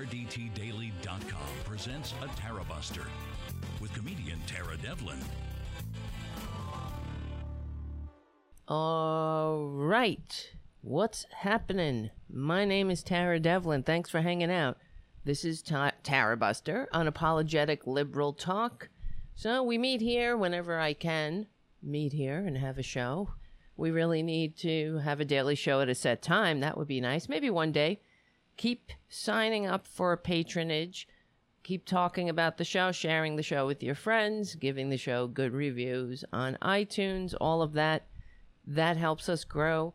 RDTDaily.com presents a Tara Buster with comedian Tara Devlin. All right. What's happening? My name is Tara Devlin. Thanks for hanging out. This is Ta- Tara Buster, unapologetic liberal talk. So we meet here whenever I can meet here and have a show. We really need to have a daily show at a set time. That would be nice. Maybe one day. Keep signing up for patronage. Keep talking about the show, sharing the show with your friends, giving the show good reviews on iTunes, all of that. That helps us grow.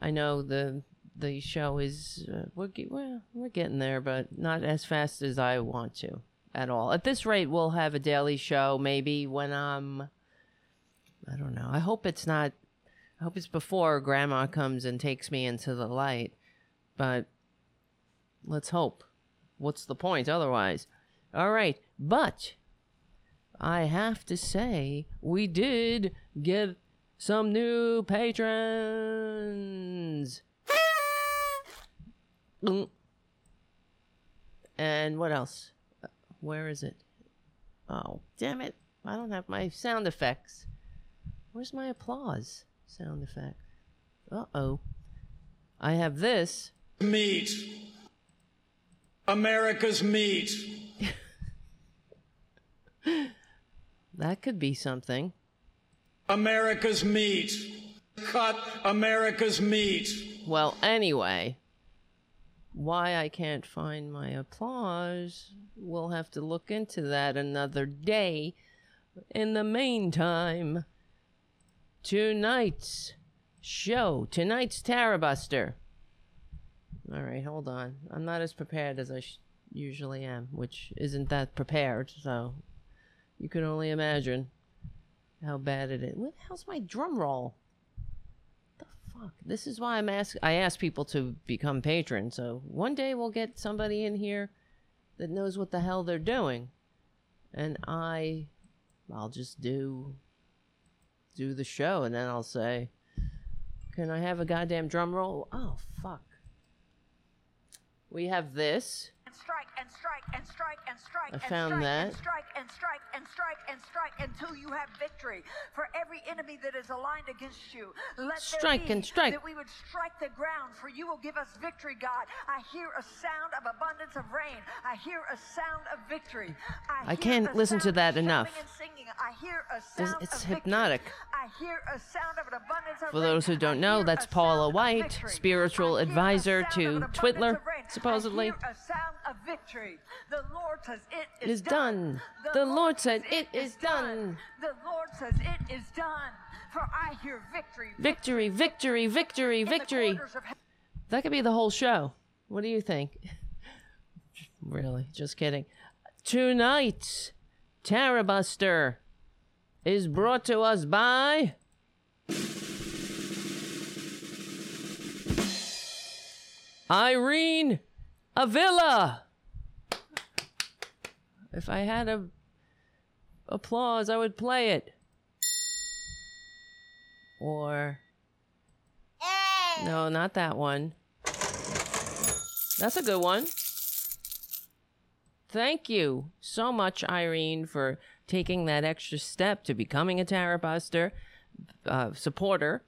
I know the the show is uh, we're well, we're getting there, but not as fast as I want to at all. At this rate, we'll have a daily show maybe when I'm I don't know. I hope it's not I hope it's before grandma comes and takes me into the light. But let's hope. What's the point otherwise? All right, but I have to say we did get some new patrons. And what else? Where is it? Oh, damn it. I don't have my sound effects. Where's my applause sound effect? Uh oh. I have this. Meat. America's meat. That could be something. America's meat. Cut America's meat. Well, anyway, why I can't find my applause, we'll have to look into that another day. In the meantime, tonight's show, tonight's Tarabuster. All right, hold on. I'm not as prepared as I sh- usually am, which isn't that prepared, so you can only imagine how bad it is. Where the hell's my drum roll? the fuck? This is why I'm ask I ask people to become patrons. So one day we'll get somebody in here that knows what the hell they're doing, and I, I'll just do, do the show, and then I'll say, "Can I have a goddamn drum roll?" Oh fuck. We have this. And strike and strike and strike and strike I and found strike that. and strike and strike and strike and strike until you have victory for every enemy that is aligned against you. Let Strike there be and strike. that we would strike the ground, for you will give us victory, God. I hear a sound of abundance of rain. I hear a sound of victory. I, I can't listen to that enough. shouting And singing. I hear a sound it's of hypnotic. I hear a sound of an abundance of For those who don't know, that's Paula White, spiritual I hear a advisor to Twitler, of rain. I supposedly. Hear a sound of victory. The Lord says it It is is done. The Lord said it is done. The Lord says it is done. For I hear victory. Victory, victory, victory, victory. of. That could be the whole show. What do you think? really, just kidding. Tonight's Tarabuster is brought to us by. Irene Avila. If I had a applause, I would play it. Or no, not that one. That's a good one. Thank you so much, Irene, for taking that extra step to becoming a Tarabuster uh, supporter.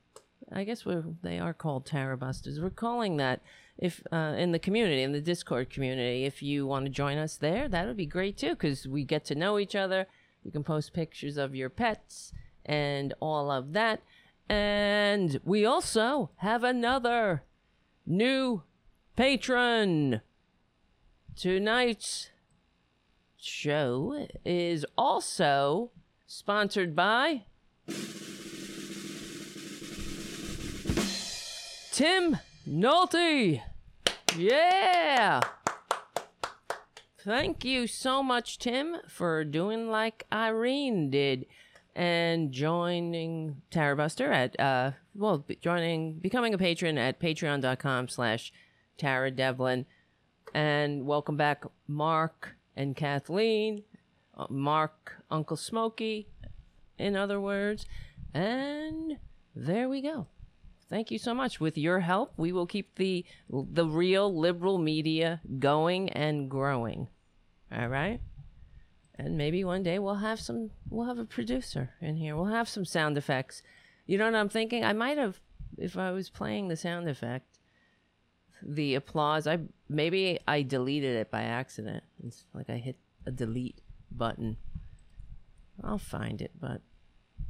I guess we're, they are called Tarabusters. We're calling that if uh, in the community, in the Discord community. If you want to join us there, that would be great too, because we get to know each other. You can post pictures of your pets and all of that. And we also have another new patron. Tonight's show is also sponsored by Tim Nolte. Yeah. Thank you so much, Tim, for doing like Irene did and joining Tarabuster at, uh, well, joining, becoming a patron at patreon.com slash Tara Devlin. And welcome back, Mark and Kathleen. Uh, Mark, Uncle Smokey, in other words. And there we go. Thank you so much. With your help, we will keep the the real liberal media going and growing. All right? And maybe one day we'll have some we'll have a producer in here. We'll have some sound effects. You know what I'm thinking? I might have if I was playing the sound effect the applause. I maybe I deleted it by accident. It's like I hit a delete button. I'll find it, but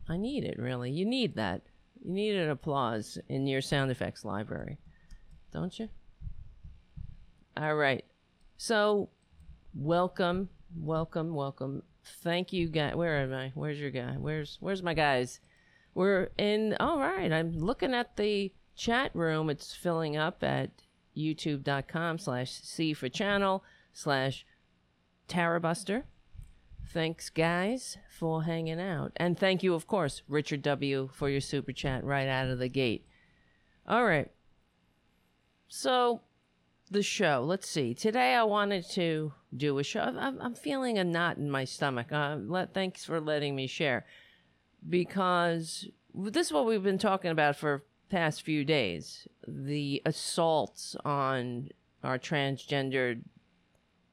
I need it really. You need that. You need an applause in your sound effects library, don't you? All right. So, welcome, welcome, welcome. Thank you, guy. Where am I? Where's your guy? Where's Where's my guys? We're in. All right. I'm looking at the chat room. It's filling up at youtube.com slash C for channel slash Tarabuster. Thanks, guys, for hanging out. And thank you, of course, Richard W., for your super chat right out of the gate. All right. So, the show. Let's see. Today I wanted to do a show. I'm, feeling a knot in my stomach. Uh, let, thanks for letting me share. Because this is what we've been talking about for past few days the assaults on our transgendered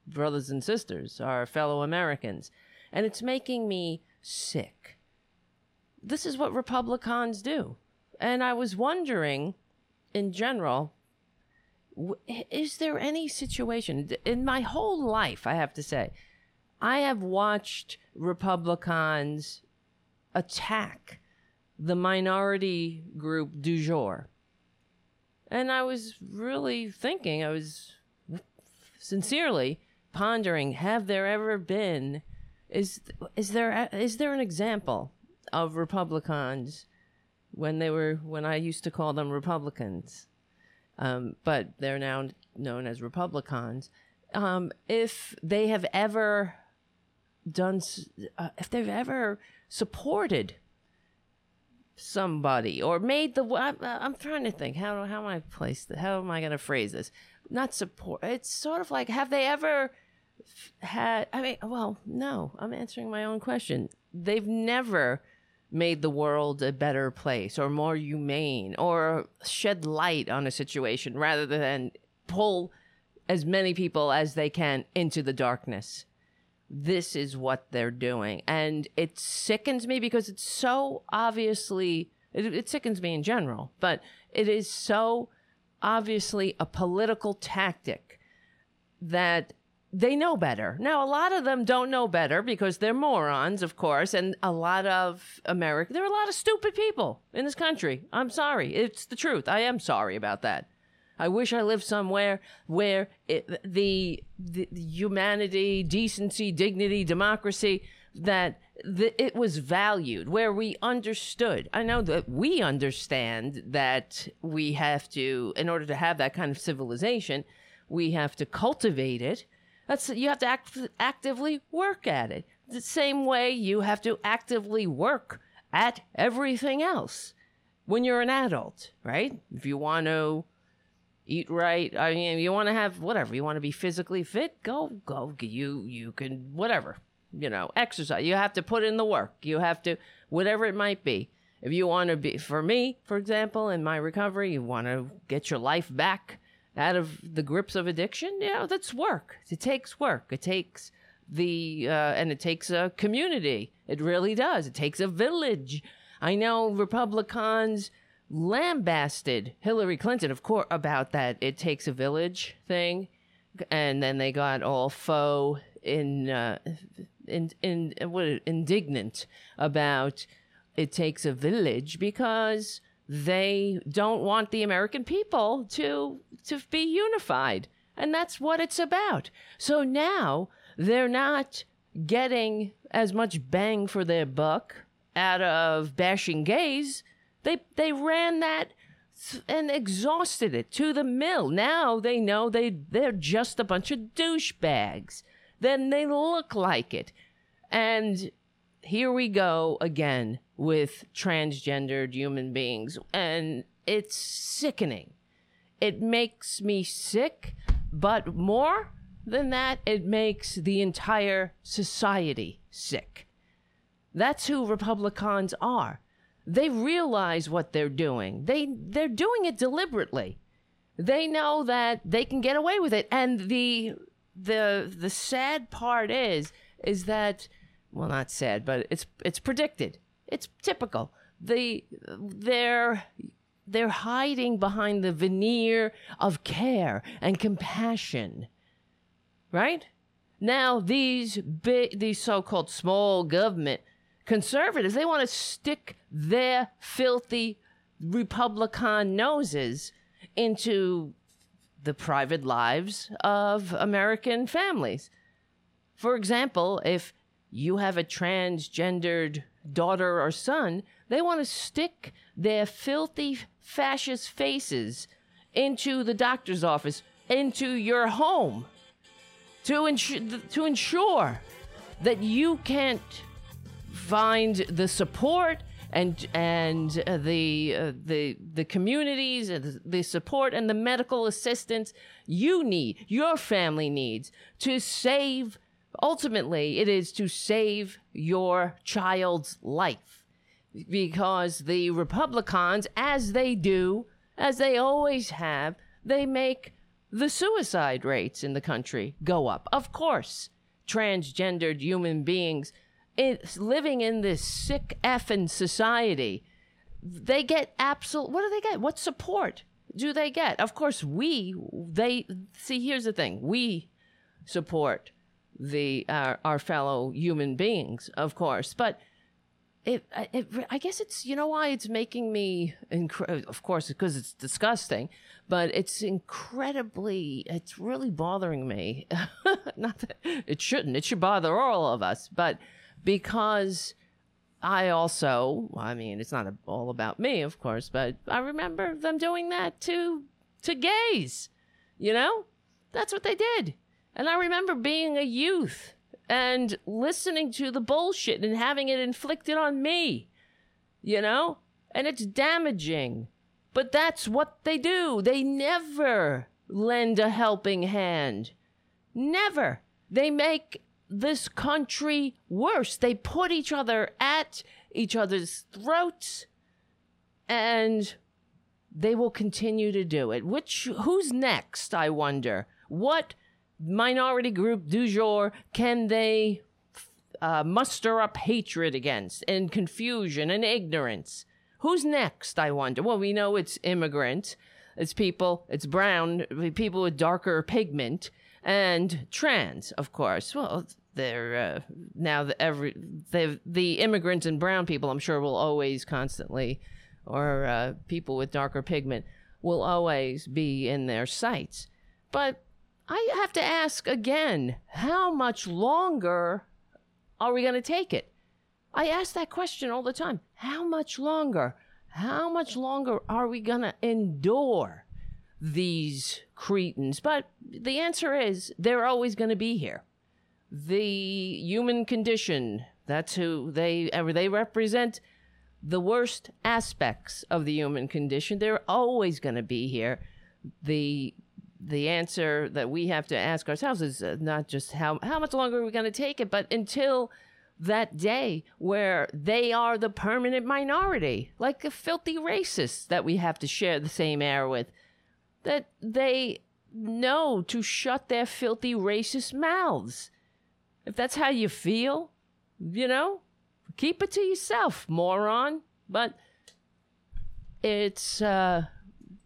brothers and sisters, our fellow Americans. And it's making me sick. This is what Republicans do. And I was wondering, in general, is there any situation in my whole life, I have to say, I have watched Republicans attack the minority group du jour. And I was really thinking, I was sincerely pondering, have there ever been is is there is there an example of Republicans when they were when I used to call them Republicans, um, but they're now known as Republicans. Um, if they have ever done, uh, if they've ever supported somebody or made the I, am trying to think how how am I place how am I going to phrase this not support it's sort of like have they ever had I mean well no I'm answering my own question they've never made the world a better place or more humane or shed light on a situation rather than pull as many people as they can into the darkness this is what they're doing. And it sickens me because it's so obviously, it, it, sickens me in general, but it is so obviously a political tactic that they know better. Now, a lot of them don't know better because they're morons, of course, and a lot of America, there are a lot of stupid people in this country. I'm sorry. It's the truth. I am sorry about that. I wish I lived somewhere where it, the, the, humanity, decency, dignity, democracy that the, it was valued, where we understood. I know that we understand that we have to, in order to have that kind of civilization, we have to cultivate it. That's you have to act, actively work at it. The same way you have to actively work at everything else when you're an adult, right? If you want to eat right. I mean, you want to have whatever. You want to be physically fit. Go, go. You you can whatever. You know, exercise. You have to put in the work. You have to whatever it might be. If you want to be, for me, for example, in my recovery, you want to get your life back out of the grips of addiction. You know, that's work. It takes work. It takes the uh, and it takes a community. It really does. It takes a village. I know Republicans lambasted Hillary Clinton, of course, about that "it takes a village" thing, and then they got all faux in uh, in in what indignant about it takes a village because they don't want the American people to to be unified, and that's what it's about. So now they're not getting as much bang for their buck out of bashing gays they they ran that and exhausted it to the mill. Now they know they they're just a bunch of douchebags. Then they look like it. And here we go again with transgendered human beings and it's sickening. It makes me sick, but more than that, it makes the entire society sick. That's who Republicans are. They realize what they're doing. They they're doing it deliberately. They know that they can get away with it. And the the the sad part is is that well not sad, but it's it's predicted. It's typical. The they're they're hiding behind the veneer of care and compassion. Right? Now these these so-called small government conservatives, they want to stick their filthy Republican noses into the private lives of American families. For example, if you have a transgendered daughter or son, they want to stick their filthy fascist faces into the doctor's office, into your home, to, insu- to ensure that you can't find the support and and uh, the uh, the the communities and the support and the medical assistance you need your family needs to save ultimately it is to save your child's life because the republicans as they do as they always have they make the suicide rates in the country go up of course transgendered human beings it's living in this sick effing society. They get absolute. What do they get? What support do they get? Of course, we they see. Here's the thing: we support the our, our fellow human beings, of course, but. It, it, I guess it's, you know why it's making me, incre- of course, because it's disgusting, but it's incredibly, it's really bothering me. Not that it shouldn't, it should bother all of us, but because I also, I mean, it's not all about me, of course, but I remember them doing that to to gays. You know, that's what they did, and I remember being a youth and listening to the bullshit and having it inflicted on me. You know, and it's damaging, but that's what they do. They never lend a helping hand. Never. They make this country worse. They put each other at each other's throats and they will continue to do it. Which who's next, I wonder? What minority group du jour can they uh, muster up hatred against and confusion and ignorance? Who's next, I wonder? Well, we know it's immigrants, it's people, it's brown, people with darker pigment, and trans, of course. Well, they're uh, now the every the immigrants and brown people I'm sure will always constantly or uh, people with darker pigment will always be in their sights. But I have to ask again, how much longer are we going to take it? I ask that question all the time. How much longer? How much longer are we going to endure these cretins? But the answer is they're always going to be here the human condition. That's who they ever they represent the worst aspects of the human condition. They're always going to be here. The the answer that we have to ask ourselves is uh, not just how how much longer are we going to take it, but until that day where they are the permanent minority, like the filthy racists that we have to share the same air with, that they know to shut their filthy racist mouths if that's how you feel, you know, keep it to yourself, moron. But it's uh,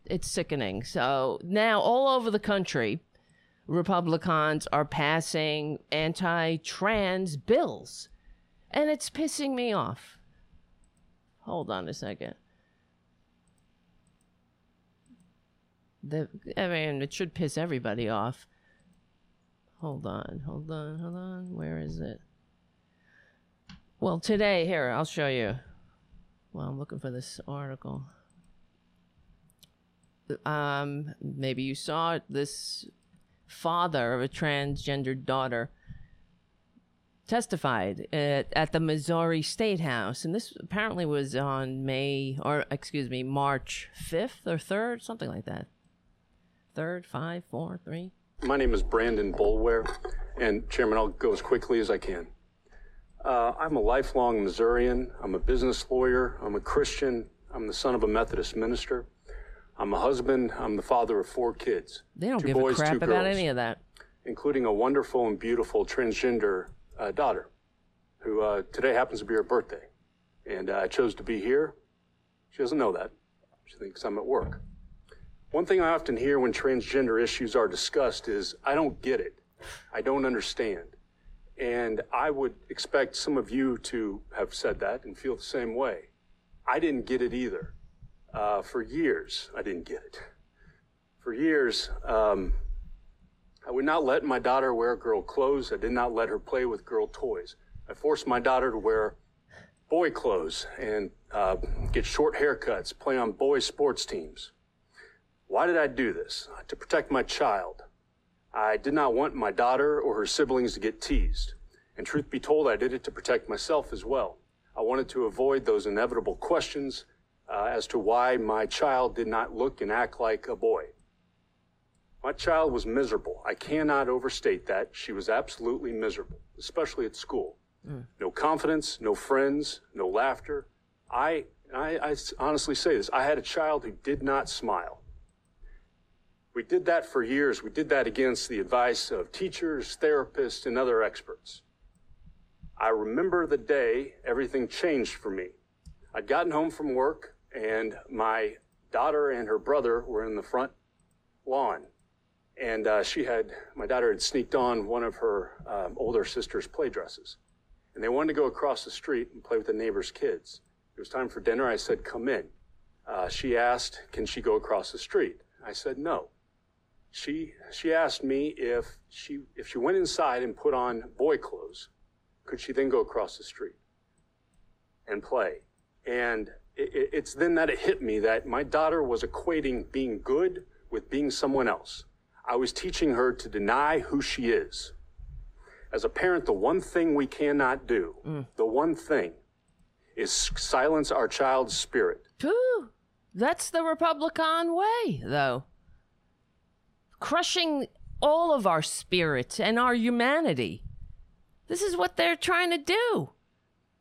it's sickening. So now all over the country, Republicans are passing anti-trans bills, and it's pissing me off. Hold on a second. The, I mean, it should piss everybody off. Hold on, hold on, hold on. Where is it? Well, today, here, I'll show you. Well, I'm looking for this article. Um, maybe you saw. This father of a transgendered daughter testified at, at the Missouri State House, and this apparently was on May, or excuse me, March 5th or 3rd, something like that. Third, five, four, three. My name is Brandon Boulware, and Chairman, I'll go as quickly as I can. Uh, I'm a lifelong Missourian. I'm a business lawyer. I'm a Christian. I'm the son of a Methodist minister. I'm a husband. I'm the father of four kids. They don't two give boys, a crap about girls, any of that. including a wonderful and beautiful transgender uh, daughter, who uh, today happens to be her birthday. And uh, I chose to be here. She doesn't know that. She thinks I'm at work. One thing I often hear when transgender issues are discussed is, I don't get it. I don't understand. And I would expect some of you to have said that and feel the same way. I didn't get it either. Uh, for years, I didn't get it. For years, um, I would not let my daughter wear girl clothes. I did not let her play with girl toys. I forced my daughter to wear boy clothes and uh, get short haircuts, play on boys' sports teams. Why did I do this? To protect my child. I did not want my daughter or her siblings to get teased. And truth be told, I did it to protect myself as well. I wanted to avoid those inevitable questions uh, as to why my child did not look and act like a boy. My child was miserable. I cannot overstate that. She was absolutely miserable, especially at school. No confidence, no friends, no laughter. I, I, I honestly say this. I had a child who did not smile. We did that for years. We did that against the advice of teachers, therapists, and other experts. I remember the day everything changed for me. I'd gotten home from work, and my daughter and her brother were in the front lawn. And uh, she had, my daughter had sneaked on one of her um, older sister's play dresses. And they wanted to go across the street and play with the neighbor's kids. It was time for dinner. I said, Come in. Uh, she asked, Can she go across the street? I said, No. She, she asked me if she, if she went inside and put on boy clothes, could she then go across the street and play? And it, it- it's then that it hit me that my daughter was equating being good with being someone else. I was teaching her to deny who she is. As a parent, the one thing we cannot do, mm. the one thing, is silence our child's spirit. Phew. That's the Republican way, though. Crushing all of our spirit and our humanity. This is what they're trying to do.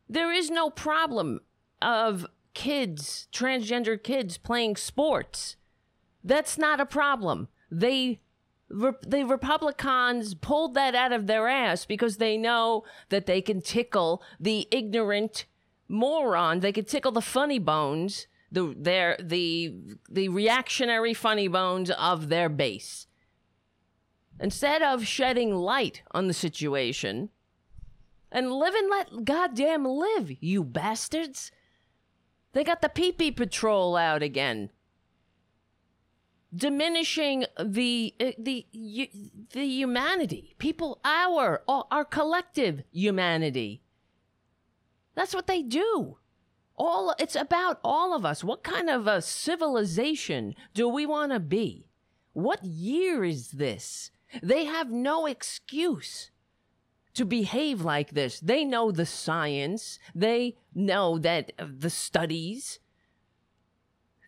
There is no problem of kids, transgender kids, playing sports. That's not a problem. They the Republicans pulled that out of their ass because they know that they can tickle the ignorant moron. They can tickle the funny bones, the their the the reactionary funny bones of their base. Instead of shedding light on the situation and live and let goddamn live, you bastards. They got the pee pee patrol out again. Diminishing the uh, the the humanity. People our our collective humanity. That's what they do. All it's about all of us. What kind of a civilization do we want to be? What year is this? They have no excuse to behave like this. They know the science. They know that uh, the studies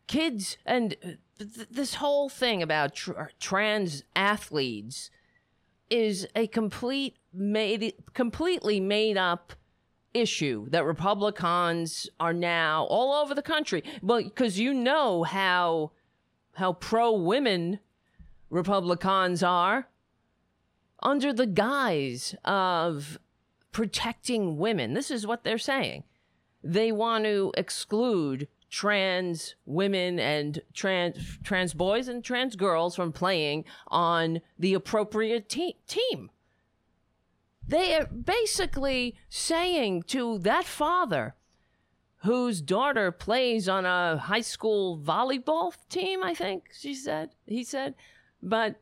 kids and uh, th- this whole thing about tr- trans athletes is a complete made completely made up issue that Republicans are now all over the country. Well, because you know how how pro women Republicans are under the guise of protecting women. This is what they're saying. They want to exclude trans women and trans trans boys and trans girls from playing on the appropriate te- team. They are basically saying to that father whose daughter plays on a high school volleyball team, I think she said, he said, but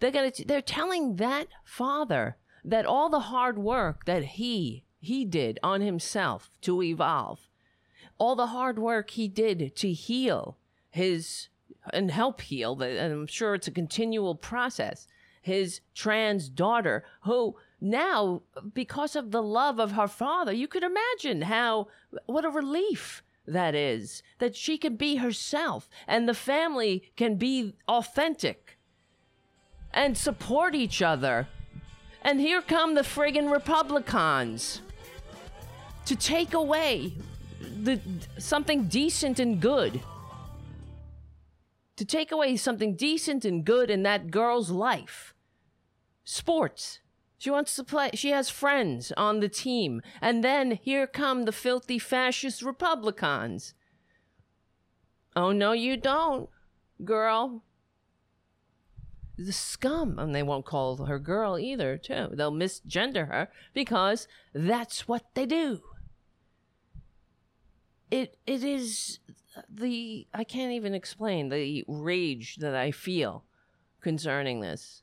they're gonna they're telling that father that all the hard work that he he did on himself to evolve. All the hard work he did to heal his and help heal and i'm sure it's a continual process his trans daughter who now because of the love of her father you could imagine how what a relief that is that she can be herself and the family can be authentic and support each other. And here come the friggin' republicans to take away the something decent and good. To take away something decent and good in that girl's life. Sports. She wants to play. She has friends on the team. And then here come the filthy fascist Republicans. Oh, no, you don't, girl. The scum. And they won't call her girl either, too. They'll misgender her because that's what they do. It It is the. I can't even explain the rage that I feel concerning this.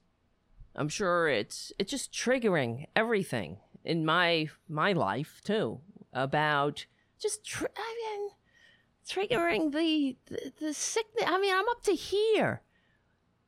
I'm sure it's it's just triggering everything in my my life too about just tr- I mean triggering the, the the sickness. I mean, I'm up to here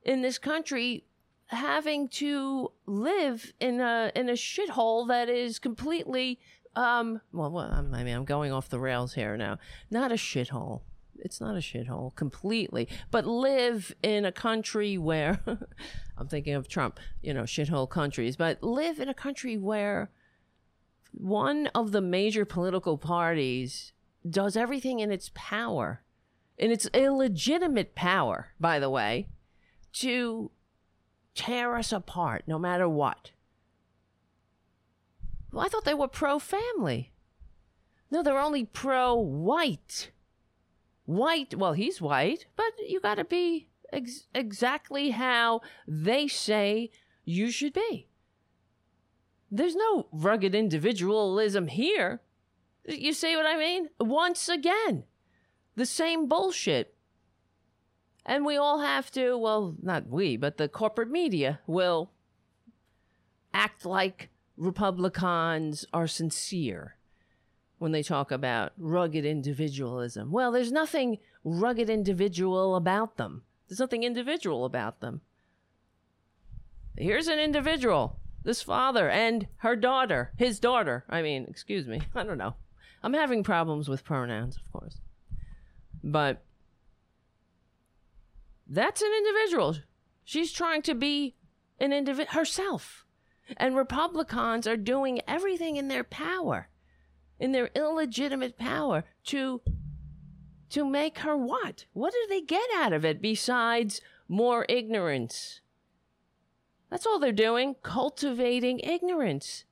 in this country having to live in a in a shithole that is completely um well, well I mean I'm going off the rails here now. Not a shithole. It's not a shithole completely, but live in a country where I'm thinking of Trump, you know, shithole countries, but live in a country where one of the major political parties does everything in its power, in its illegitimate power, by the way, to tear us apart no matter what. Well, I thought they were pro family. No, they're only pro white. White, well, he's white, but you got to be ex- exactly how they say you should be. There's no rugged individualism here. You see what I mean? Once again, the same bullshit. And we all have to, well, not we, but the corporate media will act like Republicans are sincere when they talk about rugged individualism. Well, there's nothing rugged individual about them. There's nothing individual about them. Here's an individual, this father and her daughter, his daughter. I mean, excuse me. I don't know. I'm having problems with pronouns, of course. But that's an individual. She's trying to be an individual herself. And Republicans are doing everything in their power, in their illegitimate power, to to make her what? What do they get out of it besides more ignorance? That's all they're doing, cultivating ignorance.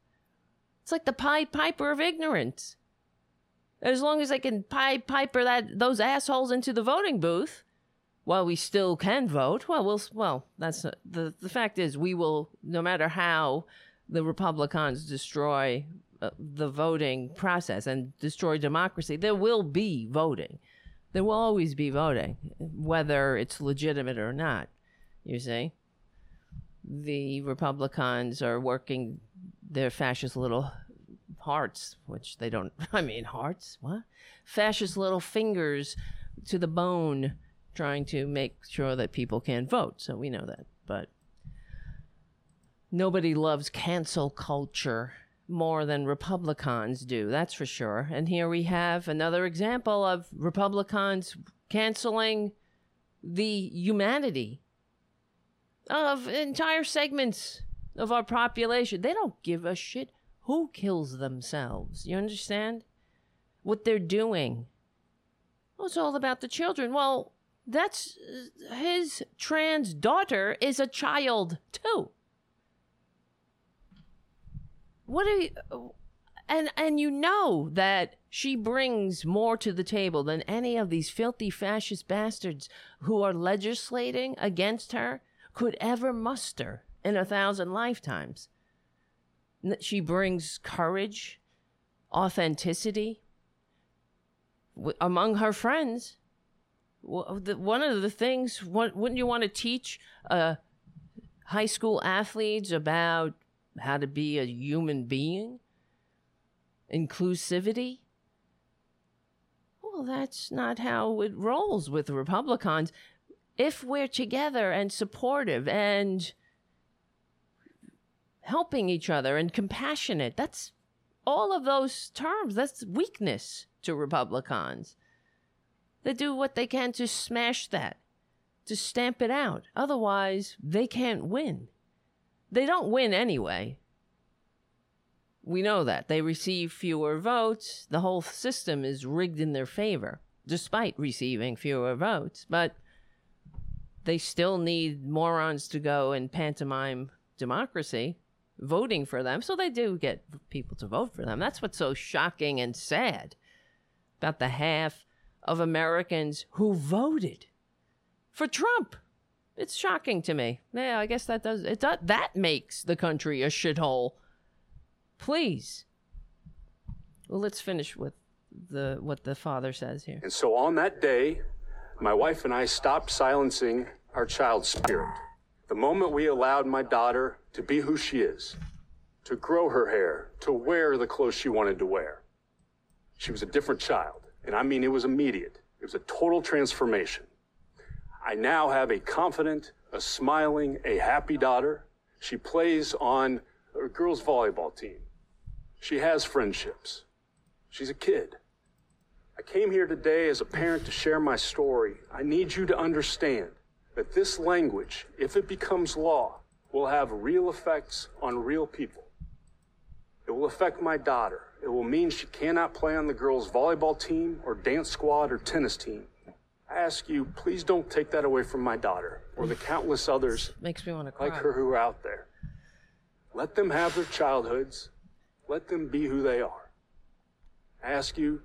It's like the Pied Piper of ignorance. As long as they can Pied Piper that those assholes into the voting booth, while we still can vote, well, we'll well, that's uh, the the fact is we will no matter how the Republicans destroy uh, the voting process and destroy democracy, there will be voting. There will always be voting, whether it's legitimate or not. You see, the Republicans are working their fascist little hearts, which they don't. I mean, hearts. What? Fascist little fingers to the bone trying to make sure that people can vote. So we know that. But nobody loves cancel culture more than Republicans do, that's for sure. And here we have another example of Republicans canceling the humanity of entire segments of our population. They don't give a shit who kills themselves. You understand? What they're doing. Well, it's all about the children. Well, that's uh, his trans daughter is a child too. What are you uh, and and you know that she brings more to the table than any of these filthy fascist bastards who are legislating against her could ever muster in a thousand lifetimes. She brings courage, authenticity among her friends one of the things wouldn't you want to teach uh, high school athletes about how to be a human being? Inclusivity? Well that's not how it rolls with republicans. If we're together and supportive and helping each other and compassionate that's all of those terms that's weakness to republicans they do what they can to smash that, to stamp it out. Otherwise, they can't win. They don't win anyway. We know that. They receive fewer votes. The whole system is rigged in their favor, despite receiving fewer votes. But they still need morons to go and pantomime democracy voting for them. So they do get people to vote for them. That's what's so shocking and sad about the half of Americans who voted for Trump. It's shocking to me. Yeah, I guess that does it. Does, that makes the country a shithole. Please. Well, let's finish with the what the father says here. And so on that day, my wife and I stopped silencing our child's spirit. The moment we allowed my daughter to be who she is, to grow her hair, to wear the clothes she wanted to wear, she was a different child. And I mean, it was immediate. It was a total transformation. I now have a confident, a smiling, a happy daughter. She plays on a girls' volleyball team. She has friendships. She's a kid. I came here today as a parent to share my story. I need you to understand that this language, if it becomes law, will have real effects on real people. It will affect my daughter. It will mean she cannot play on the girls' volleyball team or dance squad or tennis team. I ask you, please don't take that away from my daughter or the countless others Makes me want to cry. like her who are out there. Let them have their childhoods. Let them be who they are. I ask you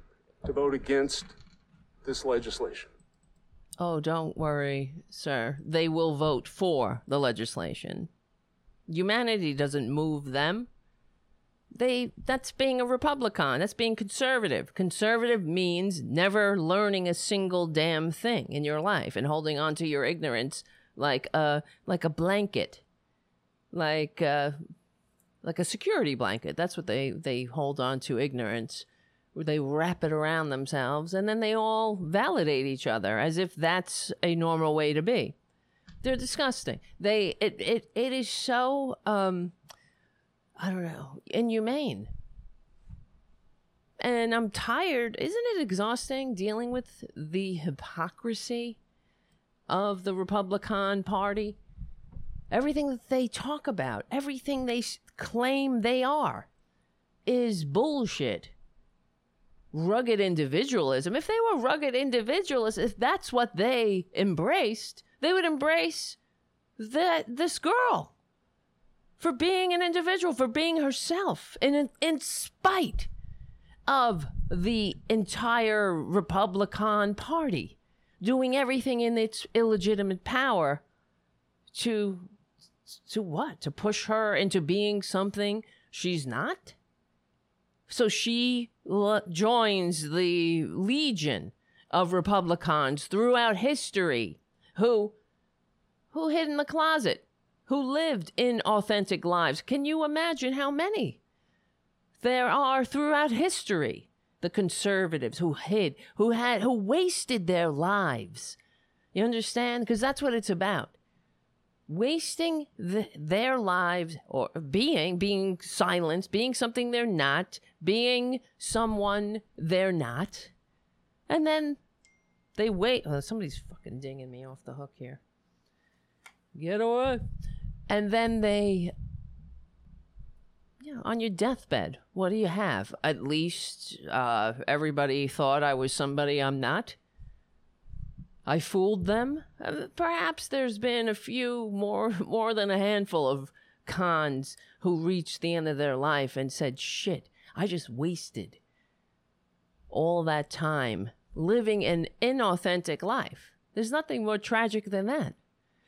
to vote against this legislation. Oh, don't worry, sir. They will vote for the legislation. Humanity doesn't move them. They that's being a Republican. That's being conservative. Conservative means never learning a single damn thing in your life and holding on to your ignorance like a like a blanket. Like uh like a security blanket. That's what they they hold on to ignorance where they wrap it around themselves and then they all validate each other as if that's a normal way to be. They're disgusting. They it it, it is so um I don't know, inhumane. And I'm tired. Isn't it exhausting dealing with the hypocrisy of the Republican Party? Everything that they talk about, everything they claim they are, is bullshit rugged individualism. If they were rugged individualists, if that's what they embraced, they would embrace that this girl for being an individual, for being herself, in in spite of the entire Republican Party doing everything in its illegitimate power to to what? To push her into being something she's not? So she l- joins the legion of Republicans throughout history who who hid in the closet, who lived in authentic lives. Can you imagine how many there are throughout history? The conservatives who hid, who had who wasted their lives. You understand? Because that's what it's about wasting the, their lives or being being silenced being something they're not being someone they're not and then they wait oh, somebody's fucking dinging me off the hook here get away and then they yeah on your deathbed what do you have at least uh, everybody thought i was somebody i'm not I fooled them. Uh, Perhaps there's been a few more more than a handful of cons who reached the end of their life and said, "Shit, I just wasted all that time living an inauthentic life." There's nothing more tragic than that.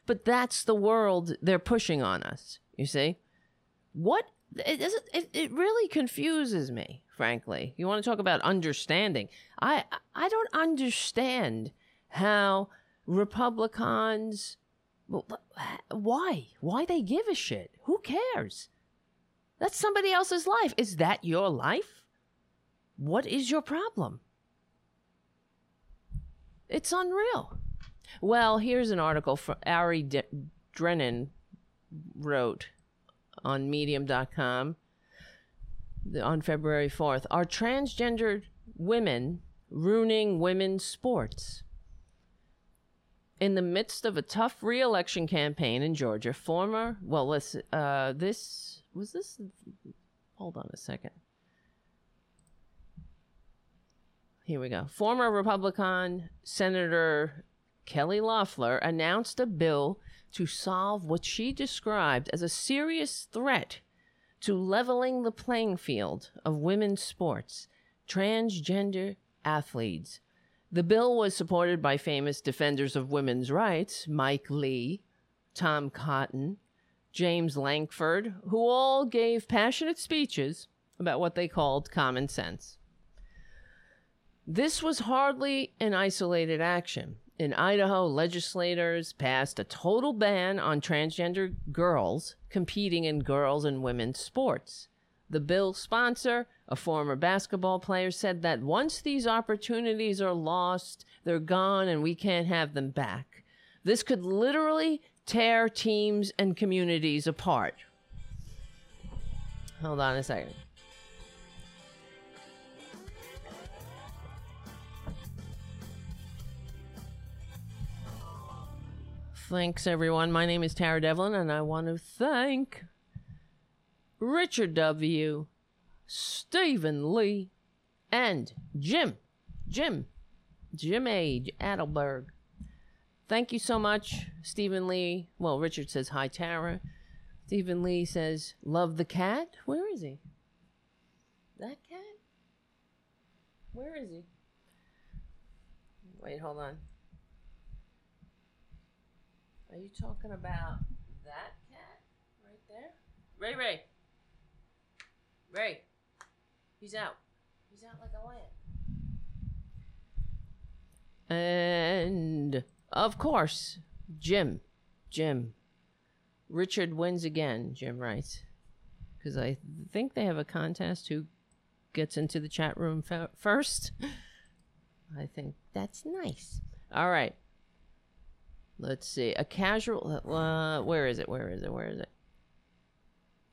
But that's the world they're pushing on us. You see? What it, it, it really confuses me, frankly. You want to talk about understanding? I I don't understand how Republicans why why they give a shit who cares that's somebody else's life is that your life what is your problem it's unreal well here's an article from ari D- drennen wrote on medium.com on february 4th are transgendered women ruining women's sports in the midst of a tough re-election campaign in Georgia, former well, let's uh, this was this Hold on a second. Here we go. Former Republican Senator Kelly Loeffler announced a bill to solve what she described as a serious threat to leveling the playing field of women's sports, transgender athletes. The bill was supported by famous defenders of women's rights, Mike Lee, Tom Cotton, James Lankford, who all gave passionate speeches about what they called common sense. This was hardly an isolated action. In Idaho, legislators passed a total ban on transgender girls competing in girls and women's sports. The bill's sponsor, a former basketball player, said that once these opportunities are lost, they're gone and we can't have them back. This could literally tear teams and communities apart. Hold on a second. Thanks, everyone. My name is Tara Devlin, and I want to thank Richard W., Stephen Lee, and Jim, Jim, Jim Age Adelberg. Thank you so much, Stephen Lee. Well, Richard says hi, Tara. Stephen Lee says, love the cat. Where is he? That cat? Where is he? Wait, hold on. Are you talking about that cat right there? Ray Ray. Ray. He's out. He's out like a lamb. And of course, Jim. Jim. Richard wins again, Jim writes. Because I think they have a contest who gets into the chat room first. I think that's nice. All right. Let's see. A casual. Uh, where is it? Where is it? Where is it?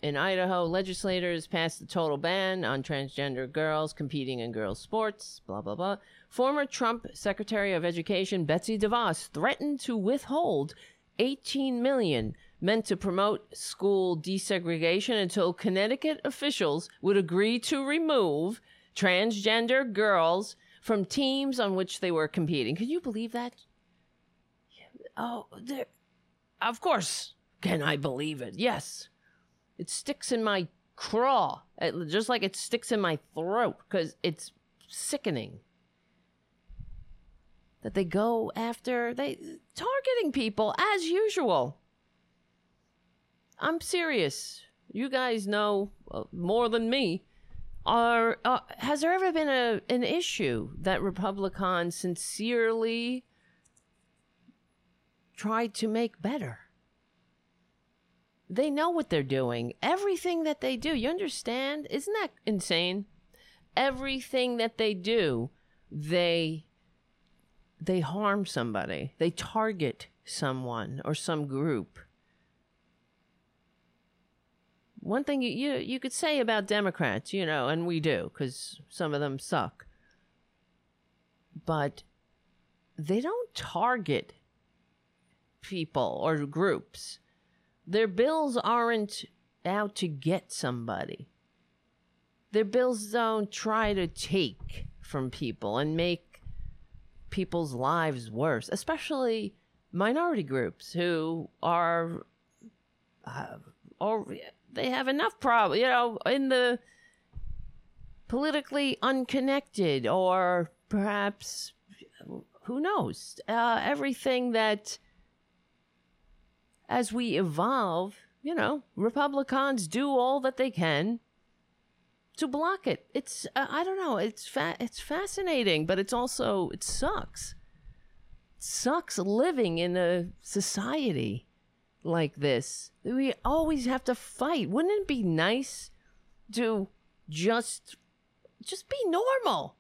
In Idaho, legislators passed a total ban on transgender girls competing in girls' sports. Blah, blah, blah. Former Trump Secretary of Education Betsy DeVos threatened to withhold 18 million meant to promote school desegregation until Connecticut officials would agree to remove transgender girls from teams on which they were competing. Can you believe that? Oh, there. Of course. Can I believe it? Yes. It sticks in my craw, it, just like it sticks in my throat, because it's sickening that they go after they targeting people as usual. I'm serious. You guys know uh, more than me. Are uh, has there ever been a an issue that Republicans sincerely tried to make better? They know what they're doing. Everything that they do, you understand? Isn't that insane? Everything that they do, they they harm somebody. They target someone or some group. One thing you you, you could say about Democrats, you know, and we do cuz some of them suck. But they don't target people or groups. Their bills aren't out to get somebody. Their bills don't try to take from people and make people's lives worse, especially minority groups who are, uh, or they have enough problem, you know, in the politically unconnected or perhaps who knows uh, everything that as we evolve, you know, Republicans do all that they can to block it. It's uh, I don't know. It's fa- it's fascinating, but it's also it sucks. It sucks living in a society like this. We always have to fight. Wouldn't it be nice to just just be normal?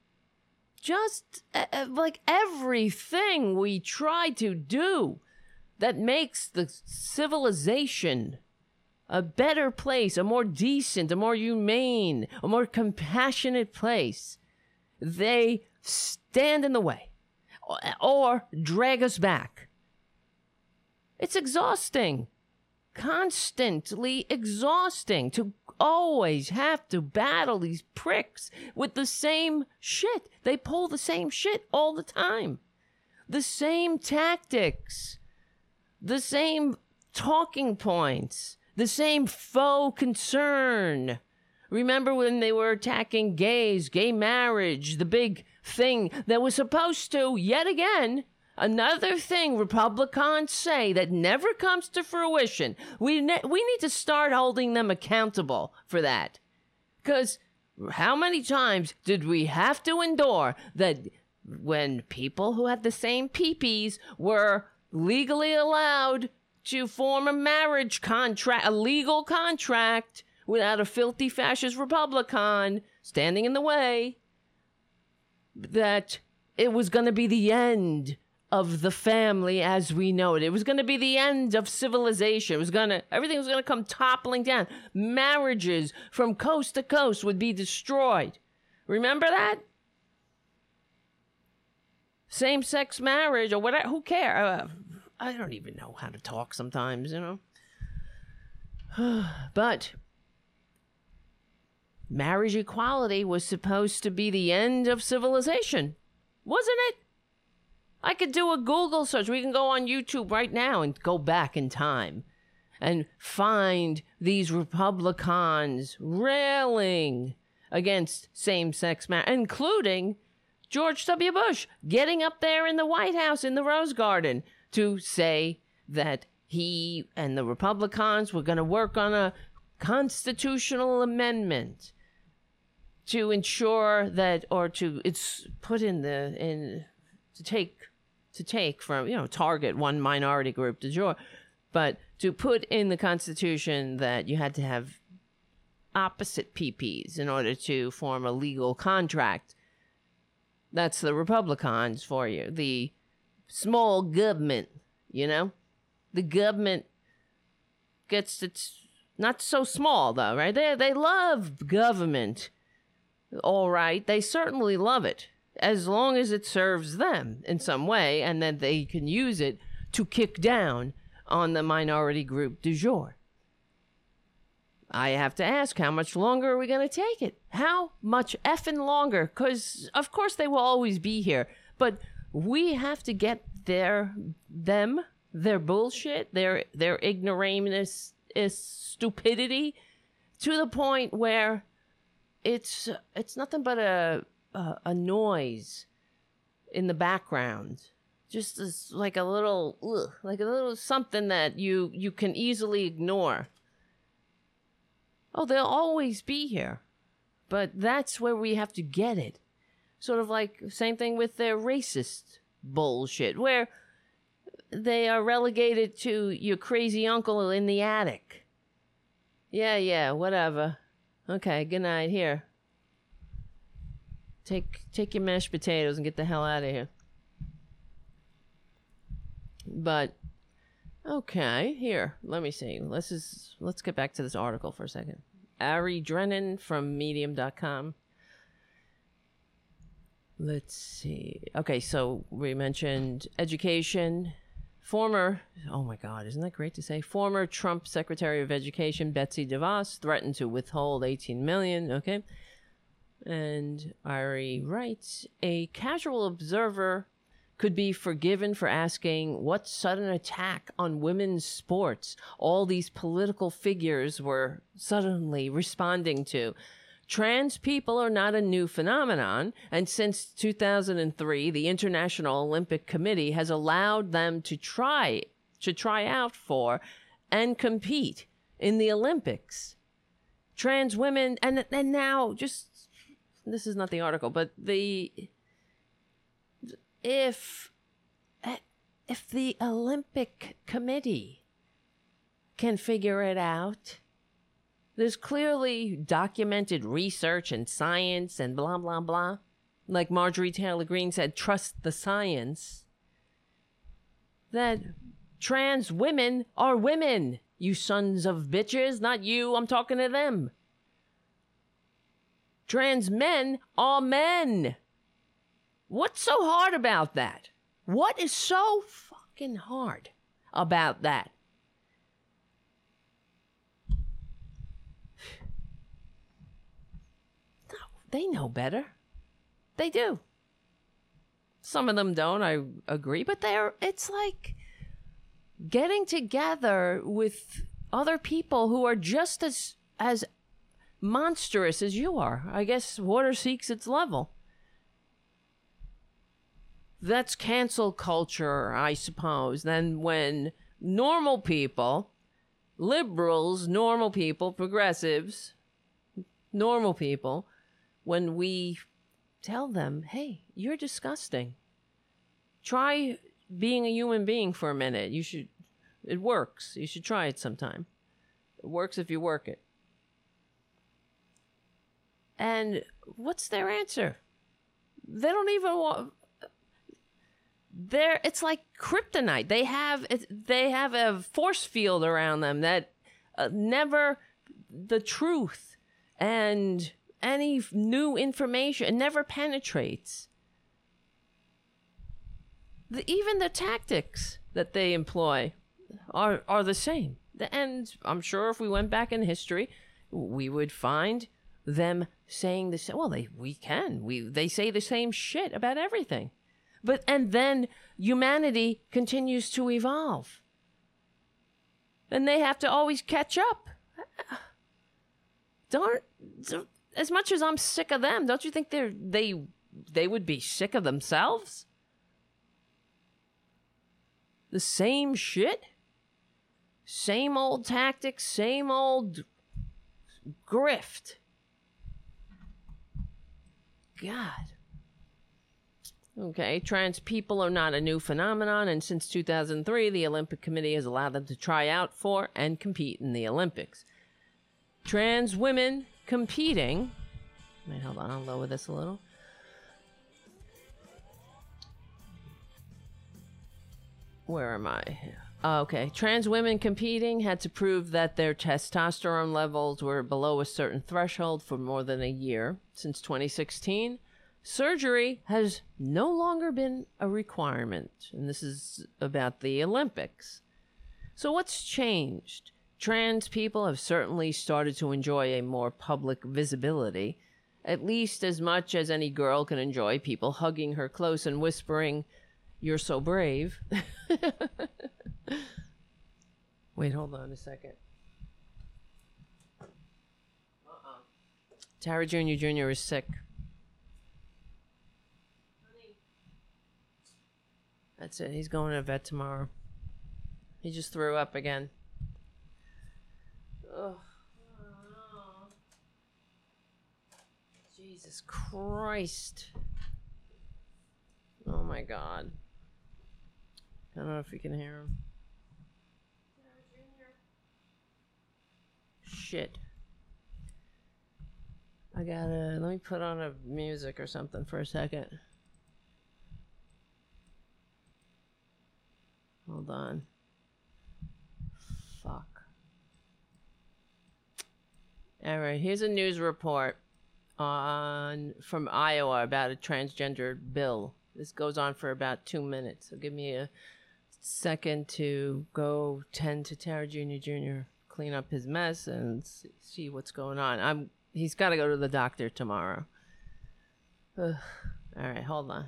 Just uh, uh like everything we try to do that makes the civilization a better place, a more decent, a more humane, a more compassionate place, they stand in the way or drag us back. It's exhausting, constantly exhausting to always have to battle these pricks with the same shit. They pull the same shit all the time. The same tactics. The same talking points. The same faux concern. Remember when they were attacking gays, gay marriage, the big thing that was supposed to, yet again, another thing Republicans say that never comes to fruition. We, ne- we need to start holding them accountable for that. Because how many times did we have to endure that when people who had the same peepees were legally allowed to form a marriage contract, a legal contract, without a filthy fascist Republican standing in the way, that it was going to be the end of the family as we know it. It was going to be the end of civilization. It was going to everything was going to come toppling down. Marriages from coast to coast would be destroyed. Remember that? Same-sex marriage or whatever, who cares? Uh, I don't even know how to talk sometimes, you know. but marriage equality was supposed to be the end of civilization, wasn't it? I could do a Google search. We can go on YouTube right now and go back in time and find these Republicans railing against same sex marriage, including George W. Bush getting up there in the White House in the Rose Garden to say that he and the Republicans were going to work on a constitutional amendment to ensure that or to it's put in the in to take to take from you know target one minority group to join but to put in the constitution that you had to have opposite PPs in order to form a legal contract that's the republicans for you the small government you know? The government gets its not so small though right? They they love government. All right, they certainly love it as long as it serves them in some way and that they can use it to kick down on the minority group du jour. I have to ask, how much longer are we going to take it? How much effing longer? Because, of course, they will always be here. But we have to get their, them, their bullshit, their, their ignoramus, stupidity to the point where it's it's nothing but a a, a noise in the background just as like a little ugh, like a little something that you you can easily ignore oh they'll always be here but that's where we have to get it sort of like same thing with their racist bullshit where they are relegated to your crazy uncle in the attic yeah yeah whatever Okay, good night. Here. Take take your mashed potatoes and get the hell out of here. But okay, here. Let me see. Let's just let's get back to this article for a second. Ari Drennen from medium.com. Let's see. Okay, so we mentioned education Former, oh my God, isn't that great to say? Former Trump Secretary of Education Betsy DeVos threatened to withhold 18 million. Okay. And Ari writes A casual observer could be forgiven for asking what sudden attack on women's sports all these political figures were suddenly responding to. Trans people are not a new phenomenon, and since 2003, the International Olympic Committee has allowed them to try to try out for and compete in the Olympics. Trans women and and now just this is not the article, but the if eh, if the Olympic Committee can figure it out, there's clearly documented research and science and blah, blah, blah. Like Marjorie Taylor Greene said, trust the science. That trans women are women, you sons of bitches, not you. I'm talking to them. Trans men are men. What's so hard about that? What is so fucking hard about that? No, they know better. They do. Some of them don't, I agree, but they're it's like getting together with other people who are just as as monstrous as you are. I guess water seeks its level. That's cancel culture, I suppose. Then when normal people, liberals, normal people, progressives, normal people, when we tell them, hey, you're disgusting. Try being a human being for a minute. You should, it works. You should try it sometime. It works if you work it. And what's their answer? They don't even want. They're, it's like kryptonite. They have they have a force field around them that uh, never the truth and any new information never penetrates. The, even the tactics that they employ are are the same. And I'm sure if we went back in history, we would find them saying the same. Well, they we can. We they say the same shit about everything, but and then humanity continues to evolve, and they have to always catch up. Don't, as much as I'm sick of them. Don't you think they're they they would be sick of themselves? The same shit. Same old tactics, same old grift. God. Okay, trans people are not a new phenomenon, and since 2003, the Olympic Committee has allowed them to try out for and compete in the Olympics. Trans women competing. Wait, hold on, I'll lower this a little. Where am I? Oh, okay. Trans women competing had to prove that their testosterone levels were below a certain threshold for more than a year. Since 2016, surgery has no longer been a requirement. And this is about the Olympics. So, what's changed? Trans people have certainly started to enjoy a more public visibility, at least as much as any girl can enjoy people hugging her close and whispering, You're so brave. Wait, hold on a second. Uh-uh. Tara Jr. Jr. is sick. That's it. He's going to vet tomorrow. He just threw up again. Ugh. Jesus Christ. Oh my god. I don't know if you can hear him. Shit. I gotta let me put on a music or something for a second. Hold on. Fuck. All right, here's a news report on from Iowa about a transgender bill. This goes on for about two minutes. So give me a second to go tend to Tara Jr. Jr. clean up his mess and see what's going on. I'm he's got to go to the doctor tomorrow. Ugh. All right, hold on.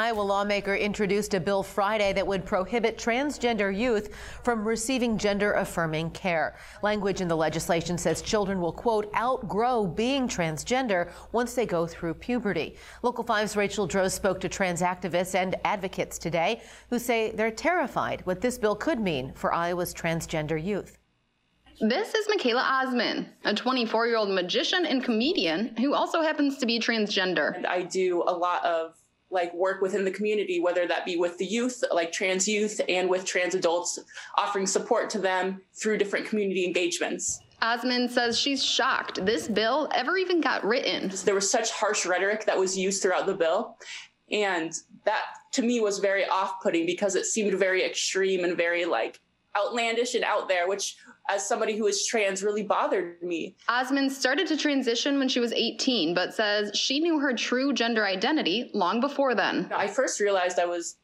Iowa lawmaker introduced a bill Friday that would prohibit transgender youth from receiving gender affirming care. Language in the legislation says children will, quote, outgrow being transgender once they go through puberty. Local 5's Rachel Dros spoke to trans activists and advocates today who say they're terrified what this bill could mean for Iowa's transgender youth. This is Michaela Osman, a 24 year old magician and comedian who also happens to be transgender. I do a lot of like work within the community, whether that be with the youth, like trans youth, and with trans adults, offering support to them through different community engagements. Osman says she's shocked this bill ever even got written. There was such harsh rhetoric that was used throughout the bill. And that to me was very off putting because it seemed very extreme and very like outlandish and out there, which as somebody who is trans really bothered me. Osman started to transition when she was 18, but says she knew her true gender identity long before then. I first realized I was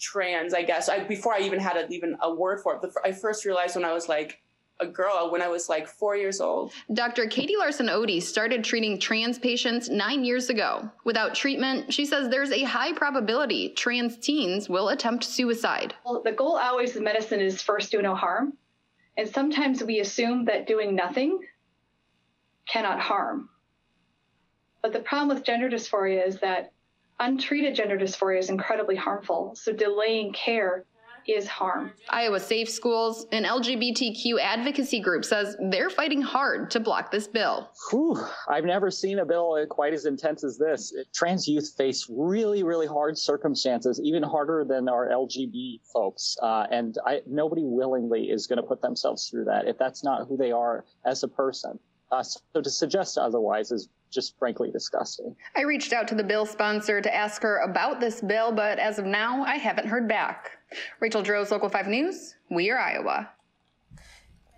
trans, I guess, I, before I even had a, even a word for it. I first realized when I was like a girl when I was like four years old. Dr. Katie Larson Odie started treating trans patients nine years ago. Without treatment, she says there's a high probability trans teens will attempt suicide. Well, the goal always in medicine is first do no harm. And sometimes we assume that doing nothing cannot harm. But the problem with gender dysphoria is that untreated gender dysphoria is incredibly harmful. So delaying care is harm. Iowa Safe Schools, an LGBTQ advocacy group, says they're fighting hard to block this bill. Whew, I've never seen a bill quite as intense as this. Trans youth face really, really hard circumstances, even harder than our LGB folks. Uh, and I, nobody willingly is going to put themselves through that if that's not who they are as a person. Uh, so to suggest otherwise is just frankly disgusting. I reached out to the bill sponsor to ask her about this bill, but as of now, I haven't heard back. Rachel Droz, Local 5 News, We Are Iowa.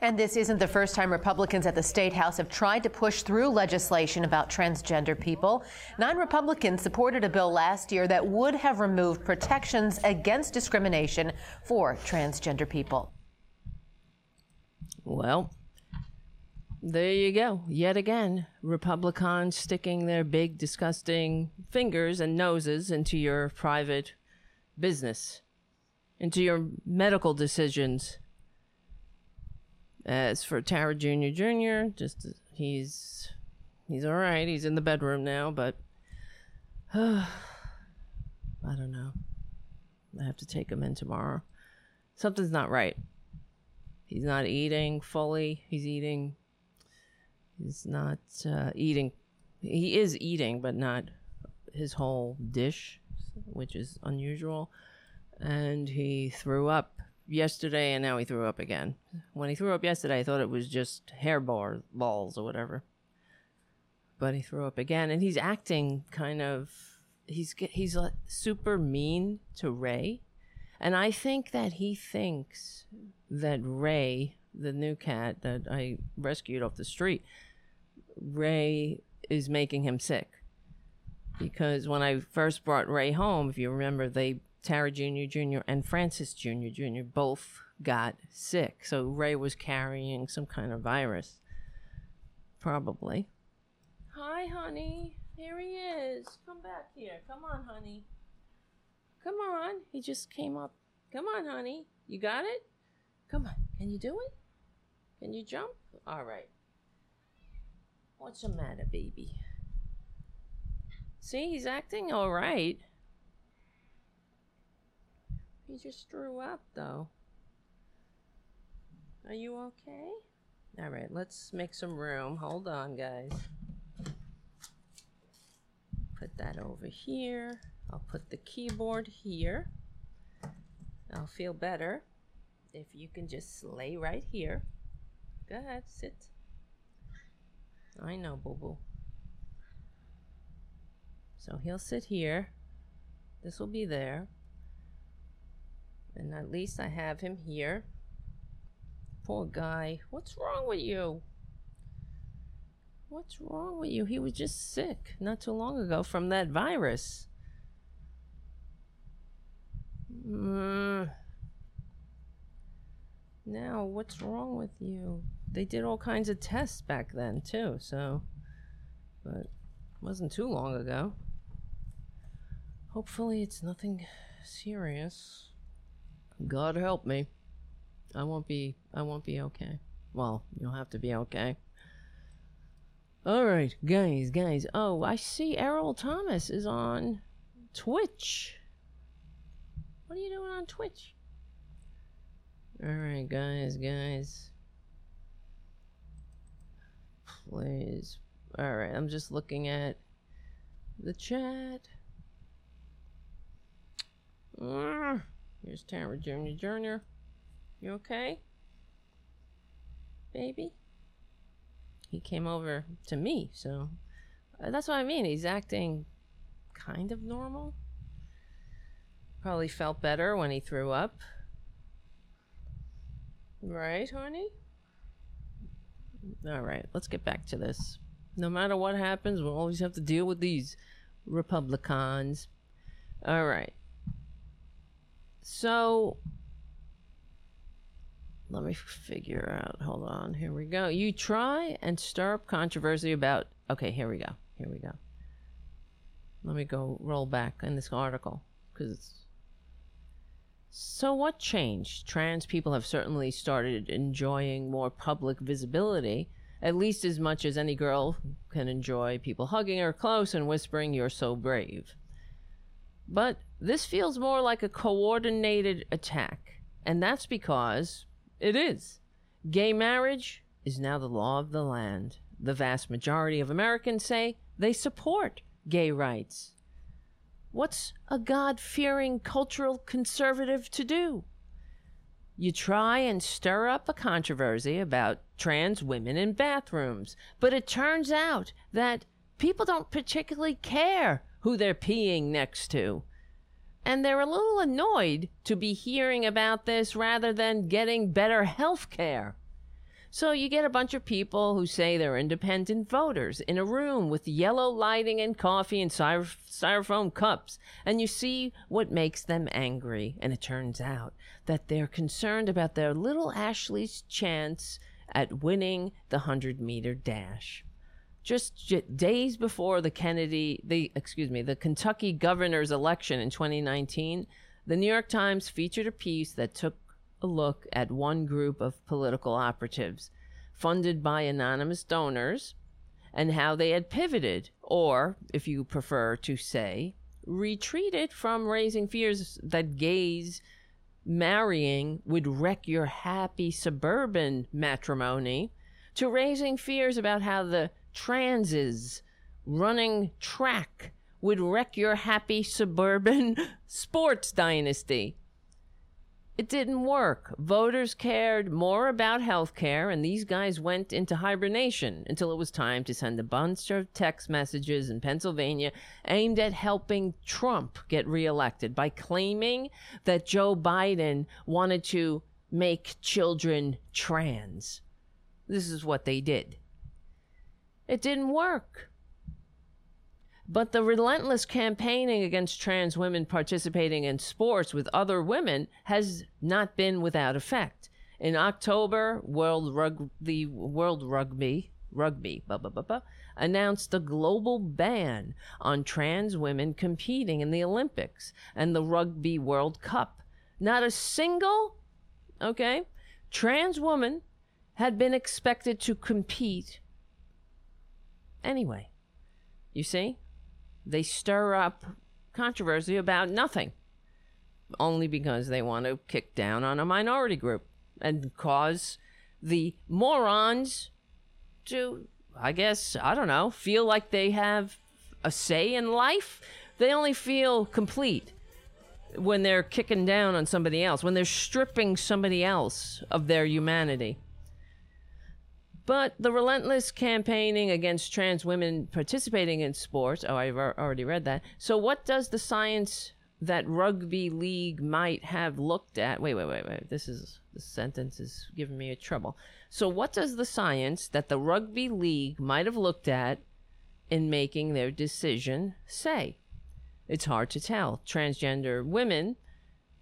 And this isn't the first time Republicans at the State House have tried to push through legislation about transgender people. Nine Republicans supported a bill last year that would have removed protections against discrimination for transgender people. Well, there you go. Yet again, Republicans sticking their big, disgusting fingers and noses into your private business, into your medical decisions. As for Tara Jr. Jr., just he's he's all right. He's in the bedroom now, but uh, I don't know. I have to take him in tomorrow. Something's not right. He's not eating fully. He's eating He's not uh, eating. He is eating, but not his whole dish, which is unusual. And he threw up yesterday, and now he threw up again. When he threw up yesterday, I thought it was just hair bar balls or whatever. But he threw up again, and he's acting kind of. He's he's uh, super mean to Ray, and I think that he thinks that Ray, the new cat that I rescued off the street, Ray is making him sick. Because when I first brought Ray home, if you remember, they Tara Jr. Jr. and Francis Jr. Jr. both got sick. So Ray was carrying some kind of virus. Probably. Hi, honey. Here he is. Come back here. Come on, honey. Come on. He just came up. Come on, honey. You got it? Come on. Can you do it? Can you jump? All right. What's the matter, baby? See, he's acting all right. He just threw up, though. Are you okay? All right, let's make some room. Hold on, guys. Put that over here. I'll put the keyboard here. I'll feel better if you can just lay right here. Go ahead, sit. I know, Boo Boo. So he'll sit here. This will be there. And at least I have him here. Poor guy. What's wrong with you? What's wrong with you? He was just sick not too long ago from that virus. Mm. Now, what's wrong with you? They did all kinds of tests back then, too, so. But wasn't too long ago. Hopefully, it's nothing serious. God help me. I won't be. I won't be okay. Well, you'll have to be okay. All right, guys, guys. Oh, I see Errol Thomas is on Twitch. What are you doing on Twitch? Alright, guys, guys. Please. Alright, I'm just looking at the chat. Uh, here's Tara Jr. Jr. You okay? Baby? He came over to me, so uh, that's what I mean. He's acting kind of normal. Probably felt better when he threw up. Right, honey? All right, let's get back to this. No matter what happens, we'll always have to deal with these Republicans. All right. So, let me figure out. Hold on. Here we go. You try and stir up controversy about. Okay, here we go. Here we go. Let me go roll back in this article because. So, what changed? Trans people have certainly started enjoying more public visibility, at least as much as any girl can enjoy people hugging her close and whispering, You're so brave. But this feels more like a coordinated attack, and that's because it is. Gay marriage is now the law of the land. The vast majority of Americans say they support gay rights. What's a God fearing cultural conservative to do? You try and stir up a controversy about trans women in bathrooms, but it turns out that people don't particularly care who they're peeing next to. And they're a little annoyed to be hearing about this rather than getting better health care. So you get a bunch of people who say they're independent voters in a room with yellow lighting and coffee and styro- styrofoam cups, and you see what makes them angry. And it turns out that they're concerned about their little Ashley's chance at winning the 100 meter dash. Just j- days before the Kennedy, the excuse me, the Kentucky governor's election in 2019, the New York Times featured a piece that took a look at one group of political operatives funded by anonymous donors and how they had pivoted, or, if you prefer to say, retreated from raising fears that gays marrying would wreck your happy suburban matrimony to raising fears about how the transes running track would wreck your happy suburban sports dynasty. It didn't work. Voters cared more about health care, and these guys went into hibernation until it was time to send a bunch of text messages in Pennsylvania aimed at helping Trump get reelected by claiming that Joe Biden wanted to make children trans. This is what they did. It didn't work. But the relentless campaigning against trans women participating in sports with other women has not been without effect. In October, World Rug- the World Rugby Rugby blah, blah, blah, announced a global ban on trans women competing in the Olympics and the Rugby World Cup. Not a single, okay, trans woman had been expected to compete anyway. You see? They stir up controversy about nothing, only because they want to kick down on a minority group and cause the morons to, I guess, I don't know, feel like they have a say in life. They only feel complete when they're kicking down on somebody else, when they're stripping somebody else of their humanity. But the relentless campaigning against trans women participating in sports, oh, I've already read that. So, what does the science that rugby league might have looked at? Wait, wait, wait, wait. This is this sentence is giving me a trouble. So, what does the science that the rugby league might have looked at in making their decision say? It's hard to tell. Transgender women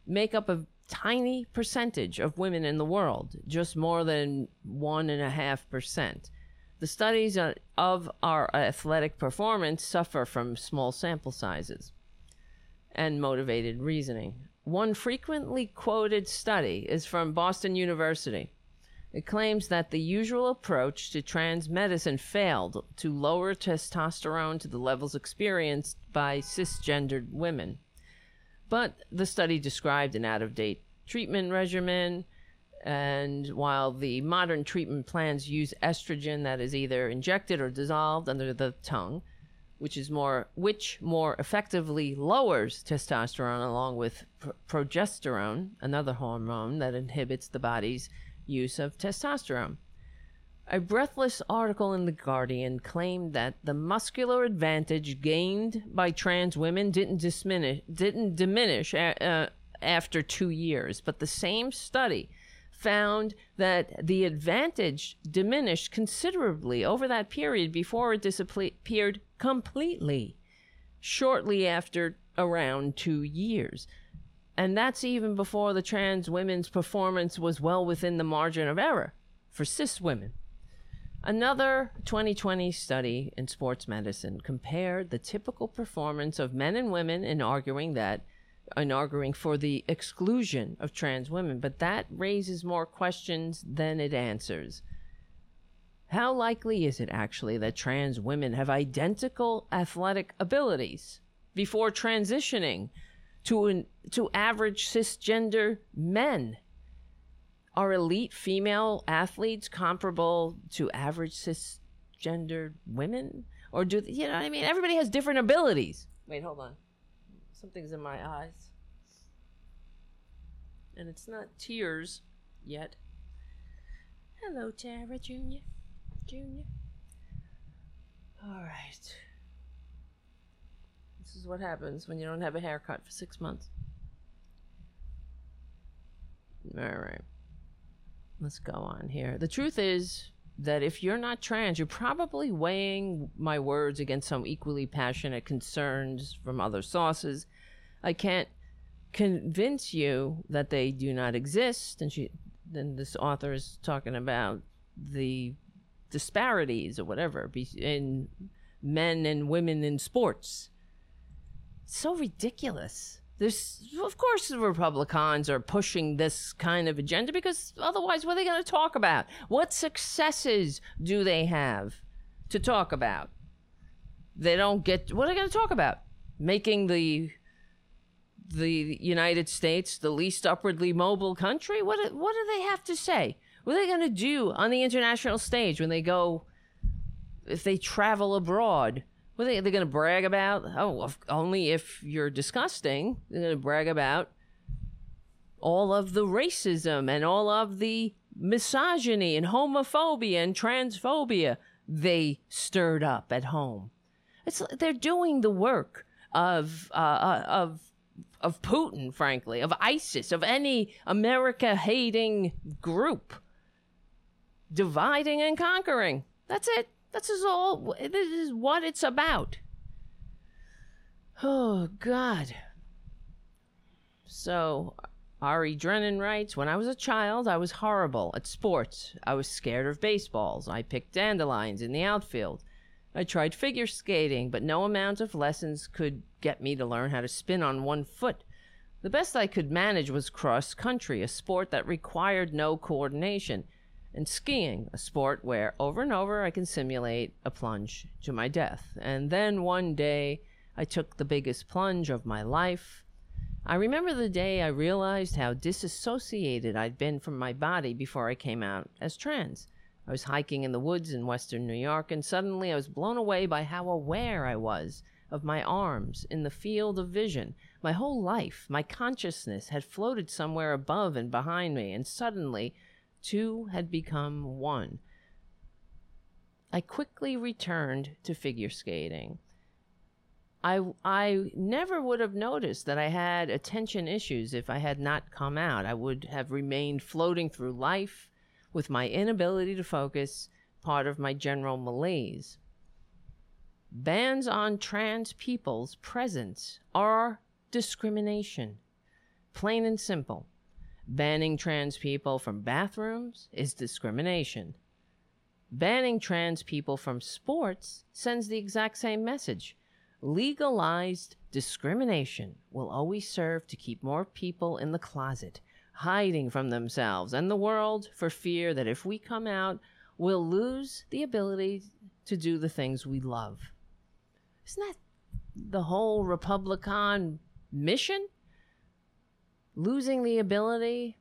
make up a tiny percentage of women in the world, just more than one and a half percent. The studies of our athletic performance suffer from small sample sizes and motivated reasoning. One frequently quoted study is from Boston University. It claims that the usual approach to trans medicine failed to lower testosterone to the levels experienced by cisgendered women. But the study described an out of date treatment regimen. And while the modern treatment plans use estrogen that is either injected or dissolved under the tongue, which is more which more effectively lowers testosterone along with progesterone, another hormone that inhibits the body's use of testosterone. A breathless article in The Guardian claimed that the muscular advantage gained by trans women didn't diminish, didn't diminish uh, after two years, but the same study found that the advantage diminished considerably over that period before it disappeared completely shortly after around two years. And that's even before the trans women's performance was well within the margin of error for cis women. Another 2020 study in sports medicine compared the typical performance of men and women in arguing that in arguing for the exclusion of trans women, but that raises more questions than it answers. How likely is it actually that trans women have identical athletic abilities before transitioning to an, to average cisgender men? Are elite female athletes comparable to average cisgender women? Or do you know what I mean? Everybody has different abilities. Wait, hold on. Something's in my eyes. And it's not tears yet. Hello, Tara Jr. Jr. All right. This is what happens when you don't have a haircut for six months. All right. Let's go on here. The truth is that if you're not trans, you're probably weighing my words against some equally passionate concerns from other sources. I can't convince you that they do not exist. And she, then this author is talking about the disparities or whatever in men and women in sports. so ridiculous. There's, of course, the Republicans are pushing this kind of agenda because otherwise, what are they going to talk about? What successes do they have to talk about? They don't get. What are they going to talk about? Making the the United States the least upwardly mobile country? What what do they have to say? What are they going to do on the international stage when they go, if they travel abroad? What are they, going to brag about? Oh, if, only if you're disgusting. They're going to brag about all of the racism and all of the misogyny and homophobia and transphobia they stirred up at home. It's they're doing the work of uh, uh of of Putin, frankly, of ISIS, of any America hating group dividing and conquering. That's it. That's is all. This is what it's about. Oh God. So, Ari Drennen writes, When I was a child, I was horrible at sports. I was scared of baseballs. I picked dandelions in the outfield. I tried figure skating, but no amount of lessons could get me to learn how to spin on one foot. The best I could manage was cross country, a sport that required no coordination and skiing, a sport where over and over I can simulate a plunge to my death. And then one day I took the biggest plunge of my life. I remember the day I realized how disassociated I'd been from my body before I came out as trans. I was hiking in the woods in western New York, and suddenly I was blown away by how aware I was of my arms in the field of vision. My whole life, my consciousness had floated somewhere above and behind me, and suddenly Two had become one. I quickly returned to figure skating. I, I never would have noticed that I had attention issues if I had not come out. I would have remained floating through life with my inability to focus, part of my general malaise. Bans on trans people's presence are discrimination. Plain and simple. Banning trans people from bathrooms is discrimination. Banning trans people from sports sends the exact same message. Legalized discrimination will always serve to keep more people in the closet, hiding from themselves and the world for fear that if we come out, we'll lose the ability to do the things we love. Isn't that the whole Republican mission? Losing the ability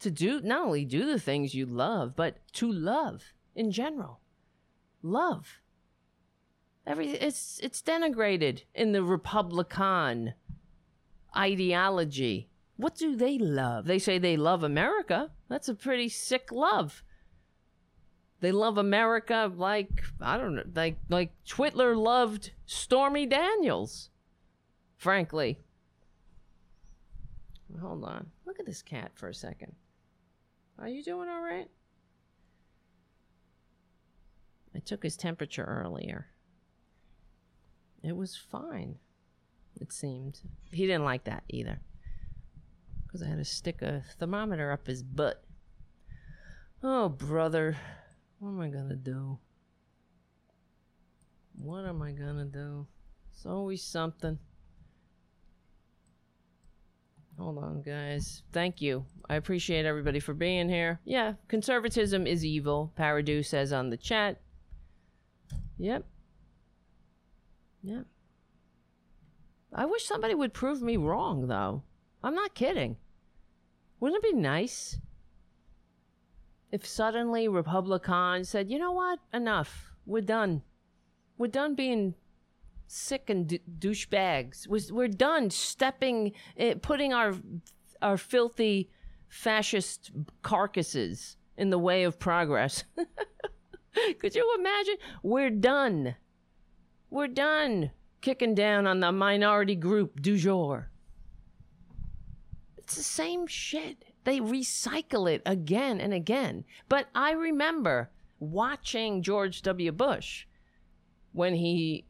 to do not only do the things you love, but to love in general. Love. Every it's it's denigrated in the Republican ideology. What do they love? They say they love America. That's a pretty sick love. They love America like I don't know, like like Twitler loved Stormy Daniels. Frankly, Hold on. Look at this cat for a second. Are you doing all right? I took his temperature earlier. It was fine, it seemed. He didn't like that either. because I had to stick a thermometer up his butt. Oh, brother. What am I going to do? What am I going to do? It's always something. Hold on, guys. Thank you. I appreciate everybody for being here. Yeah, conservatism is evil, Paradu says on the chat. Yep. Yep. I wish somebody would prove me wrong, though. I'm not kidding. Wouldn't it be nice if suddenly Republicans said, you know what? Enough. We're done. We're done being sick and d- douchebags. We're, done stepping, eh, putting our our filthy fascist carcasses in the way of progress. Could you imagine? We're done. We're done kicking down on the minority group du jour. It's the same shit. They recycle it again and again. But I remember watching George W. Bush when he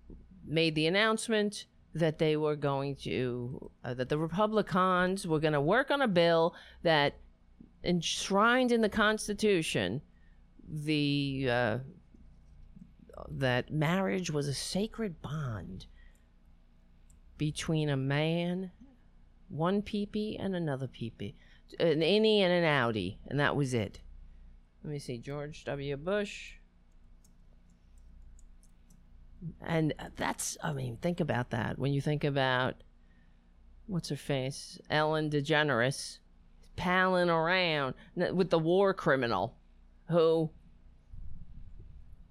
made the announcement that they were going to, uh, that the Republicans were going to work on a bill that enshrined in the Constitution the uh, that marriage was a sacred bond between a man, one peepee, and another peepee, an innie and an outie, and that was it. Let me see, George W. Bush. And that's, I mean, think about that. When you think about, what's her face? Ellen DeGeneres palling around with the war criminal who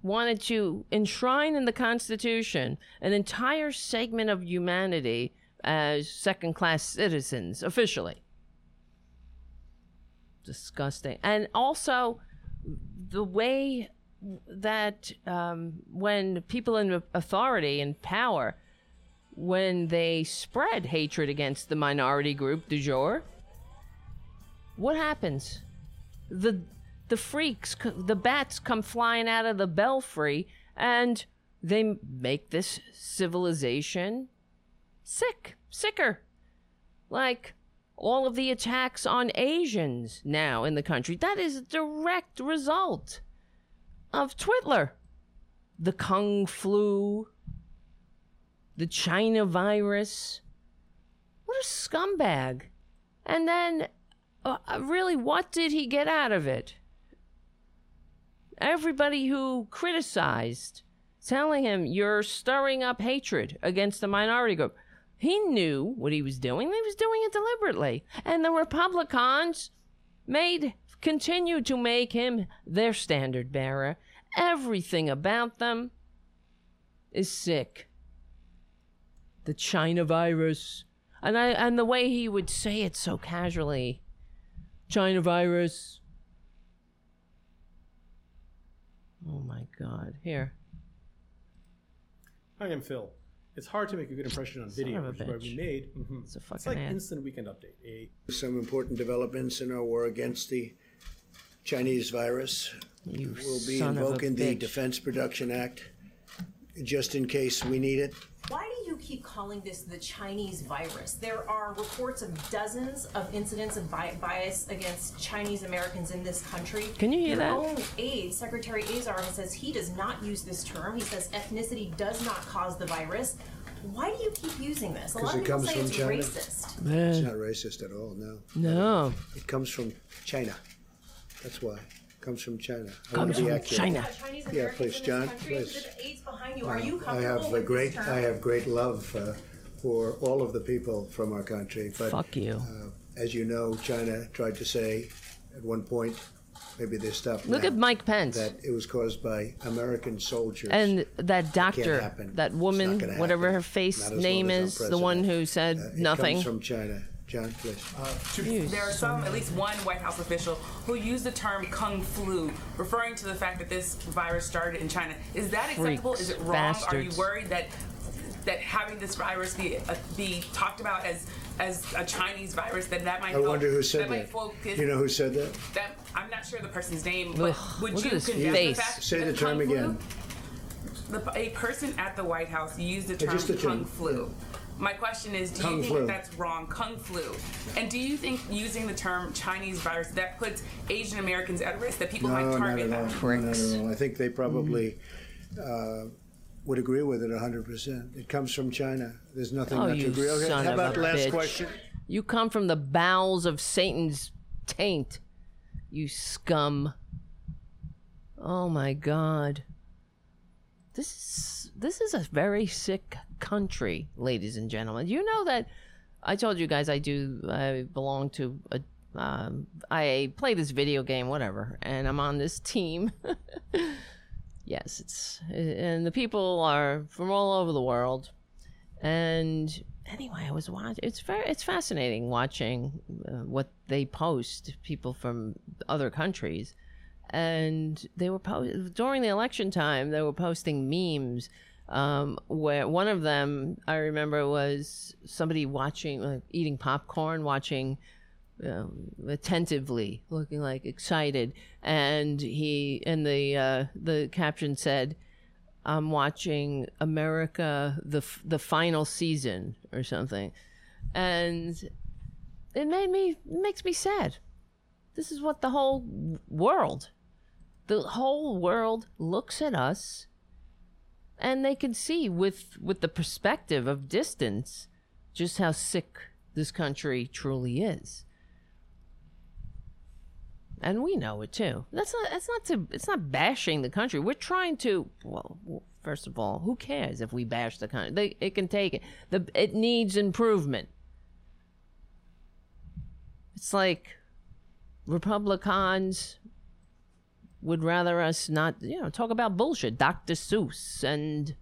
wanted to enshrine in the Constitution an entire segment of humanity as second class citizens officially. Disgusting. And also, the way that um, when people in authority and power, when they spread hatred against the minority group du jour, what happens? The the freaks, the bats come flying out of the belfry and they make this civilization sick, sicker. Like all of the attacks on Asians now in the country. That is a direct result of Twitler. The Kung flu, the China virus. What a scumbag. And then, uh, really, what did he get out of it? Everybody who criticized, telling him, you're stirring up hatred against the minority group. He knew what he was doing. He was doing it deliberately. And the Republicans made continue to make him their standard bearer. Everything about them is sick. The China virus. And I and the way he would say it so casually. China virus. Oh my god. Here. Hi, I'm Phil. It's hard to make a good impression on Son video, of a which is why we bitch. made. mhm. It's a It's like ad. instant weekend update. A Some important developments in our war against the Chinese virus. You we'll be son of a invoking the bitch. Defense Production Act just in case we need it. Why do you keep calling this the Chinese virus? There are reports of dozens of incidents of bi- bias against Chinese Americans in this country. Can you hear Your that? own aide, Secretary Azar, says he does not use this term. He says ethnicity does not cause the virus. Why do you keep using this? A lot Because of it people comes say from it's China. racist. It's not racist at all, no. No. It comes from China. That's why. It comes from China. I Comes to be from accurate. China. Chinese Yeah, Americans please, in this John, country, please. the aides behind you. Uh, Are you I comfortable have a with great, term? I have great love uh, for all of the people from our country. But Fuck you. Uh, as you know, China tried to say at one point, maybe they stopped. Look now, at Mike Pence. That it was caused by American soldiers. And that doctor, happen. that It's not woman, gonna whatever happen. her face Not as name as is, I'm the one president. who said Uh, it nothing. comes from China. John, please. There are some, at least one White House official, who used the term kung flu, referring to the fact that this virus started in China. Is that acceptable? Freaks, Is it wrong? Are you worried that that having this virus be uh, be talked about as as a Chinese virus, then that might I help- wonder who said might that. focus- You know who said that? that I'm not sure the person's name, but Ugh, would look you at his condemn face. the fact Say that the term kung flu- again. The, a person at the White House used the Uh, term just the term. kung flu. My question is, do Kung you think flu. that that's wrong? Kung flu. And do you think using the term Chinese virus that puts Asian Americans at risk? That people no, might not target at all. them? No, not at all. I think they probably uh, would agree with it 100%. It comes from China. There's nothing Oh, not to you agree. Okay, son how of about a last bitch. question? You come from the bowels of Satan's taint, you scum. Oh my God. This is this is a very sick country, ladies and gentlemen. You know that I told you guys I do I belong to a um, I play this video game, whatever, and I'm on this team. yes, it's and the people are from all over the world. And anyway, I was watching. It's very, it's fascinating watching uh, what they post. People from other countries, and they were po- during the election time. They were posting memes. Um, where one of them I remember was somebody watching, uh, eating popcorn, watching um, attentively, looking like excited, and he and the uh, the caption said, "I'm watching America the f- the final season" or something, and it made me it makes me sad. This is what the whole world, the whole world looks at us, and they can see with with the perspective of distance just how sick this country truly is and we know it too. That's not. That's not to. It's not bashing the country. We're trying to. Well, first of all, who cares if we bash the country? They, it can take it. The it needs improvement. It's like Republicans would rather us not, you know, talk about bullshit, Dr. Seuss and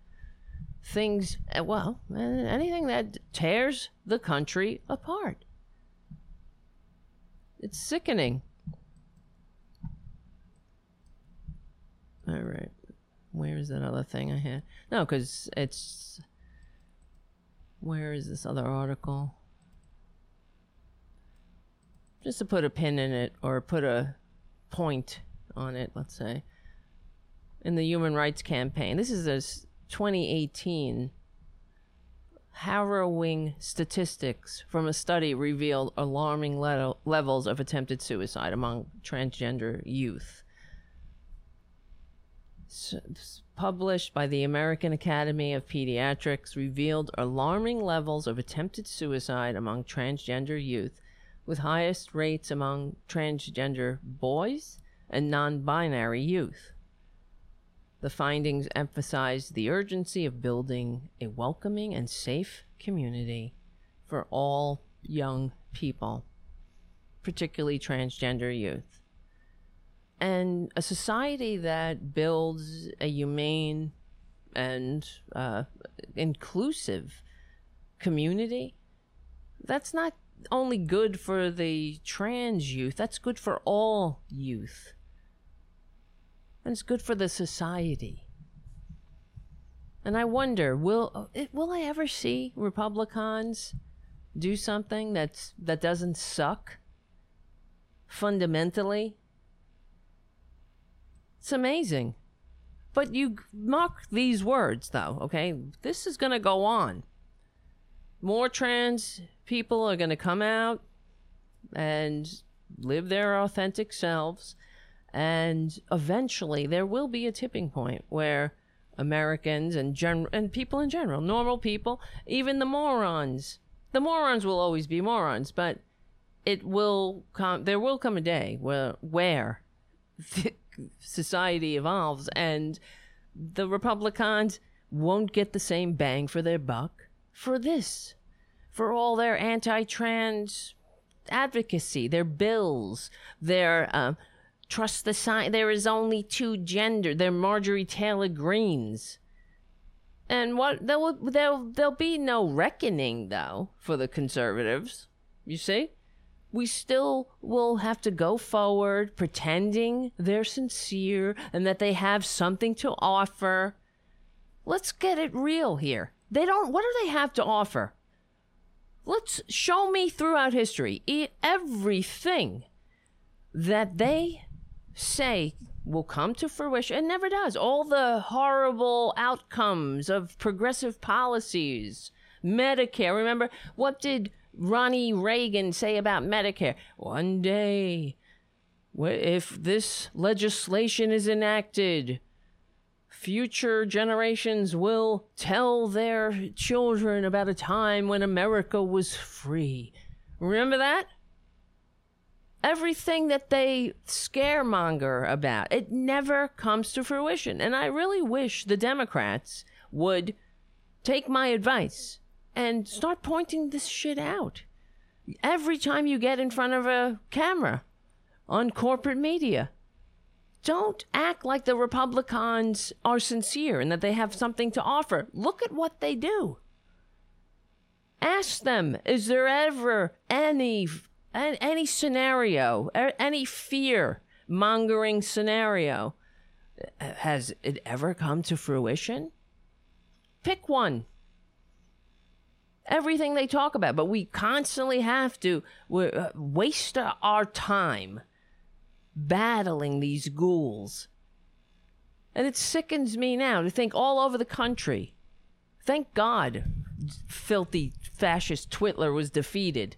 things. uh, Well, uh, anything that tears the country apart. It's sickening. All right. Where is that other thing I had? No, because it's. Where is this other article? Just to put a pin in it or put a point on it, let's say. In the Human Rights Campaign. This is a s- 2018 harrowing statistics from a study revealed alarming le- levels of attempted suicide among transgender youth. Published by the American Academy of Pediatrics revealed alarming levels of attempted suicide among transgender youth, with highest rates among transgender boys and non binary youth. The findings emphasize the urgency of building a welcoming and safe community for all young people, particularly transgender youth. And a society that builds a humane and uh, inclusive community, that's not only good for the trans youth, that's good for all youth and it's good for the society. And I wonder, will eh, will I ever see Republicans do something that's that doesn't suck fundamentally? It's amazing. But you mock these words though, okay? This is going to go on. More trans people are going to come out and live their authentic selves and eventually there will be a tipping point where Americans and gen- and people in general, normal people, even the morons, the morons will always be morons, but it will come. There will come a day where where society evolves and the Republicans won't get the same bang for their buck for this, for all their anti-trans advocacy, their bills, their um, trust the sign. There is only two gender. They're Marjorie Taylor Greenes. And what there will there there'll be no reckoning though for the conservatives. You see, we still will have to go forward pretending they're sincere and that they have something to offer. Let's get it real here. They don't. What do they have to offer? Let's show me throughout history everything that they say will come to fruition. It never does. All the horrible outcomes of progressive policies Medicare. Remember, what did Ronnie Reagan say about Medicare? One day, if this legislation is enacted, future generations will tell their children about a time when America was free. Remember that? Everything that they scaremonger about, it never comes to fruition. And I really wish the Democrats would take my advice and start pointing this shit out. Every time you get in front of a camera on corporate media, don't act like the Republicans are sincere and that they have something to offer. Look at what they do. Ask them, is there ever any any scenario, any fear mongering scenario has it ever come to fruition? Pick one. Everything they talk about, but we constantly have to uh, waste our time battling these ghouls. And it sickens me now to think all over the country. Thank God filthy fascist Twitler was defeated.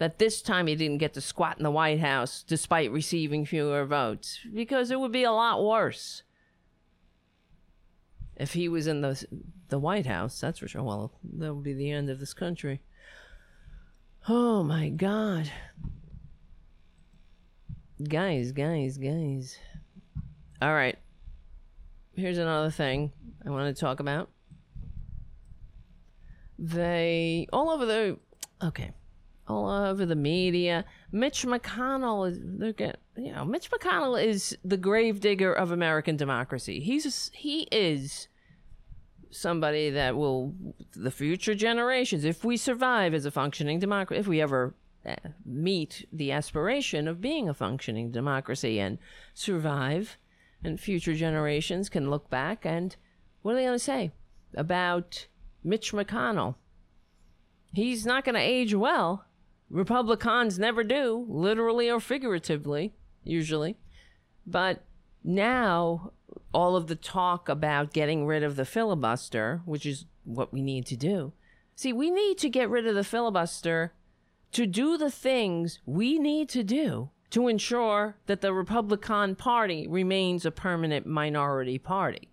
That this time he didn't get to squat in the White House despite receiving fewer votes, because it would be a lot worse if he was in the the White House. That's for sure. Well, that would be the end of this country. Oh my God guys, guys, guys. All right. Here's another thing I want to talk about. They all over the okay, all over the media. Mitch McConnell is they're getting, you know Mitch McConnell is the gravedigger of American democracy. He's he is somebody that will the future generations if we survive as a functioning democracy if we ever uh, meet the aspiration of being a functioning democracy and survive, and future generations can look back and what are they going to say about Mitch McConnell? He's not going to age well. Republicans never do, literally or figuratively, usually. But now, all of the talk about getting rid of the filibuster, which is what we need to do. See, we need to get rid of the filibuster to do the things we need to do to ensure that the Republican Party remains a permanent minority party.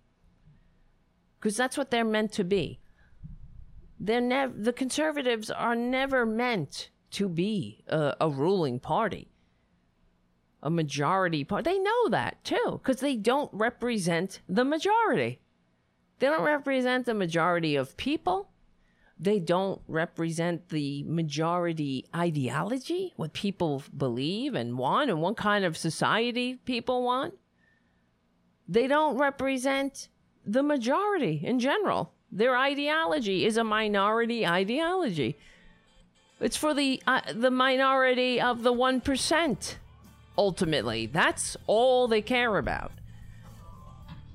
Because that's what they're meant to be. They're nev- the conservatives are never meant to be a, a ruling party, a majority party. They know that too, because they don't represent the majority. They don't represent the majority of people they don't represent the majority ideology, what people believe and want, and what kind of society people want. They don't represent the majority in general. Their ideology is a minority ideology. It's for the uh, the minority of the 1%. Ultimately, that's all they care about.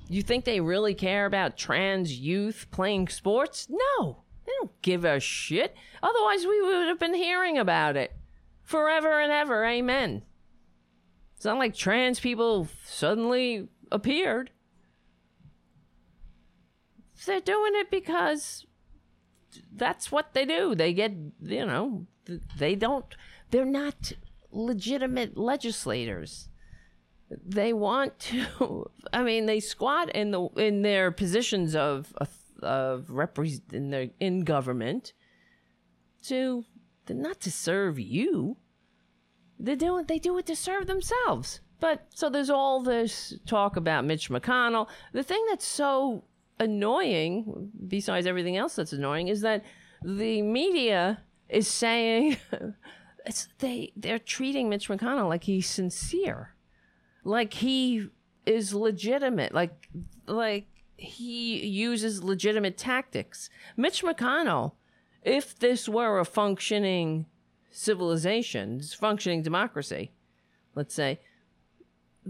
You think they really care about trans youth playing sports? No. They don't give a shit. Otherwise, we would have been hearing about it forever and ever. Amen. It's not like trans people suddenly appeared. They're doing it because that's what they do. They get, you know, they don't, they're not legitimate legislators. They want to, I mean, they squat in the in their positions of of represent in, their, in government to not to serve you. They do it. They do it to serve themselves. But so there's all this talk about Mitch McConnell. The thing that's so annoying, besides everything else that's annoying, is that the media is saying they they're treating Mitch McConnell like he's sincere, like he is legitimate, like like he uses legitimate tactics. Mitch McConnell, if this were a functioning civilization, functioning democracy, let's say,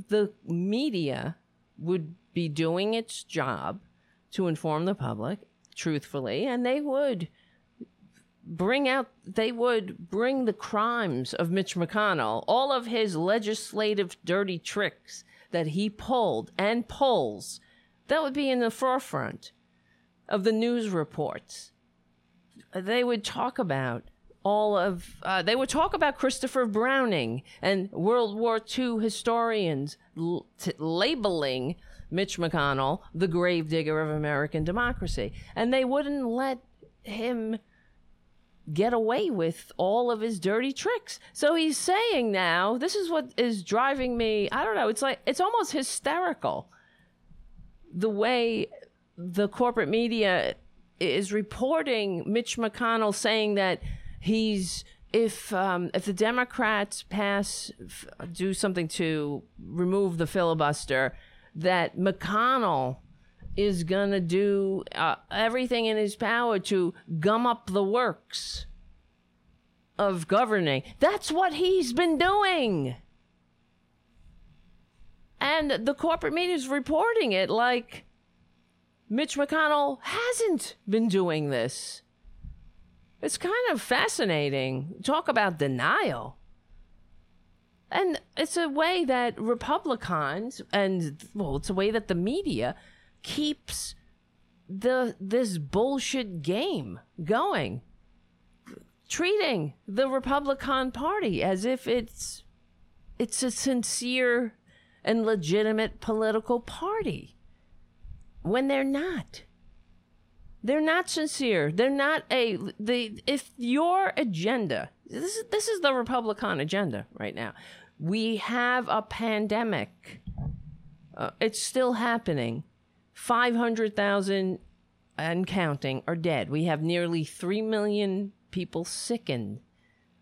the media would be doing its job to inform the public truthfully, and they would bring out, they would bring the crimes of Mitch McConnell, all of his legislative dirty tricks that he pulled and pulls that would be in the forefront of the news reports. they would talk about all of uh, they would talk about Christopher Browning and World War II historians l- t- labeling Mitch McConnell the gravedigger of American democracy, and they wouldn't let him get away with all of his dirty tricks. So he's saying now, this is what is driving me. I don't know. It's like it's almost hysterical the way the corporate media is reporting Mitch McConnell saying that he's if um, if the Democrats pass do something to remove the filibuster, that McConnell is gonna do uh, everything in his power to gum up the works of governing. That's what he's been doing. And the corporate media is reporting it like Mitch McConnell hasn't been doing this. It's kind of fascinating. Talk about denial. And it's a way that Republicans and well, it's a way that the media keeps the this bullshit game going. Treating the Republican Party as if it's it's a sincere and legitimate political party when they're not. They're not sincere. They're not a the if your agenda this is this is the Republican agenda right now. We have a pandemic. Uh, it's still happening. 500,000 and counting are dead. We have nearly 3 million people sickened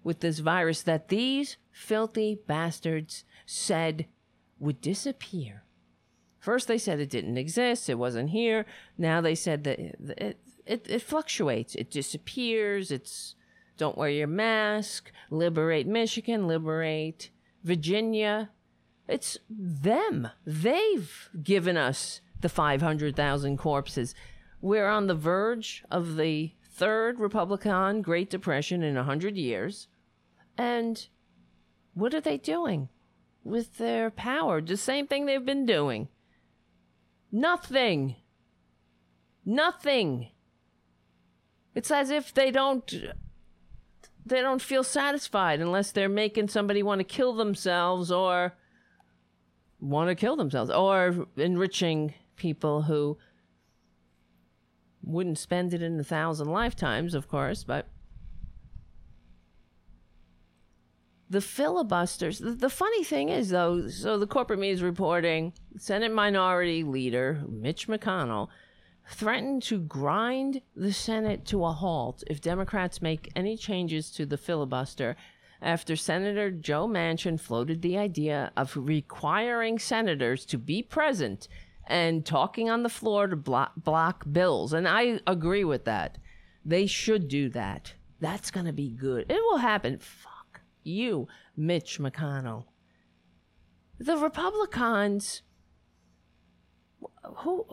with this virus that these filthy bastards said would disappear. First, they said it didn't exist, it wasn't here. Now they said that it, it, it fluctuates, it disappears, it's don't wear your mask, liberate Michigan, liberate Virginia. It's them. They've given us the 500,000 corpses. We're on the verge of the third Republican Great Depression in 100 years. And what are they doing with their power? The same thing they've been doing. Nothing. Nothing. It's as if they don't they don't feel satisfied unless they're making somebody want to kill themselves or want to kill themselves or enriching people who wouldn't spend it in a thousand lifetimes, of course, but the filibusters. The, the funny thing is, though, so the corporate media is reporting Senate Minority Leader Mitch McConnell threatened to grind the Senate to a halt if Democrats make any changes to the filibuster after Senator Joe Manchin floated the idea of requiring senators to be present and talking on the floor to block, block bills. And I agree with that. They should do that. That's going to be good. It will happen. Fuck you, Mitch McConnell. The Republicans who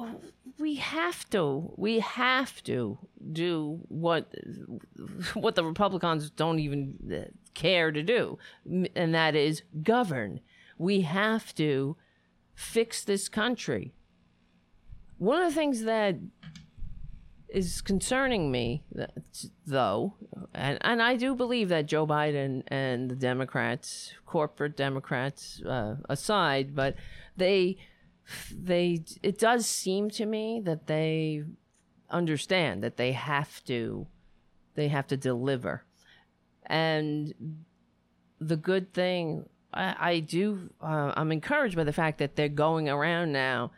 we have to we have to do what what the republicans don't even care to do and that is govern. We have to fix this country. One of the things that is concerning me though and, and i do believe that joe biden and the democrats corporate democrats uh, aside but they they it does seem to me that they understand that they have to they have to deliver. And the good thing i, I do uh, i'm encouraged by the fact that they're going around now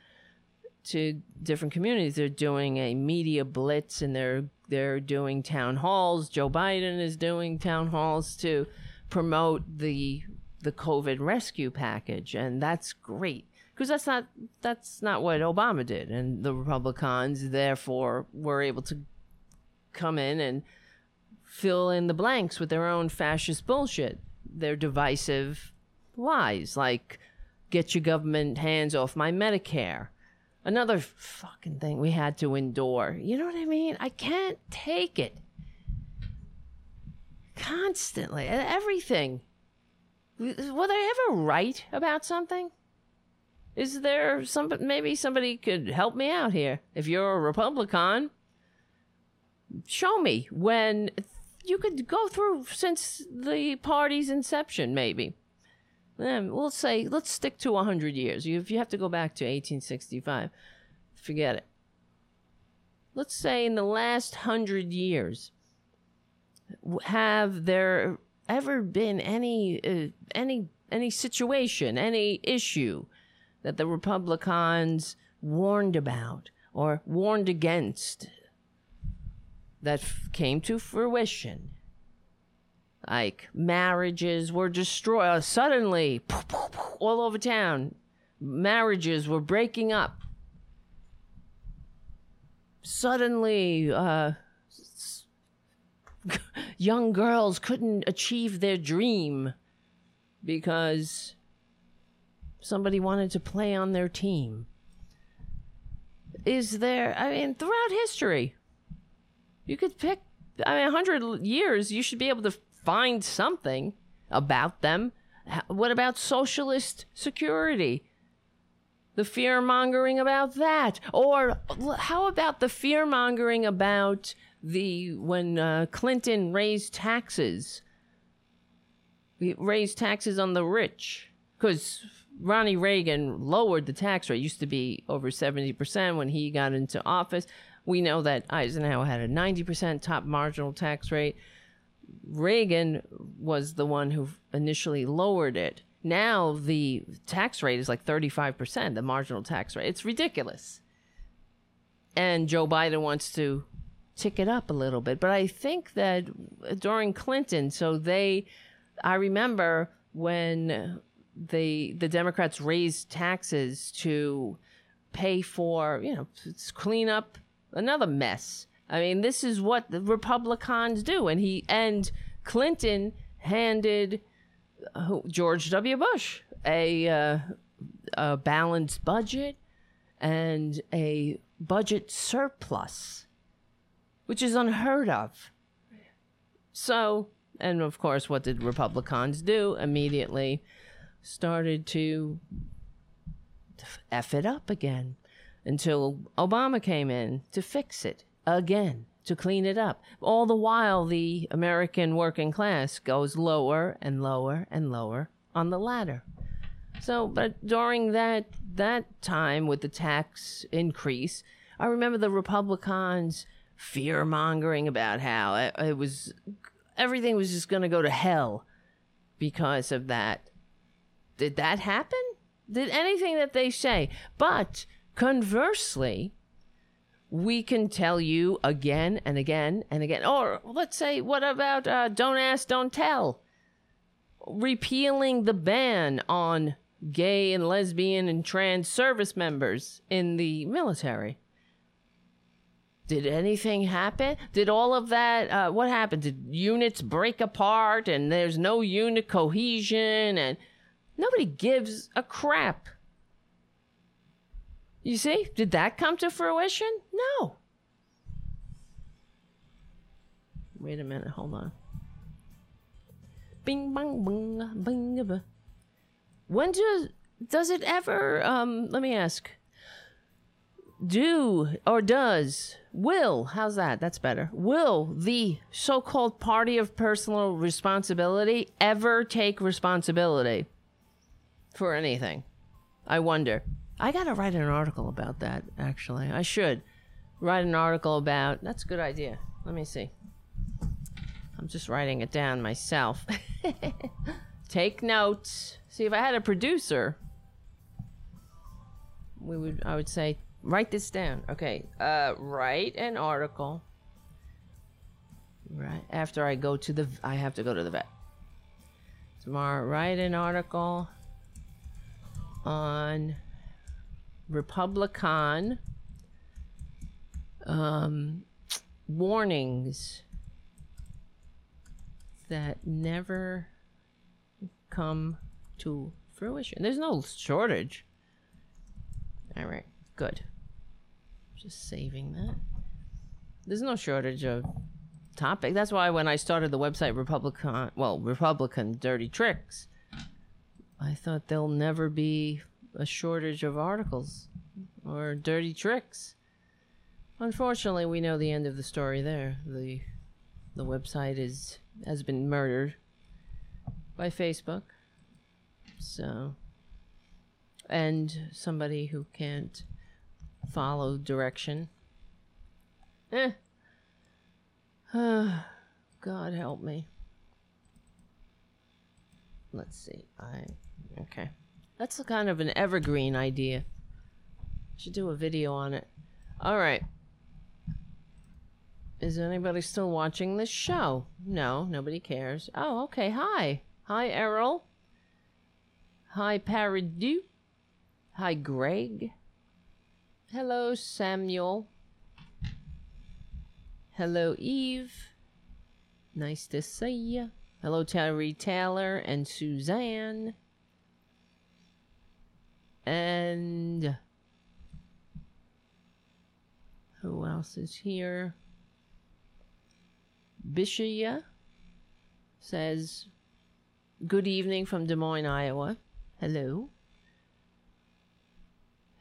to different communities. They're doing a media blitz and they're they're doing town halls. Joe biden is doing town halls to promote the the covid rescue package. And that's great because that's not that's not what Obama did, and the Republicans therefore were able to come in and fill in the blanks with their own fascist bullshit, their divisive lies like "get your government hands off my Medicare." Another fucking thing we had to endure. You know what I mean? I can't take it. Constantly, everything. Were they ever right about something? Is there some maybe somebody could help me out here? If you're a Republican, show me when you could go through since the party's inception, maybe. Then we'll say, let's stick to 100 years. If you have to go back to 1865, forget it. Let's say in the last 100 years, have there ever been any uh, any any situation, any issue that the Republicans warned about or warned against that f- came to fruition? Like marriages were destroyed uh, suddenly, all over town. Marriages were breaking up. Suddenly, uh, young girls couldn't achieve their dream because somebody wanted to play on their team. Is there, I mean, throughout history, you could pick, I mean, 100 years, you should be able to find something about them. What about socialist security? The fear mongering about that. Or how about the fear mongering about the, when uh, Clinton raised taxes? He raised taxes on the rich. Because Ronnie Reagan lowered the tax rate. It used to be over 70% when he got into office. We know that Eisenhower had a 90% top marginal tax rate. Reagan was the one who initially lowered it. Now the tax rate is like 35%, the marginal tax rate. It's ridiculous. And Joe Biden wants to tick it up a little bit. But I think that during Clinton, so they, I remember when they, the Democrats raised taxes to pay for, you know, clean up another mess. I mean, this is what the Republicans do. And he, and Clinton handed uh, George W. Bush a, uh, a balanced budget and a budget surplus, which is unheard of. So, and of course, what did Republicans do? Immediately started to F it up again until Obama came in to fix it again, to clean it up. All the while, the American working class goes lower and lower and lower on the ladder. So, but during that that time with the tax increase, I remember the Republicans fear mongering about how it, it was everything was just going to go to hell because of that. Did that happen? Did anything that they say? But conversely, we can tell you again and again and again. Or let's say, what about uh, don't ask, don't tell? Repealing the ban on gay and lesbian and trans service members in the military. Did anything happen? Did all of that, uh, what happened? Did units break apart and there's no unit cohesion and nobody gives a crap? You see, did that come to fruition? No. Wait a minute, hold on. Bing bang bing bing ba. When does does it ever um let me ask do or does will how's that that's better will the so-called party of personal responsibility ever take responsibility for anything. I wonder. I gotta write an article about that actually. I should write an article about that's a good idea. Let me see. I'm just writing it down myself. Take notes. See if i had a producer we would i would say write this down. Okay uh write an article. Right after i go to the i have to go to the vet. Tomorrow write an article on republican um warnings that never come to fruition there's no shortage all right, good. Just saving that. There's no shortage of topic. That's why when I started the website Republican, well, Republican Dirty Tricks, I thought there'll never be a shortage of articles or dirty tricks. Unfortunately, we know the end of the story there. The the website is has been murdered by Facebook. So and somebody who can't follow direction. Eh. God help me. Let's see. I okay. That's a kind of an evergreen idea. Should do a video on it. All right. Is anybody still watching this show? No, nobody cares. Oh, okay. Hi. Hi, Errol. Hi, Paradu. Hi, Greg. Hello, Samuel. Hello, Eve. Nice to see you. Hello, Terry Taylor and Suzanne. And who else is here? Bishia says, Good evening from Des Moines, Iowa. Hello.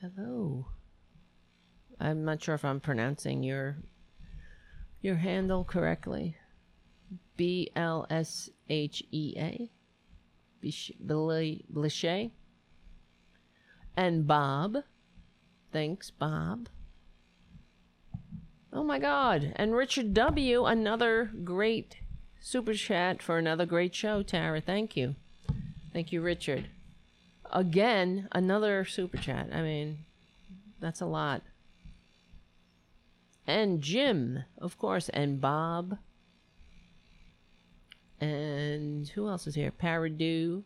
Hello. I'm not sure if I'm pronouncing your your handle correctly. B L S H E A. bish Blichet. And Bob. Thanks, Bob. Oh my God. And Richard W., another great super chat for another great show, Tara. Thank you. Thank you, Richard. Again, another super chat. I mean, that's a lot. And Jim, of course, and Bob. And who else is here? Paradu,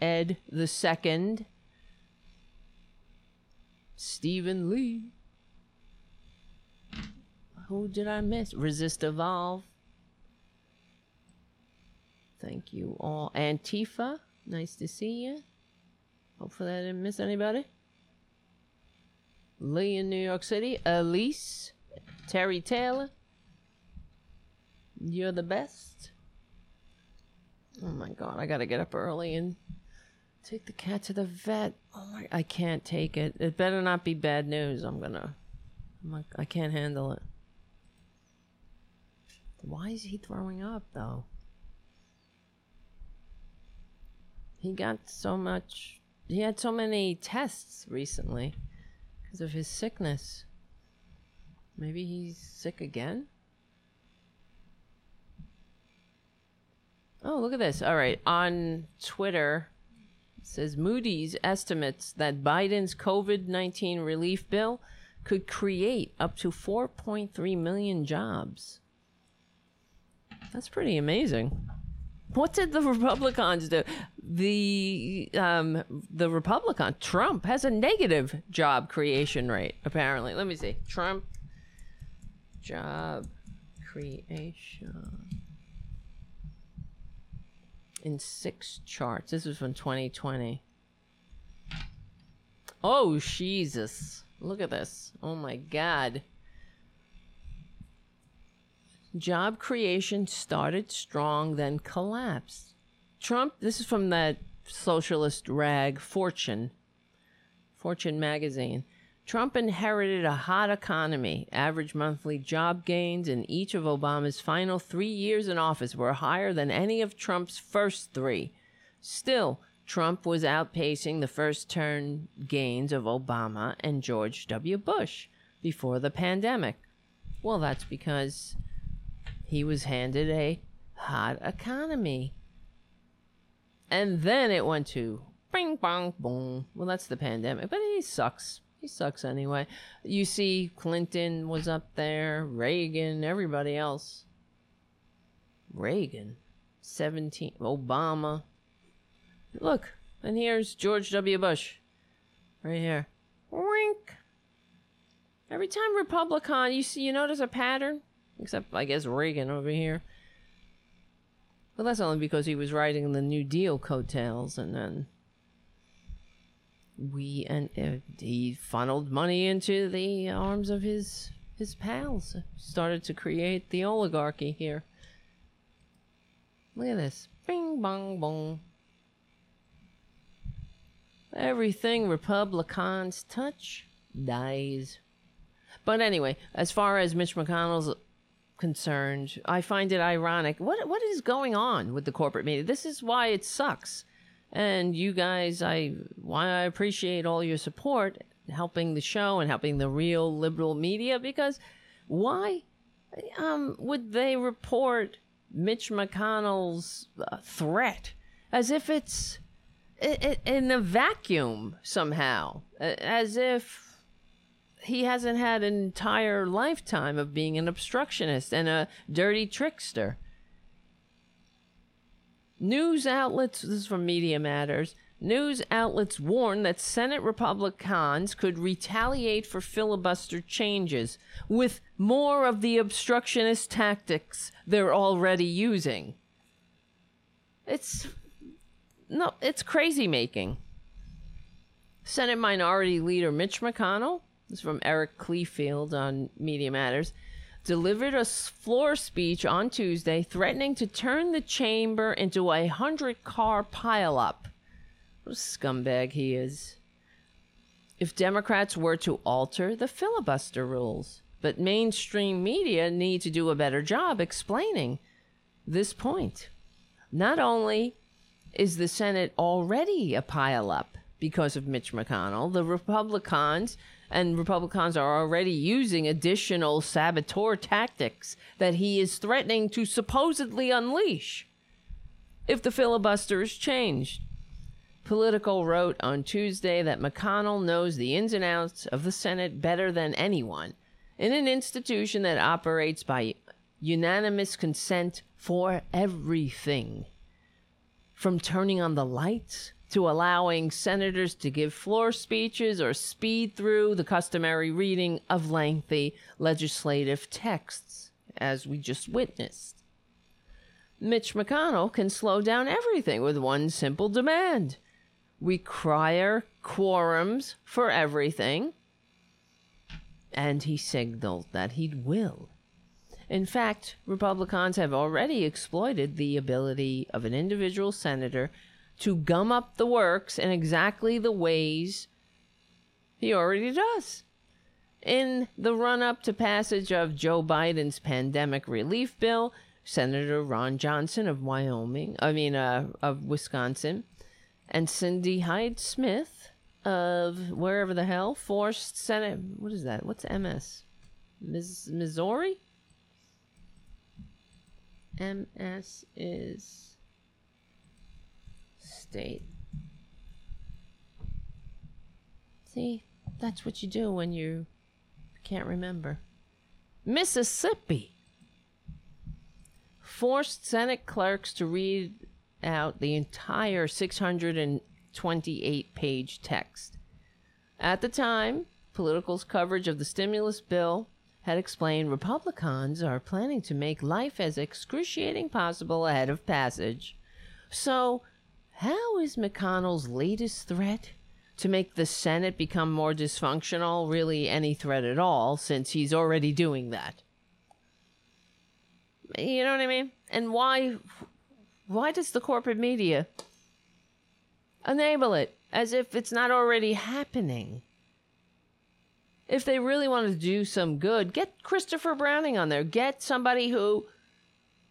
Ed the Second, Stephen Lee. Who did I miss? Resist Evolve. Thank you all. Antifa, nice to see you. Hopefully I didn't miss anybody. Lee in New York City. Elise. Terry Taylor. You're the best. Oh my god, I gotta get up early and take the cat to the vet. Oh my, I can't take it. It better not be bad news. I'm gonna. I'm like, I can't handle it. Why is he throwing up though? He got so much. He had so many tests recently because of his sickness. Maybe he's sick again? Oh, look at this. All right. On Twitter, it says Moody's estimates that Biden's COVID 19 relief bill could create up to 4.3 million jobs. That's pretty amazing. What did the Republicans do? The um, the Republican Trump has a negative job creation rate. Apparently, let me see. Trump job creation in six charts. This is from 2020. Oh Jesus! Look at this. Oh my God. Job creation started strong, then collapsed. Trump, this is from that socialist rag Fortune, Fortune magazine. Trump inherited a hot economy. Average monthly job gains in each of Obama's final three years in office were higher than any of Trump's first three. Still, Trump was outpacing the first term gains of Obama and George W. Bush before the pandemic. Well, that's because he was handed a hot economy. And then it went to bing bong boom. Well, that's the pandemic, but he sucks. He sucks anyway. You see, Clinton was up there, Reagan, everybody else. Reagan, 17, Obama. Look, and here's George W. Bush. Right here. Wink. Every time Republican, you see, you notice a pattern? Except, I guess, Reagan over here. But that's only because he was riding the New Deal coattails, and then we and uh, he funneled money into the arms of his his pals. Started to create the oligarchy here. Look at this. Bing bong bong. Everything Republicans touch dies. But anyway, as far as Mitch McConnell's concerned, I find it ironic. What what is going on with the corporate media? This is why it sucks. And you guys, I why I appreciate all your support, helping the show and helping the real liberal media. Because why um, would they report Mitch McConnell's uh, threat as if it's in a vacuum somehow, as if he hasn't had an entire lifetime of being an obstructionist and a dirty trickster. News outlets, this is from Media Matters, news outlets warn that Senate Republicans could retaliate for filibuster changes with more of the obstructionist tactics they're already using. It's no, it's crazy making. Senate Minority Leader Mitch McConnell, this is from Eric Kleefeld on Media Matters, delivered a floor speech on Tuesday threatening to turn the chamber into a hundred car pileup. What a scumbag he is. If Democrats were to alter the filibuster rules, but mainstream media need to do a better job explaining this point. Not only is the Senate already a pileup because of Mitch McConnell, the Republicans and Republicans are already using additional saboteur tactics that he is threatening to supposedly unleash if the filibuster is changed. Politico wrote on Tuesday that McConnell knows the ins and outs of the Senate better than anyone in an institution that operates by unanimous consent for everything. From turning on the lights to allowing senators to give floor speeches or speed through the customary reading of lengthy legislative texts, as we just witnessed. Mitch McConnell can slow down everything with one simple demand We require quorums for everything. And he signaled that he'd will. In fact, Republicans have already exploited the ability of an individual senator to gum up the works in exactly the ways he already does. In the run up to passage of Joe Biden's pandemic relief bill, Senator Ron Johnson of Wyoming, I mean, uh, of Wisconsin, and Cindy Hyde Smith of wherever the hell forced Senate. What is that? What's MS? Miss Missouri? MS is state. See, that's what you do when you can't remember. Mississippi forced Senate clerks to read out the entire 628 page text. At the time, Politico's coverage of the stimulus bill had explained Republicans are planning to make life as excruciating possible ahead of passage. So, how is McConnell's latest threat to make the Senate become more dysfunctional really any threat at all, since he's already doing that? You know what I mean? And why why does the corporate media enable it as if it's not already happening? If they really want to do some good, get Christopher Browning on there. Get somebody who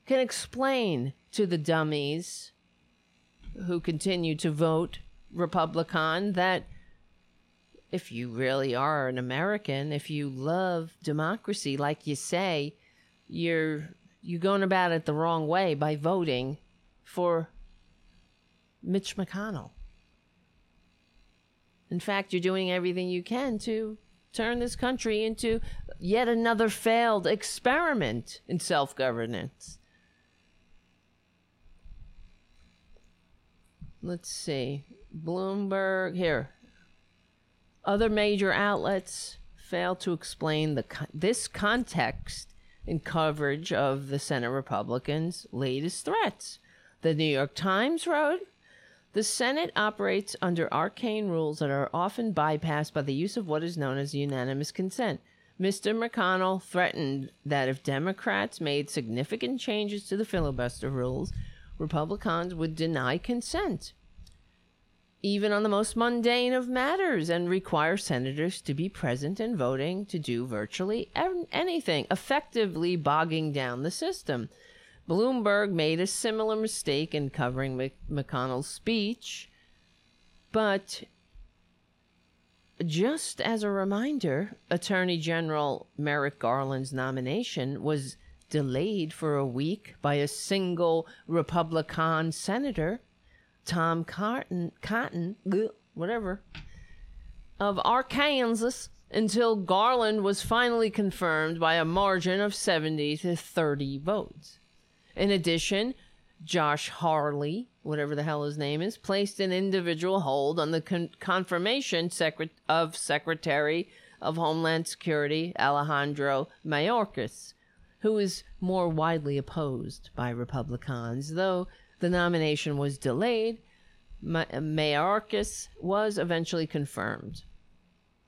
can explain to the dummies who continue to vote Republican that if you really are an American, if you love democracy like you say, you're you're going about it the wrong way by voting for Mitch McConnell. In fact, you're doing everything you can to turn this country into yet another failed experiment in self governance. Let's see. Bloomberg, here. Other major outlets fail to explain the this context in coverage of the Senate Republicans' latest threats. The New York Times wrote The Senate operates under arcane rules that are often bypassed by the use of what is known as unanimous consent. Mr. McConnell threatened that if Democrats made significant changes to the filibuster rules, Republicans would deny consent. even on the most mundane of matters, and require senators to be present and voting to do virtually anything, effectively bogging down the system. Bloomberg made a similar mistake in covering Mc- McConnell's speech, but just as a reminder, Attorney General Merrick Garland's nomination was delayed for a week by a single Republican senator, Tom Cotton, Cotton, whatever, of Arkansas, until Garland was finally confirmed by a margin of 70 to 30 votes. In addition, Josh Harley, whatever the hell his name is, placed an individual hold on the con- confirmation of Secretary of Homeland Security Alejandro Mayorkas, who is more widely opposed by Republicans. Though the nomination was delayed, Ma- uh, Mayorkas was eventually confirmed.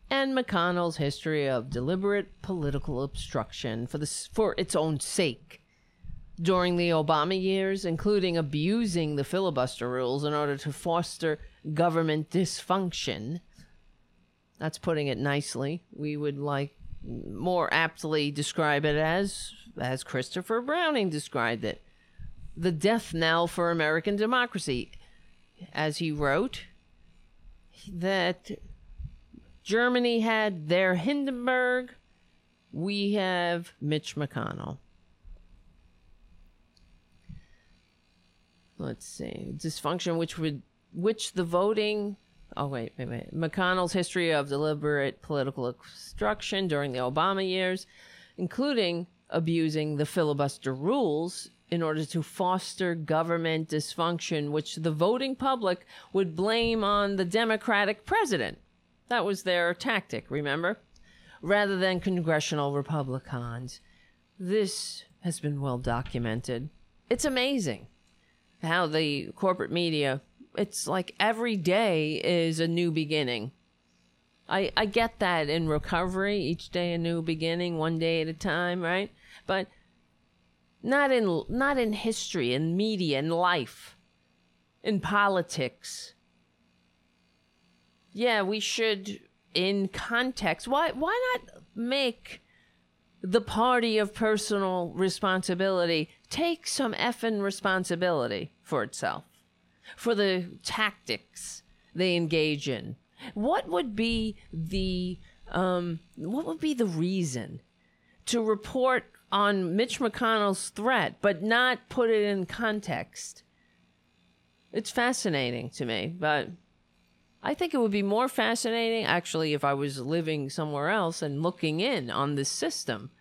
And McConnell's history of deliberate political obstruction for the for its own sake during the Obama years, including abusing the filibuster rules in order to foster government dysfunction. That's putting it nicely. We would like more aptly describe it as as Christopher Browning described it. The death knell for American democracy. As he wrote, that Germany had their Hindenburg, we have Mitch McConnell. let's see dysfunction which would which the voting oh wait wait wait. Mcconnell's history of deliberate political obstruction during the obama years including abusing the filibuster rules in order to foster government dysfunction which the voting public would blame on the democratic president. That was their tactic remember? Rather than congressional republicans. This has been well documented. It's amazing how the corporate media it's like every day is a new beginning. I i get that in recovery each day a new beginning one day at a time right? But not in not in history in media in life in politics. Yeah we should in context why why not make the party of personal responsibility take some effing responsibility for itself, for the tactics they engage in. What would be the um, what would be the reason to report on Mitch McConnell's threat but not put it in context? It's fascinating to me, but I think it would be more fascinating actually if I was living somewhere else and looking in on this system.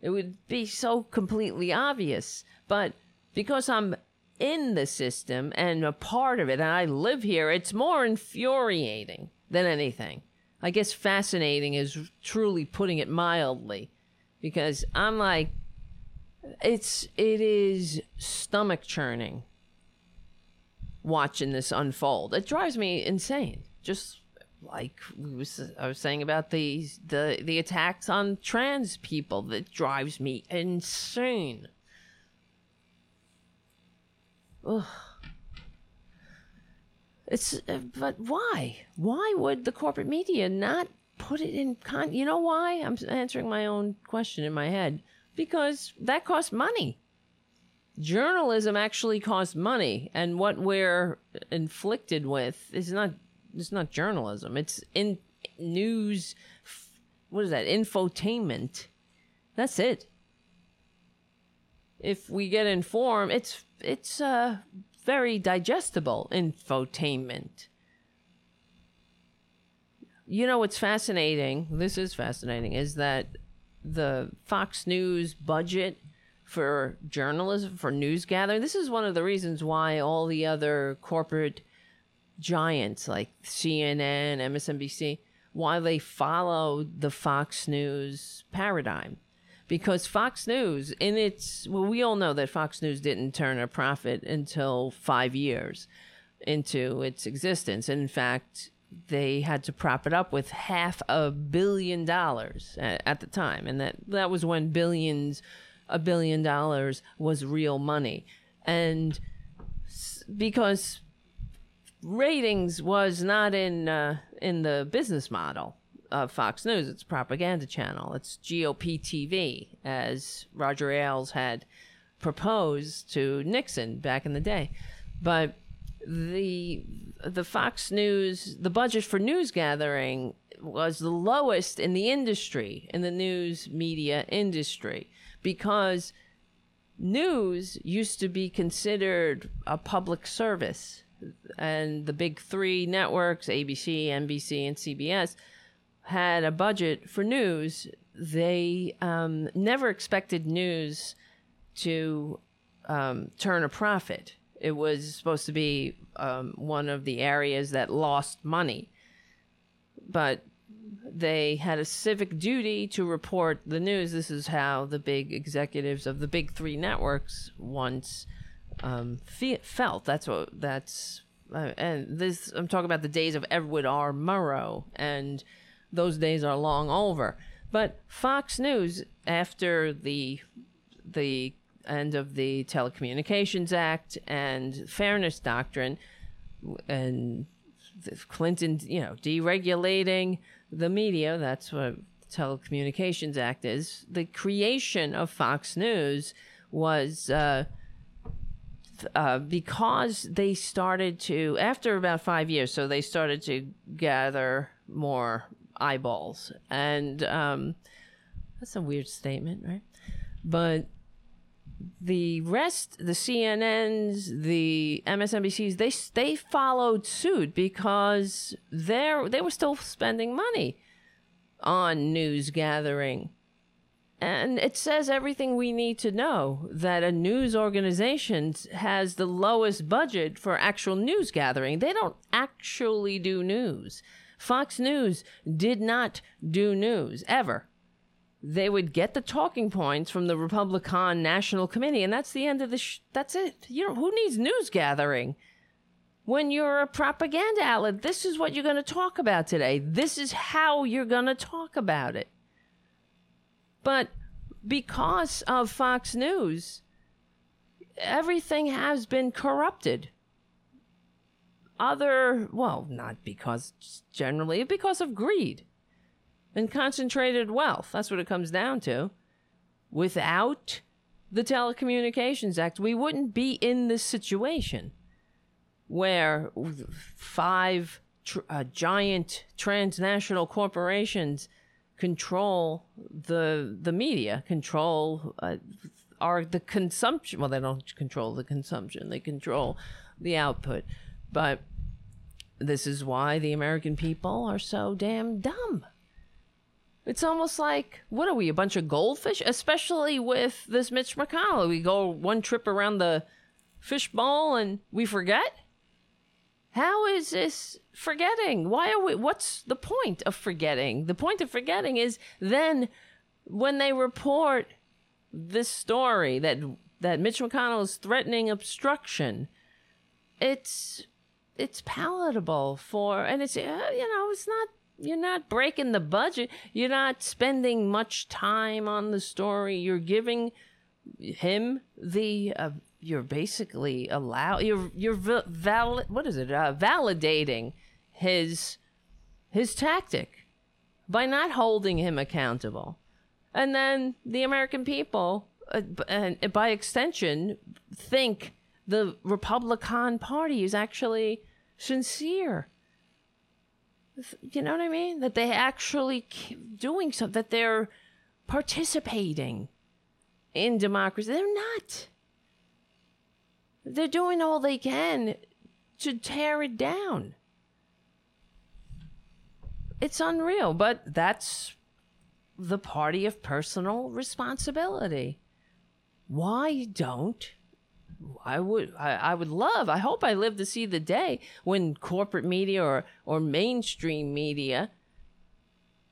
It would be so completely obvious. But because I'm in the system and a part of it and I live here, it's more infuriating than anything. I guess fascinating is truly putting it mildly because I'm like it's it is stomach churning watching this unfold. It drives me insane. Just like we was I was saying about the the the attacks on trans people that drives me insane. Ugh. It's uh, but why? Why would the corporate media not put it in con? You know why? I'm answering my own question in my head because that costs money. Journalism actually costs money, and what we're inflicted with is not it's not journalism. It's in news. What is that? Infotainment. That's it. If we get informed, it's it's uh very digestible infotainment. You know what's fascinating? This is fascinating. Is that the Fox News budget for journalism for news gathering? This is one of the reasons why all the other corporate giants like CNN, MSNBC, why they follow the Fox News paradigm. Because Fox News, in its, well, we all know that Fox News didn't turn a profit until five years into its existence. In fact, they had to prop it up with half a billion dollars at, at the time. And that, that was when billions, a billion dollars was real money. And because ratings was not in uh, in the business model of Fox News. It's propaganda channel. It's GOP TV, as Roger Ailes had proposed to Nixon back in the day. But the the Fox News, the budget for news gathering was the lowest in the industry, in the news media industry, because news used to be considered a public service. And the big three networks, ABC, NBC, and CBS, had a budget for news. They um, never expected news to um, turn a profit. It was supposed to be um, one of the areas that lost money. But they had a civic duty to report the news. This is how the big executives of the big three networks once um, fe- felt. That's what that's. Uh, and this, I'm talking about the days of Edward R. Murrow, and those days are long over. But Fox News, after the the end of the Telecommunications Act and Fairness Doctrine, and Clinton, you know, deregulating the media. That's what Telecommunications Act is. The creation of Fox News was uh, uh, because they started to, after about five years, so they started to gather more eyeballs. And um, that's a weird statement, right? But the rest, the CNNs, the MSNBCs, they they followed suit because they they were still spending money on news gathering. And it says everything we need to know that a news organization has the lowest budget for actual news gathering. They don't actually do news. Fox News did not do news ever they would get the talking points from the Republican National Committee, and that's the end of the. Sh- that's it. You know who needs news gathering? When you're a propaganda outlet, this is what you're going to talk about today. This is how you're going to talk about it. But because of Fox News, everything has been corrupted. Other, well, not because generally, because of greed and concentrated wealth. That's what it comes down to. Without the Telecommunications Act, we wouldn't be in this situation where five tr- uh, giant transnational corporations control the the media, control uh, are the consumption. Well, they don't control the consumption; they control the output. But this is why the American people are so damn dumb. It's almost like, what are we, a bunch of goldfish? Especially with this Mitch McConnell. We go one trip around the fishbowl and we forget? How is this forgetting? Why are we, what's the point of forgetting? The point of forgetting is then when they report this story that, that Mitch McConnell is threatening obstruction, it's, it's palatable for, and it's, uh, you know, it's not you're not breaking the budget. You're not spending much time on the story. You're giving him the. Uh, you're basically allow. You're you're valid. What is it? Uh, validating his his tactic by not holding him accountable, and then the American people, uh, and by extension, think the Republican Party is actually sincere you know what I mean? That they actually doing something, that they're participating in democracy. They're not. They're doing all they can to tear it down. It's unreal, but that's the party of personal responsibility. Why don't I would I, I would love I hope I live to see the day when corporate media or or mainstream media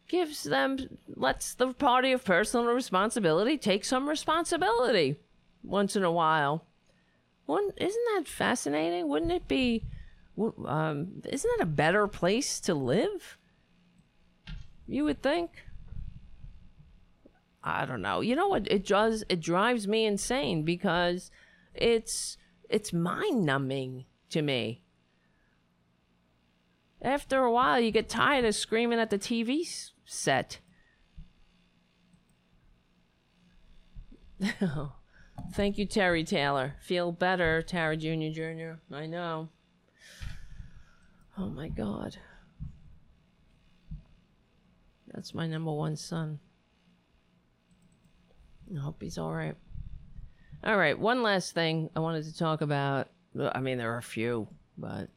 gives them lets the party of personal responsibility take some responsibility once in a while. One isn't that fascinating? Wouldn't it be um, isn't that a better place to live? You would think. I don't know. You know what? It does. It drives me insane because it's it's mind numbing to me. After a while, you get tired of screaming at the TV set. Thank you, Terry Taylor. Feel better, Tara Jr. Jr. I know. Oh my God. That's my number one son. I hope he's all right. All right, one last thing I wanted to talk about. I mean, there are a few, but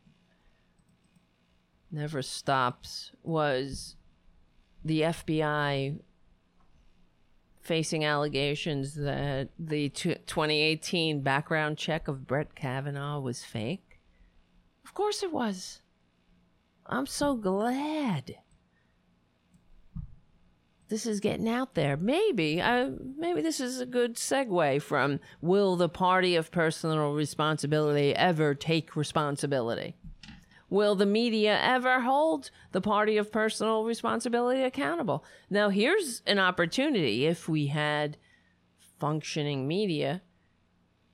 never stops was the FBI facing allegations that the t- 2018 background check of Brett Kavanaugh was fake. Of course it was. I'm so glad this is getting out there. Maybe, maybe this is a good segue from will the party of personal responsibility ever take responsibility? Will the media ever hold the party of personal responsibility accountable? Now, here's an opportunity if we had functioning media.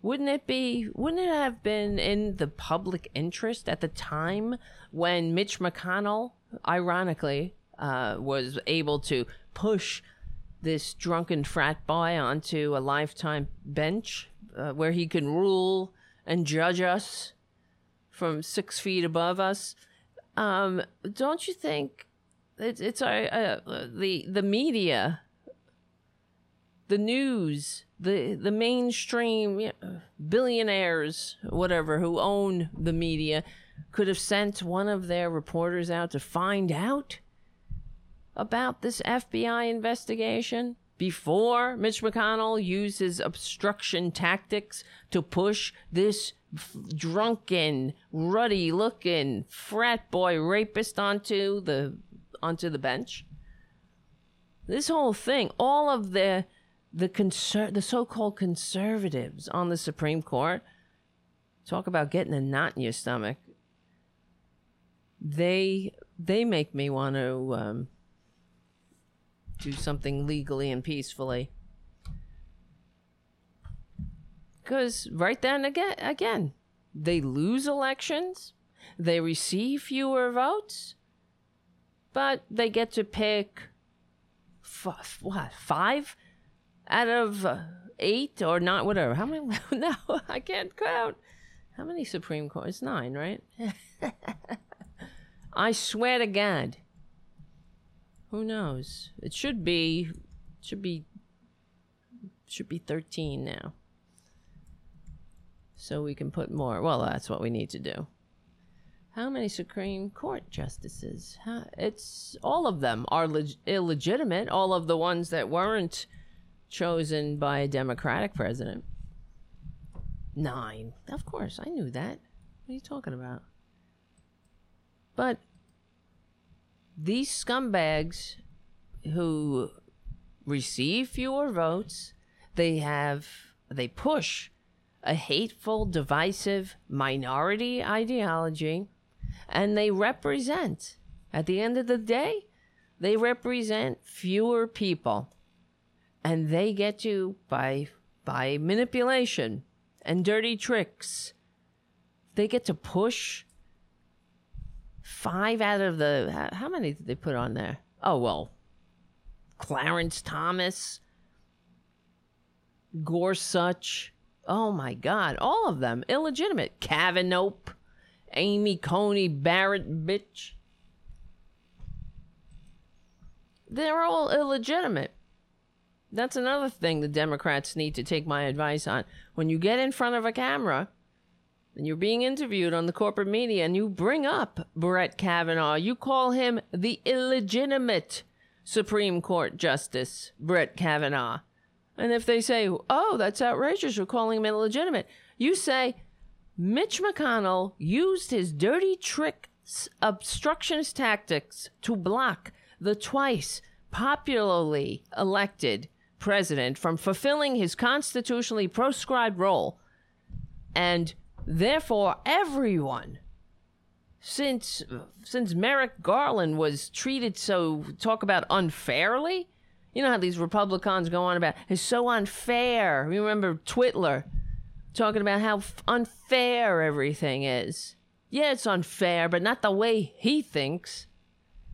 Wouldn't it be, wouldn't it have been in the public interest at the time when Mitch McConnell, ironically, uh, was able to push this drunken frat boy onto a lifetime bench uh, where he can rule and judge us from six feet above us. Um, don't you think it's it's uh, uh, the the media, the news, the the mainstream billionaires, whatever, who own the media, could have sent one of their reporters out to find out about this FBI investigation before Mitch McConnell used his obstruction tactics to push this f- drunken, ruddy-looking frat boy rapist onto the onto the bench. This whole thing, all of the the conser- the so-called conservatives on the Supreme Court talk about getting a knot in your stomach. They they make me want to um, do something legally and peacefully. Because right then again, again, they lose elections, they receive fewer votes, but they get to pick f- what five out of uh, eight or not, whatever. How many? No, I can't count. How many Supreme Court? It's nine, right? I swear to God. Who knows? It should be should be should be 13 now. So we can put more. Well, that's what we need to do. How many Supreme Court justices? How, it's all of them are leg- illegitimate. All of the ones that weren't chosen by a Democratic president. Nine. Of course, I knew that. What are you talking about? But these scumbags who receive fewer votes, they have they push a hateful, divisive minority ideology, and they represent at the end of the day, they represent fewer people. And they get to by by manipulation and dirty tricks. They get to push five out of the how- many did they put on there? Oh well, Clarence Thomas, Gorsuch. Oh my God, all of them illegitimate. Kavanaugh, Amy Coney Barrett, bitch. They're all illegitimate. That's another thing the Democrats need to take my advice on. When you get in front of a camera and you're being interviewed on the corporate media and you bring up Brett Kavanaugh, you call him the illegitimate Supreme Court Justice, Brett Kavanaugh. And if they say, oh, that's outrageous, you're calling him illegitimate, you say, Mitch McConnell used his dirty trick obstructionist tactics to block the twice popularly elected president from fulfilling his constitutionally proscribed role. And therefore, everyone, since since Merrick Garland was treated so talk about unfairly, you know how these Republicans go on about it's so unfair. Remember Twitler talking about how unfair everything is. Yeah, it's unfair, but not the way he thinks.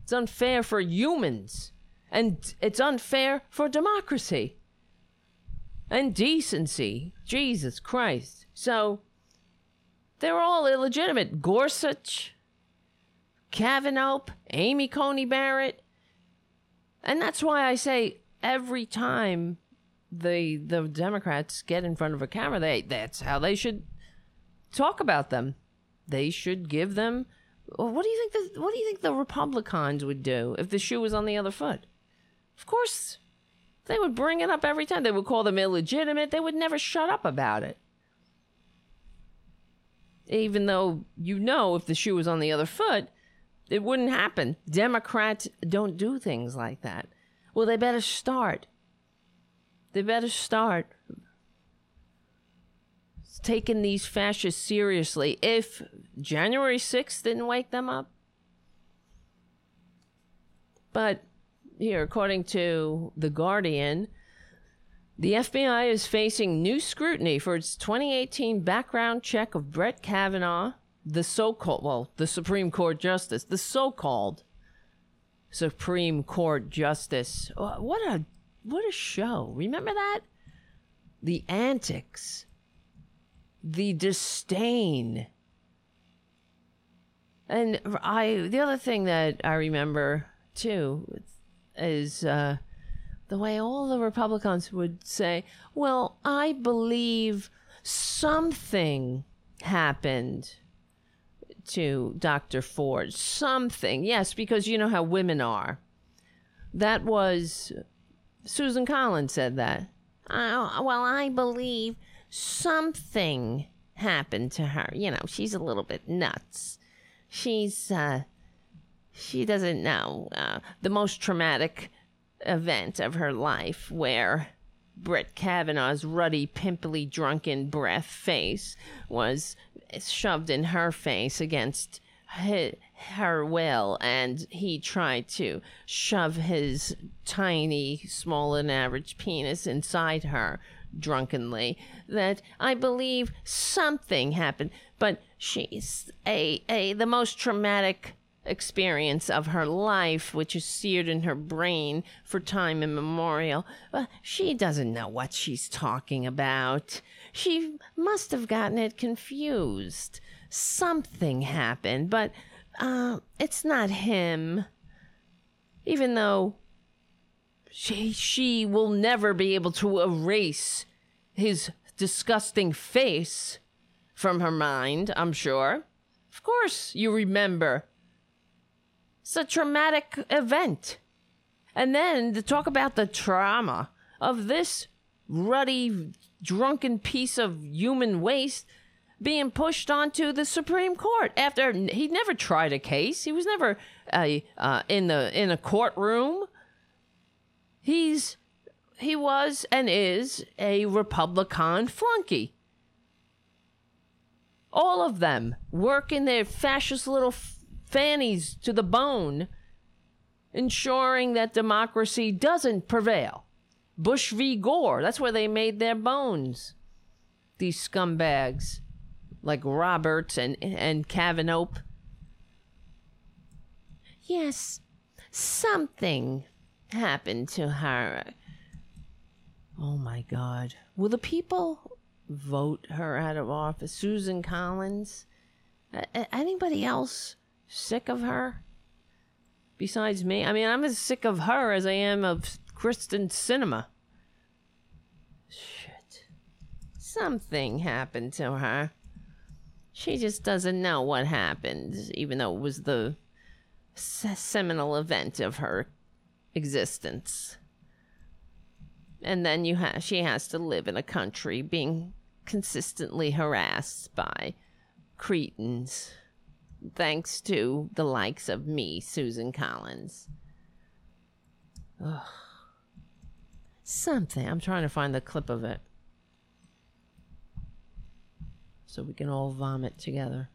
It's unfair for humans. And it's unfair for democracy and decency. Jesus Christ. So they're all illegitimate. Gorsuch, Kavanaugh, Amy Coney Barrett. And that's why I say every time the the Democrats get in front of a camera, they that's how they should talk about them. They should give them what do you think the what do you think the Republicans would do if the shoe was on the other foot? Of course, they would bring it up every time. They would call them illegitimate. They would never shut up about it. Even though you know if the shoe was on the other foot, it wouldn't happen. Democrats don't do things like that. Well, they better start. They better start taking these fascists seriously if January 6th didn't wake them up. But here, according to The Guardian, the FBI is facing new scrutiny for its 2018 background check of Brett Kavanaugh, the so called, well, the Supreme Court Justice, the so called Supreme Court Justice. What a what a show. Remember that? The antics, the disdain. And I the other thing that I remember too is uh, the way all the Republicans would say, "Well, I believe something happened to Dr. Ford. Something, yes, because you know how women are. That was Susan Collins said that. Uh, well, I believe something happened to her. You know, she's a little bit nuts. She's, uh, she doesn't know uh, the most traumatic event of her life where Brett Kavanaugh's ruddy, pimply, drunken breath face was shoved in her face against her, will, and he tried to shove his tiny, smaller than average penis inside her drunkenly. That I believe something happened, but she's a, a the most traumatic experience of her life, which is seared in her brain for time immemorial. But she doesn't know what she's talking about. She must have gotten it confused. Something happened, but uh, it's not him. Even though she she will never be able to erase his disgusting face from her mind, I'm sure. Of course, you remember. It's a traumatic event. And then to talk about the trauma of this ruddy, drunken piece of human waste being pushed onto the Supreme Court after he never tried a case. He was never uh, uh, in the in a courtroom. He's he was and is a Republican flunky. All of them work in their fascist little fannies to the bone, ensuring that democracy doesn't prevail. Bush v. Gore, that's where they made their bones. These scumbags like Roberts and, and Kavanaugh. Yes, something happened to her. Oh my God. Will the people vote her out of office? Susan Collins? Anybody else sick of her? Besides me? I mean, I'm as sick of her as I am of Kyrsten Sinema. Shit. Something happened to her. She just doesn't know what happened, even though it was the seminal event of her existence. And then you ha- she has to live in a country being consistently harassed by cretins, thanks to the likes of me, Susan Collins. Ugh. Something. I'm trying to find the clip of it so we can all vomit together.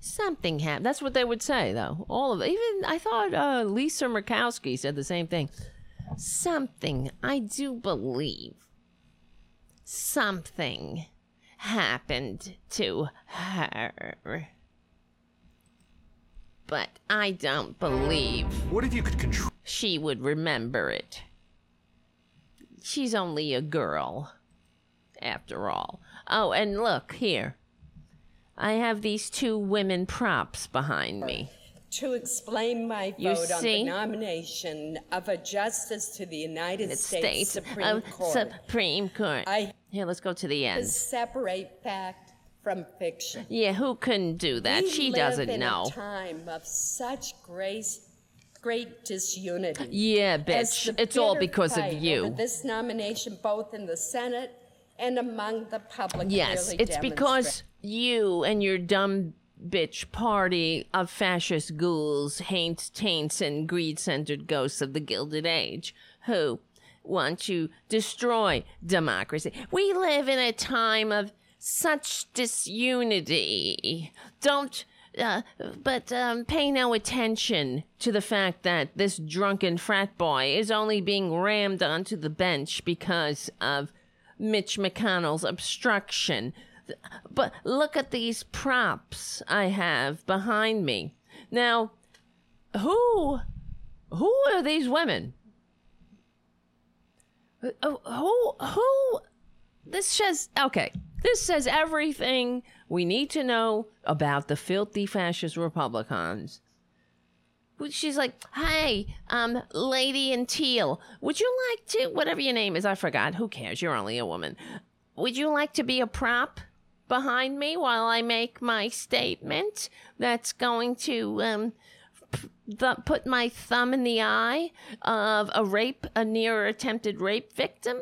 Something happened. That's what they would say, though. All of it. Even I thought uh, Lisa Murkowski said the same thing. Something. I do believe something happened to her. But I don't believe. What if you could control? She would remember it. She's only a girl, after all. Oh, and look here. I have these two women props behind me. To explain my You vote on see? the nomination of a justice to the United United States, States Supreme of Court. Supreme Court. I Here, let's go to the to end. separate fact from fiction. Yeah, who couldn't do that? We she live doesn't in know. A time of such grace, great disunity. Yeah, bitch. It's all because of you. this nomination, both in the Senate and among the public. Yes, it's because you and your dumb bitch party of fascist ghouls, haints, taints, and greed centered ghosts of the Gilded Age who want to destroy democracy. We live in a time of such disunity. Don't. Uh, but um, pay no attention to the fact that this drunken frat boy is only being rammed onto the bench because of Mitch McConnell's obstruction. But look at these props I have behind me. Now, who who are these women? Uh, Who who this says okay. This says everything we need to know about the filthy fascist Republicans. She's like, "Hey, um, lady in teal, would you like to whatever your name is? I forgot. Who cares? You're only a woman. Would you like to be a prop behind me while I make my statement that's going to um put my thumb in the eye of a rape, a near attempted rape victim,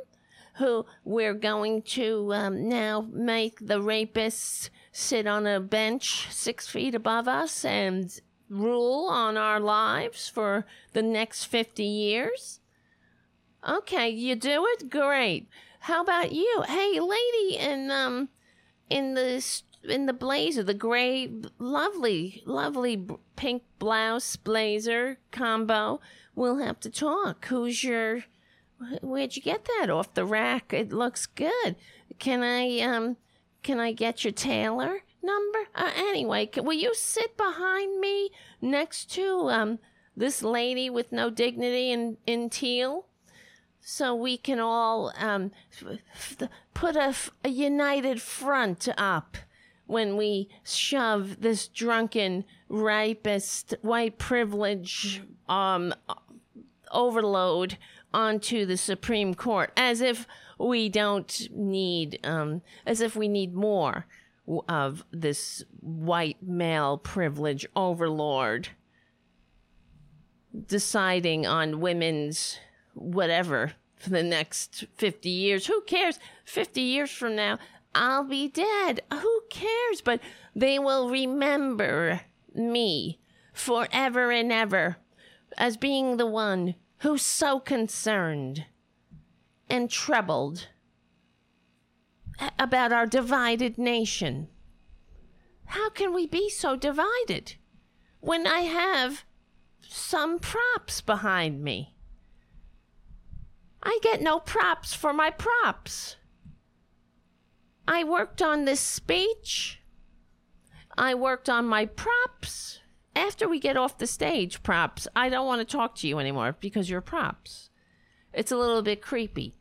who we're going to um, now make the rapist sit on a bench six feet above us and rule on our lives for the next 50 years? Okay, you do it? Great. How about you? Hey, lady in um in the s- in the blazer, the gray lovely lovely pink blouse blazer combo. We'll have to talk. Who's your Where'd you get that off the rack? It looks good. Can I um can I get your tailor number? Uh, anyway, c will you sit behind me next to um this lady with no dignity in in teal? so we can all um, f- f- put a, f- a united front up when we shove this drunken rapist white privilege um, overload onto the Supreme Court as if we don't need um, as if we need more of this white male privilege overlord deciding on women's whatever for the next 50 years. Who cares? 50 years from now, I'll be dead. Who cares? But they will remember me forever and ever as being the one who's so concerned and troubled about our divided nation. How can we be so divided when I have some props behind me? I get no props for my props. I worked on this speech. I worked on my props. After we get off the stage, props, I don't want to talk to you anymore because you're props. It's a little bit creepy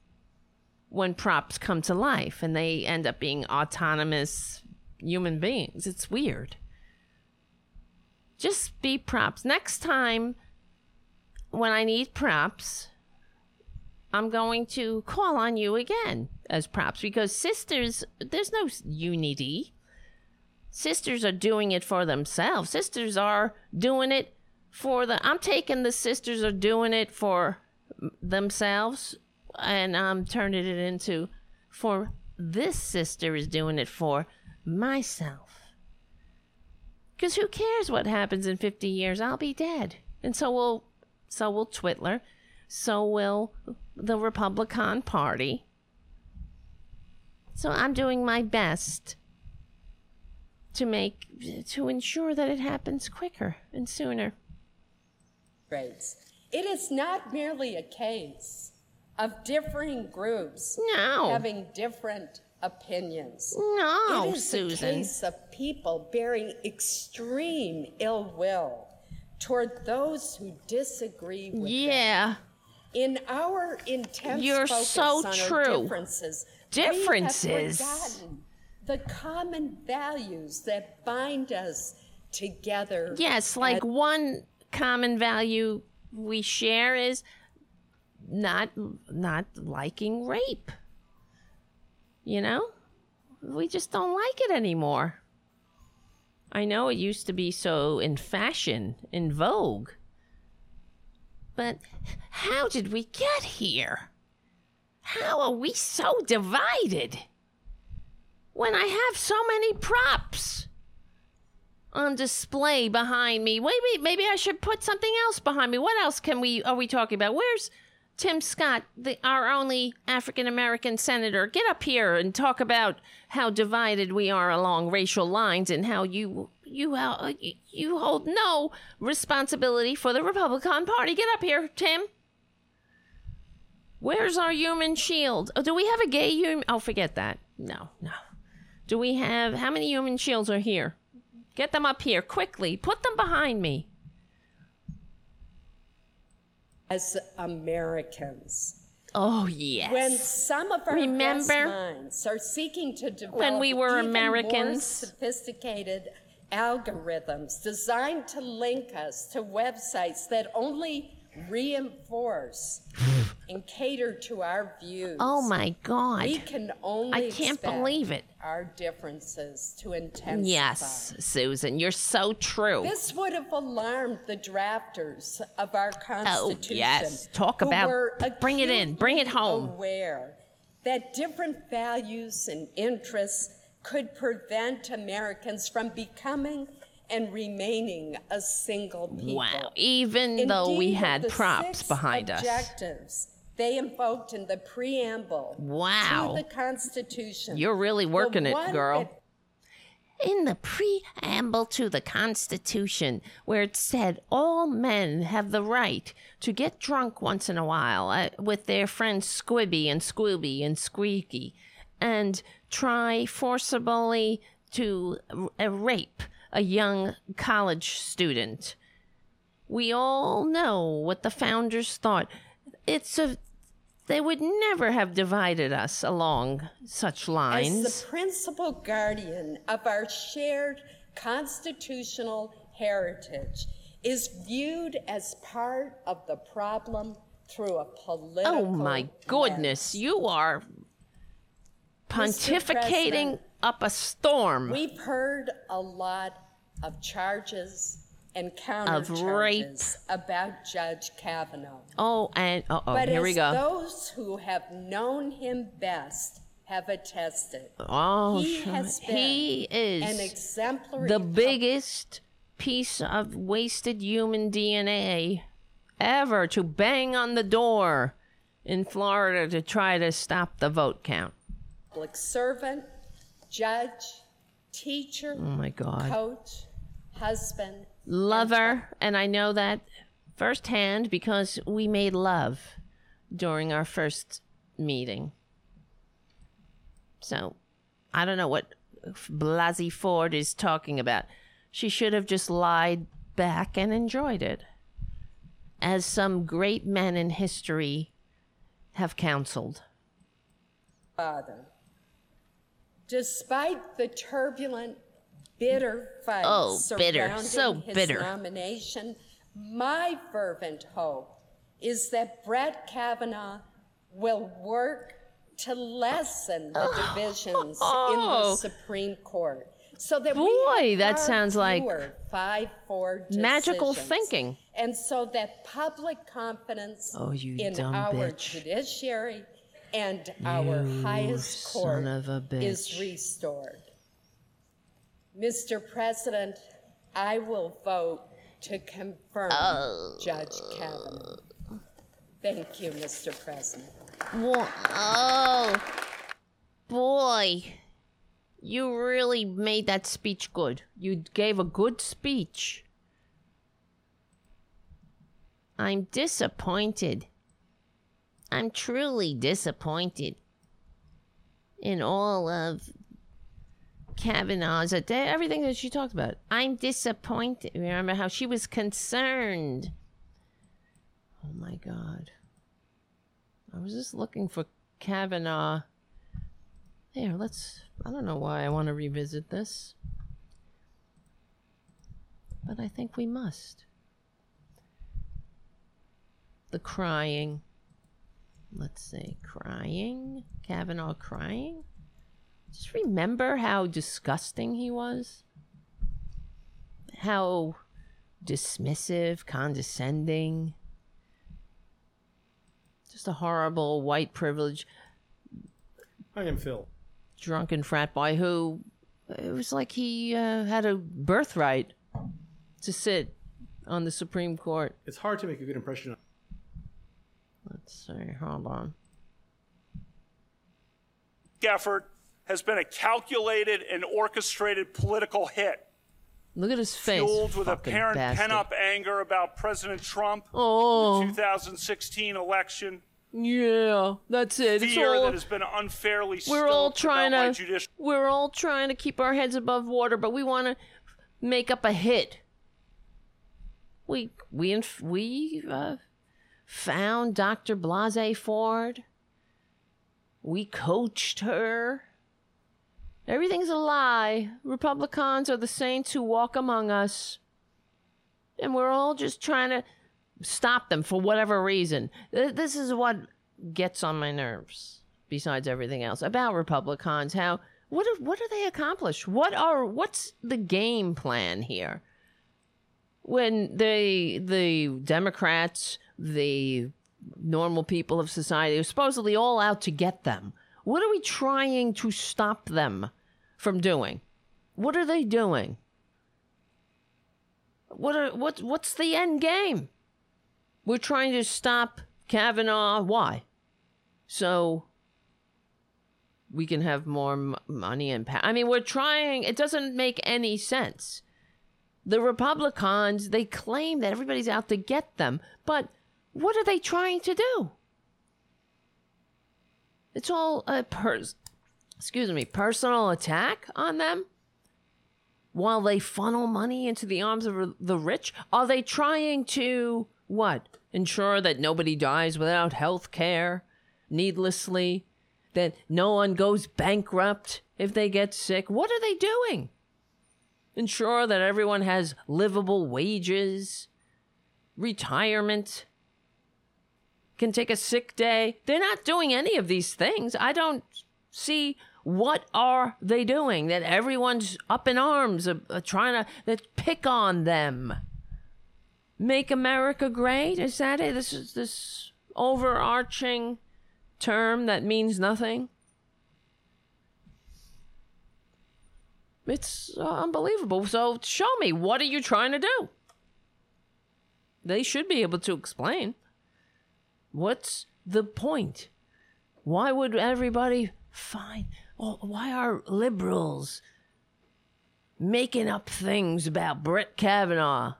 when props come to life and they end up being autonomous human beings. It's weird. Just be props. Next time when I need props, I'm going to call on you again as props because sisters, there's no unity. Sisters are doing it for themselves. Sisters are doing it for the. I'm taking the sisters are doing it for themselves and I'm turning it into for this sister is doing it for myself. Because who cares what happens in 50 years? I'll be dead. And so will so will Twitler. So will the Republican Party. So I'm doing my best to make to ensure that it happens quicker and sooner. rates. It is not merely a case of differing groups No. having different opinions. No, it is Susan. a case of people bearing extreme ill will toward those who disagree with them. In our intense You're focus so on true. our differences, Differences. we have forgotten the common values that bind us together. Yes, like at- one common value we share is not not liking rape. You know? We just don't like it anymore. I know it used to be so in fashion, in vogue. But how did we get here? How are we so divided? When I have so many props on display behind me. Wait, wait, maybe I should put something else behind me. What else can we are we talking about? Where's Tim Scott, the, our only African American senator? Get up here and talk about how divided we are along racial lines and how you you uh, you hold no responsibility for the Republican Party. Get up here, Tim. Where's our human shield? Oh, do we have a gay human? Oh, forget that. No, no. Do we have how many human shields are here? Get them up here quickly. Put them behind me. as Americans. Oh yes. When some of our Remember best minds are seeking to develop when we were Americans? more sophisticated algorithms designed to link us to websites that only reinforce and cater to our views. Oh my God. We can only I can't believe it. Our differences to intensify. Yes, Susan, you're so true. This would have alarmed the drafters of our Constitution. Oh, yes. Talk about- bring it in. Bring it home. Aware that different values and interests could prevent Americans from becoming and remaining a single people. Wow. Even though we had props behind us. objectives they invoked in the preamble Wow. to the Constitution. You're really working it, girl. that In the preamble to the Constitution, where it said all men have the right to get drunk once in a while uh, with their friends Squibby and Squooby and Squeaky and try forcibly to uh, rape a young college student. We all know what the founders thought. It's a they would never have divided us along such lines. As the principal guardian of our shared constitutional heritage, is viewed as part of the problem through a political. Oh my goodness, you are pontificating up a storm We've heard a lot of charges and countercharges about Judge Kavanaugh. Oh, and oh, oh here we go. those who have known him best have attested, Oh, he sure. has been he is an exemplary the biggest piece of wasted human DNA ever to bang on the door in Florida to try to stop the vote count. Public servant, judge, teacher, Oh my God. coach, husband. lover, and I know that firsthand because we made love during our first meeting. So, I don't know what Blasey Ford is talking about. She should have just lied back and enjoyed it, as some great men in history have counseled. father. Despite the turbulent, bitter fights Oh, bitter. surrounding So his bitter. nomination, my fervent hope is that Brett Kavanaugh will work to lessen the oh. divisions in Oh. the Supreme Court. So that we Boy, have that far sounds like fewer 5-4 magical decisions. thinking. And so that public confidence Oh, you in dumb our bitch. judiciary and our You highest court of a is restored. Mr. President, I will vote to confirm Oh. Judge Kavanaugh. Thank you, Mr. President. Wha- Oh, boy. You really made that speech good. You gave a good speech. I'm disappointed. I'm truly disappointed. in all of Kavanaugh's everything that she talked about. I'm disappointed. Remember how she was concerned. Oh my god. I was just looking for Kavanaugh. There, let's. I don't know why I want to revisit this. But I think we must. The crying. Let's see. Crying? Kavanaugh crying? Just remember how disgusting he was? How dismissive, condescending. Just a horrible white privilege. I am Phil. Drunken frat boy who it was like he uh, had a birthright to sit on the Supreme Court. It's hard to make a good impression. Let's see. Hold on. Effort has been a calculated and orchestrated political hit. Look at his face. Fueled with fucking apparent bastard. pent up anger about President Trump, Oh. the 2016 election, Yeah, that's it. It's fear all, that has been unfairly we're all trying to judicial we're all trying to keep our heads above water, but we want to make up a hit. We we inf- we uh, found Dr. Blasey Ford. We coached her. Everything's a lie. Republicans are the saints who walk among us. And we're all just trying to stop them for whatever reason. This is what gets on my nerves, besides everything else, about Republicans. How what do, what do they accomplish? What are what's the game plan here? When they the Democrats, the normal people of society are supposedly all out to get them. What are we trying to stop them from doing? What are they doing? What are what what's the end game? We're trying to stop Kavanaugh. Why? So we can have more m- money and power. I mean, we're trying. It doesn't make any sense. The Republicans they claim that everybody's out to get them, but what are they trying to do? It's all a pers- excuse me, personal attack on them while they funnel money into the arms of the rich? Are they trying to what? Ensure that nobody dies without health care needlessly? That no one goes bankrupt if they get sick? What are they doing? Ensure that everyone has livable wages, retirement, can take a sick day. They're not doing any of these things. I don't see what are they doing that everyone's up in arms uh, uh, trying to that pick on them. Make America great? Is that it? This is this overarching term that means nothing. It's uh, unbelievable. So show me what are you trying to do? They should be able to explain. What's the point? Why would everybody find? Why are liberals making up things about Brett Kavanaugh?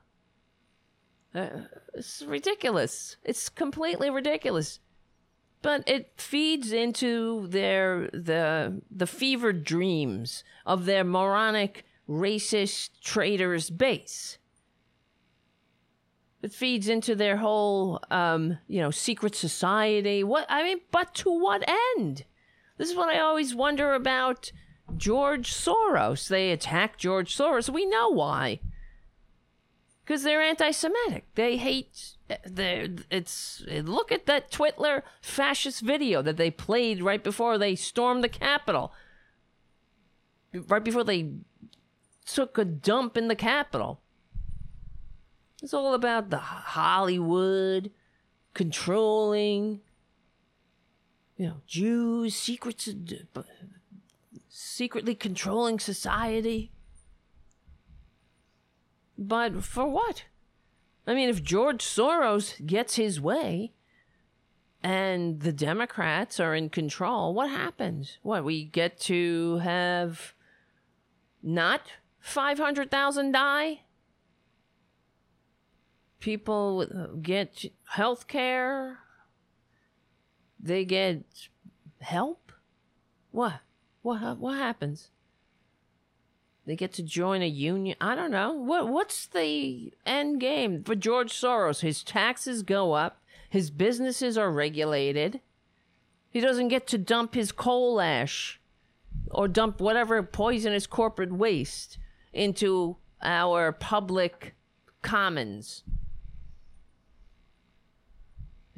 Uh, it's ridiculous. It's completely ridiculous. But it feeds into their the the fevered dreams of their moronic racist traitors base. It feeds into their whole, um, you know, secret society. What I mean, but to what end? This is what I always wonder about George Soros. They attack George Soros. We know why. Because they're anti-Semitic. They hate. They it's look at that Twitler fascist video that they played right before they stormed the Capitol. Right before they took a dump in the Capitol. It's all about the Hollywood controlling, you know, Jews, secrets, secretly controlling society. But for what? I mean, if George Soros gets his way and the Democrats are in control, what happens? What, we get to have not 500,000 die? People get health care they get help what What what happens? They get to join a union. I don't know. What what's the end game for George Soros? His taxes go up. His businesses are regulated. He doesn't get to dump his coal ash or dump whatever poisonous corporate waste into our public commons.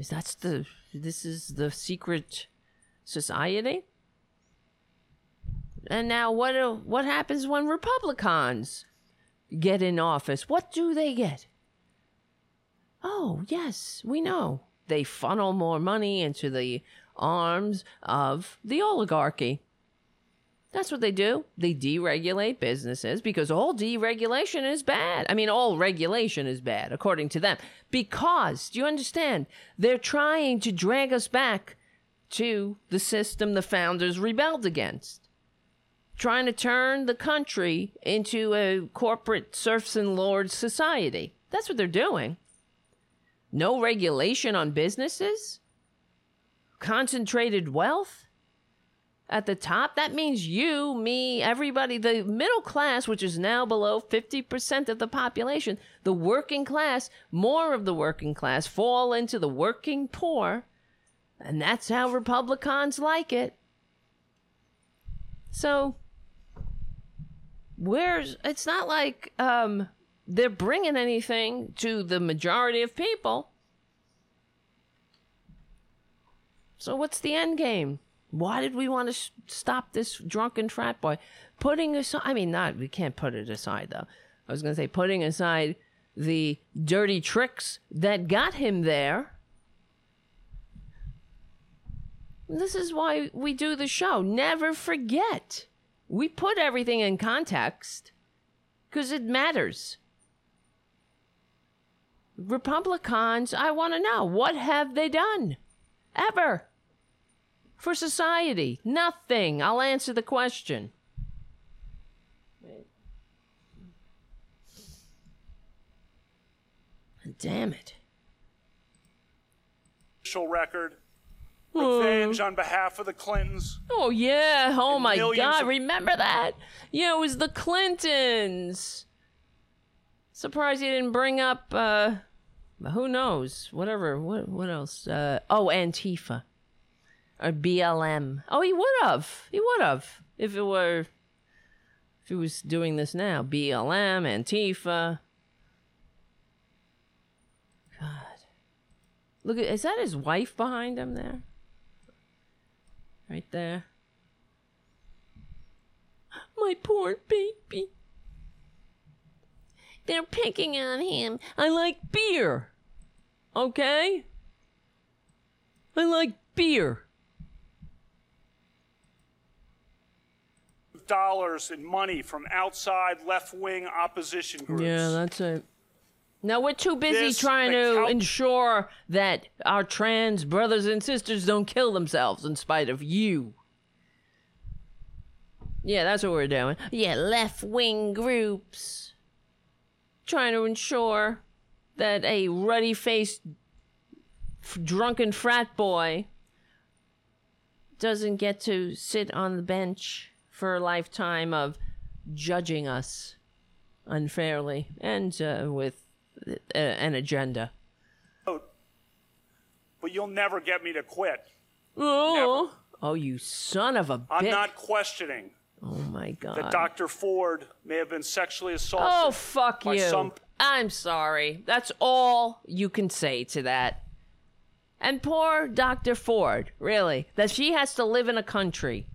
Is that's the this is the secret society? And now what uh, what happens when Republicans get in office? What do they get? Oh, yes, we know. They funnel more money into the arms of the oligarchy. That's what they do. They deregulate businesses because all deregulation is bad. I mean, all regulation is bad, according to them. Because, do you understand? They're trying to drag us back to the system the founders rebelled against. Trying to turn the country into a corporate serfs and lords society. That's what they're doing. No regulation on businesses? Concentrated wealth? At the top, that means you, me, everybody, the middle class, which is now below 50% of the population, the working class, more of the working class fall into the working poor. And that's how Republicans like it. So, where's, it's not like um, they're bringing anything to the majority of people. So, what's the end game? Why did we want to sh- stop this drunken frat boy? Putting aside, I mean, not, we can't put it aside though. I was going to say, putting aside the dirty tricks that got him there. This is why we do the show. Never forget. We put everything in context because it matters. Republicans, I want to know what have they done? Ever? For society? Nothing. I'll answer the question. Damn it. Official record. Revenge on behalf of the Clintons. Oh yeah. Oh my god, of- remember that? Yeah, it was the Clintons. Surprised you didn't bring up uh who knows? Whatever. What what else? Uh oh, Antifa. Or BLM. Oh, he would have. He would have if it were if he was doing this now. BLM, Antifa. God. Look at is that his wife behind him there? Right there. My poor baby. They're picking on him. I like beer. Okay? I like beer. Dollars in money from outside left wing opposition groups. Yeah, that's it. Now we're too busy This trying to account- ensure that our trans brothers and sisters don't kill themselves in spite of you. Yeah, that's what we're doing. Yeah, left wing groups trying to ensure that a ruddy faced f- drunken frat boy doesn't get to sit on the bench for a lifetime of judging us unfairly and uh, with uh, an agenda. But you'll never get me to quit. Oh, oh, you son of a I'm not questioning oh my god! that Dr. Ford may have been sexually assaulted. Oh fuck you! some I'm sorry. That's all you can say to that. And poor Dr. Ford, really, that she has to live in a country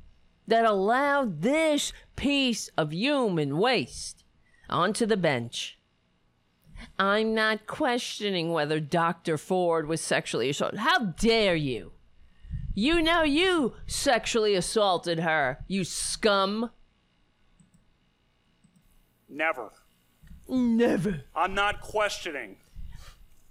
that allowed this piece of human waste onto the bench. I'm not questioning whether Dr. Ford was sexually assaulted. How dare you? You know you sexually assaulted her, you scum. Never. Never. I'm not questioning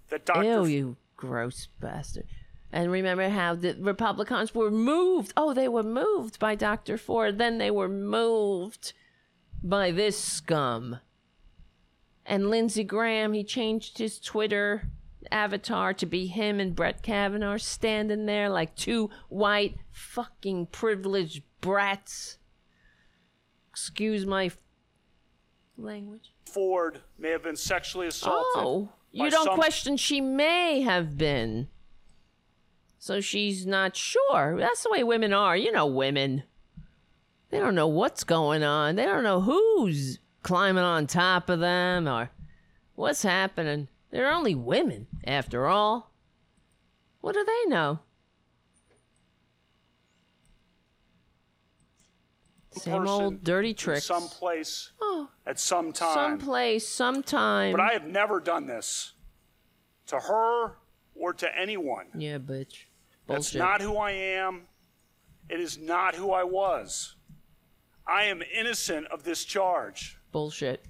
that Dr. Ew, you gross bastard. And remember how the Republicans were moved. Oh, they were moved by Dr. Ford. Then they were moved by this scum. And Lindsey Graham, he changed his Twitter avatar to be him and Brett Kavanaugh standing there like two white fucking privileged brats. Excuse my f- language. Ford may have been sexually assaulted. Oh, you don't some- question she may have been. So she's not sure. That's the way women are. You know, women. They don't know what's going on. They don't know who's climbing on top of them or what's happening. They're only women, after all. What do they know? Same old dirty tricks. Some place Oh, at some time. someplace, sometime. But I have never done this to her or to anyone. Yeah, bitch. That's not who I am. It is not who I was. I am innocent of this charge. Bullshit.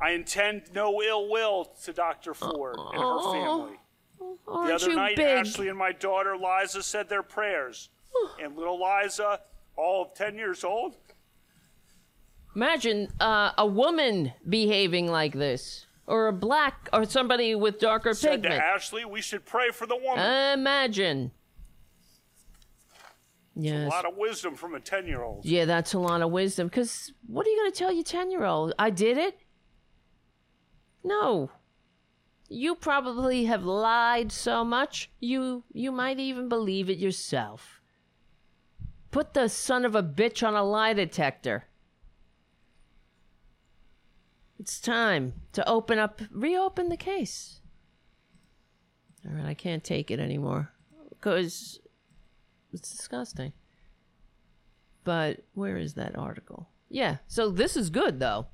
I intend no ill will to Dr. Ford and her Oh, family. the aren't other night, big? Ashley and my daughter Liza said their prayers. and little Liza, all of 10 years old, Imagine uh, a woman behaving like this, or a black, or somebody with darker said to pigment. Ashley, we should pray for the woman. Imagine. A lot of wisdom from a 10 year old. Yeah, that's a lot of wisdom. Because what are you going to tell your 10 year old? I did it? No. You probably have lied so much, you, you might even believe it yourself. Put the son of a bitch on a lie detector. It's time to open up, reopen the case. All right, I can't take it anymore because it's disgusting. But where is that article? Yeah, so this is good though.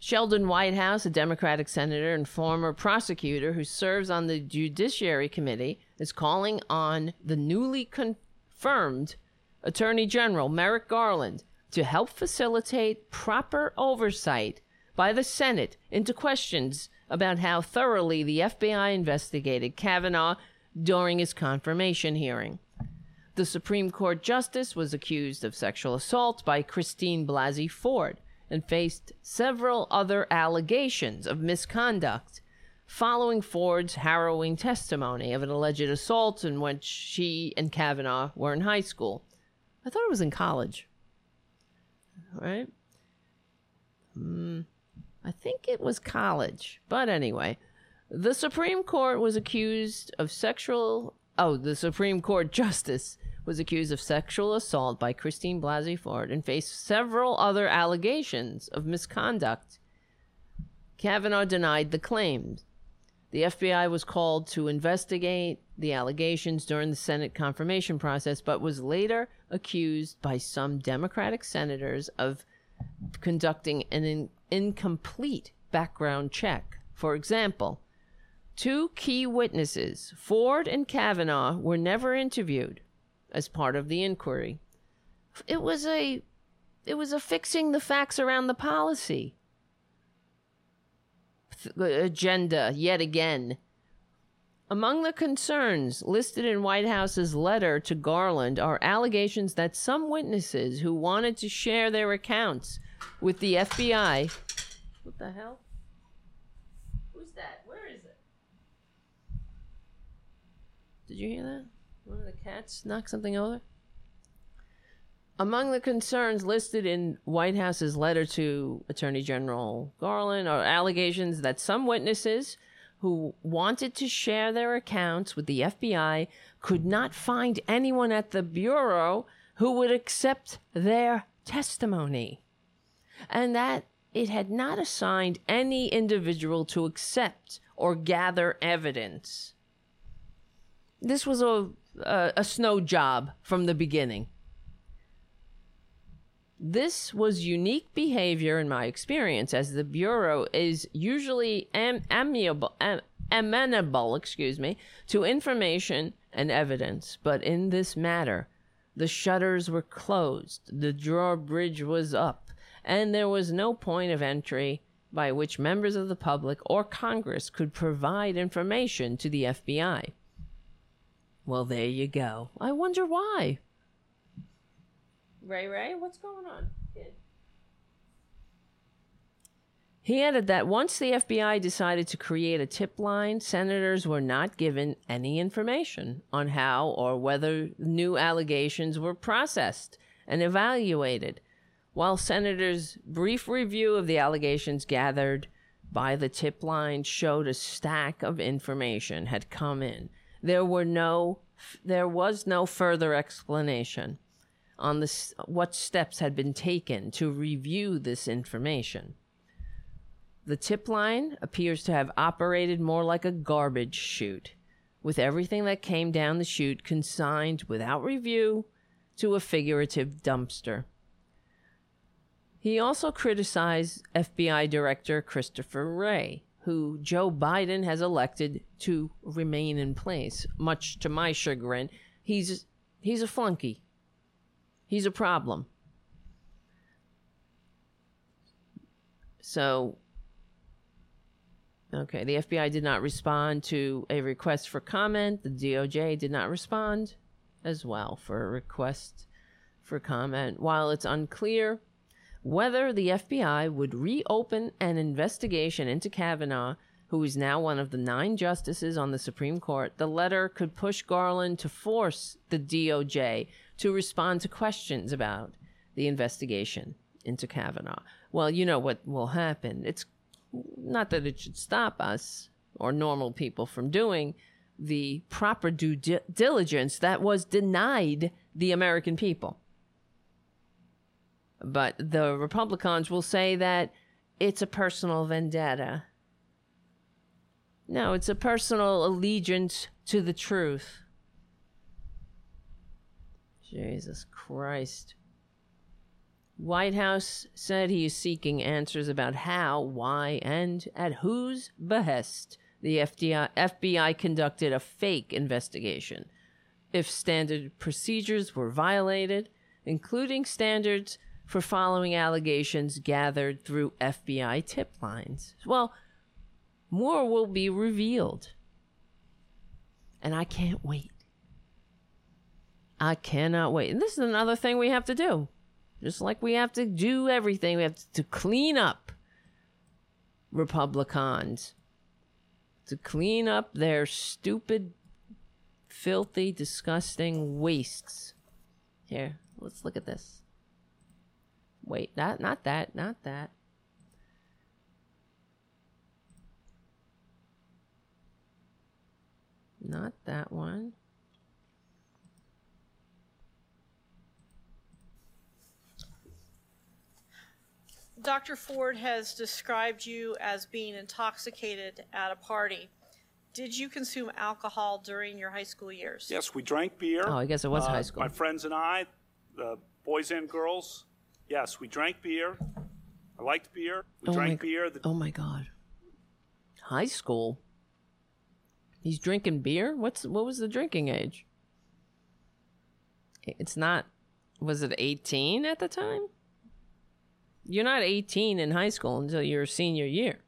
Sheldon Whitehouse, a Democratic senator and former prosecutor who serves on the Judiciary Committee, is calling on the newly confirmed Attorney General Merrick Garland to help facilitate proper oversight by the Senate into questions about how thoroughly the FBI investigated Kavanaugh during his confirmation hearing. The Supreme Court justice was accused of sexual assault by Christine Blasey Ford and faced several other allegations of misconduct following Ford's harrowing testimony of an alleged assault in which she and Kavanaugh were in high school. I thought it was in college. Right? Hmm. I think it was college. But anyway, the Supreme Court was accused of sexual. Oh, the Supreme Court justice was accused of sexual assault by Christine Blasey Ford and faced several other allegations of misconduct. Kavanaugh denied the claims. The FBI was called to investigate the allegations during the Senate confirmation process, but was later accused by some Democratic senators of conducting an in- incomplete background check. For example, two key witnesses, Ford and Kavanaugh, were never interviewed as part of the inquiry. It was a it was a fixing the facts around the policy agenda yet again. Among the concerns listed in Whitehouse's letter to Garland are allegations that some witnesses who wanted to share their accounts with the FBI. What the hell? Who's that? Where is it? Did you hear that? One of the cats knocked something over? Among the concerns listed in Whitehouse's letter to Attorney General Garland are allegations that some witnesses who wanted to share their accounts with the FBI could not find anyone at the Bureau who would accept their testimony, and that it had not assigned any individual to accept or gather evidence. This was a, a, a snow job from the beginning. This was unique behavior in my experience, as the Bureau is usually am- amiable, am- amenable, excuse me, to information and evidence. But in this matter, the shutters were closed, the drawbridge was up, and there was no point of entry by which members of the public or Congress could provide information to the FBI. Well, there you go. I wonder why. Ray Ray, what's going on, kid? He added that once the FBI decided to create a tip line, senators were not given any information on how or whether new allegations were processed and evaluated. While senators' brief review of the allegations gathered by the tip line showed a stack of information had come in, there were no there was no further explanation on the, what steps had been taken to review this information. The tip line appears to have operated more like a garbage chute, with everything that came down the chute consigned without review to a figurative dumpster. He also criticized FBI Director Christopher Wray, who Joe Biden has elected to remain in place. Much to my chagrin, he's he's a flunky. He's a problem. So, okay, the FBI did not respond to a request for comment. The DOJ did not respond as well for a request for comment. While it's unclear whether the FBI would reopen an investigation into Kavanaugh, who is now one of the nine justices on the Supreme Court, the letter could push Garland to force the DOJ to respond to questions about the investigation into Kavanaugh. Well, you know what will happen. It's not that it should stop us or normal people from doing the proper due di- diligence that was denied the American people. But the Republicans will say that it's a personal vendetta. No, it's a personal allegiance to the truth. Jesus Christ. Whitehouse said he is seeking answers about how, why, and at whose behest the FDI, FBI conducted a fake investigation, if standard procedures were violated, including standards for following allegations gathered through FBI tip lines. Well, more will be revealed. And I can't wait. I cannot wait. And this is another thing we have to do. Just like we have to do everything, we have to clean up Republicans. To clean up their stupid, filthy, disgusting wastes. Here, let's look at this. Wait, not not that, not that. Not that one. Dr. Ford has described you as being intoxicated at a party. Did you consume alcohol during your high school years? Yes, we drank beer. Oh, I guess it was Uh, high school. My friends and I, the boys and girls, yes, we drank beer. I liked beer. We Oh drank g- beer. The, Oh my god. High school. He's drinking beer? What's what was the drinking age? It's not was it 18 at the time? You're not 18 in high school until your senior year.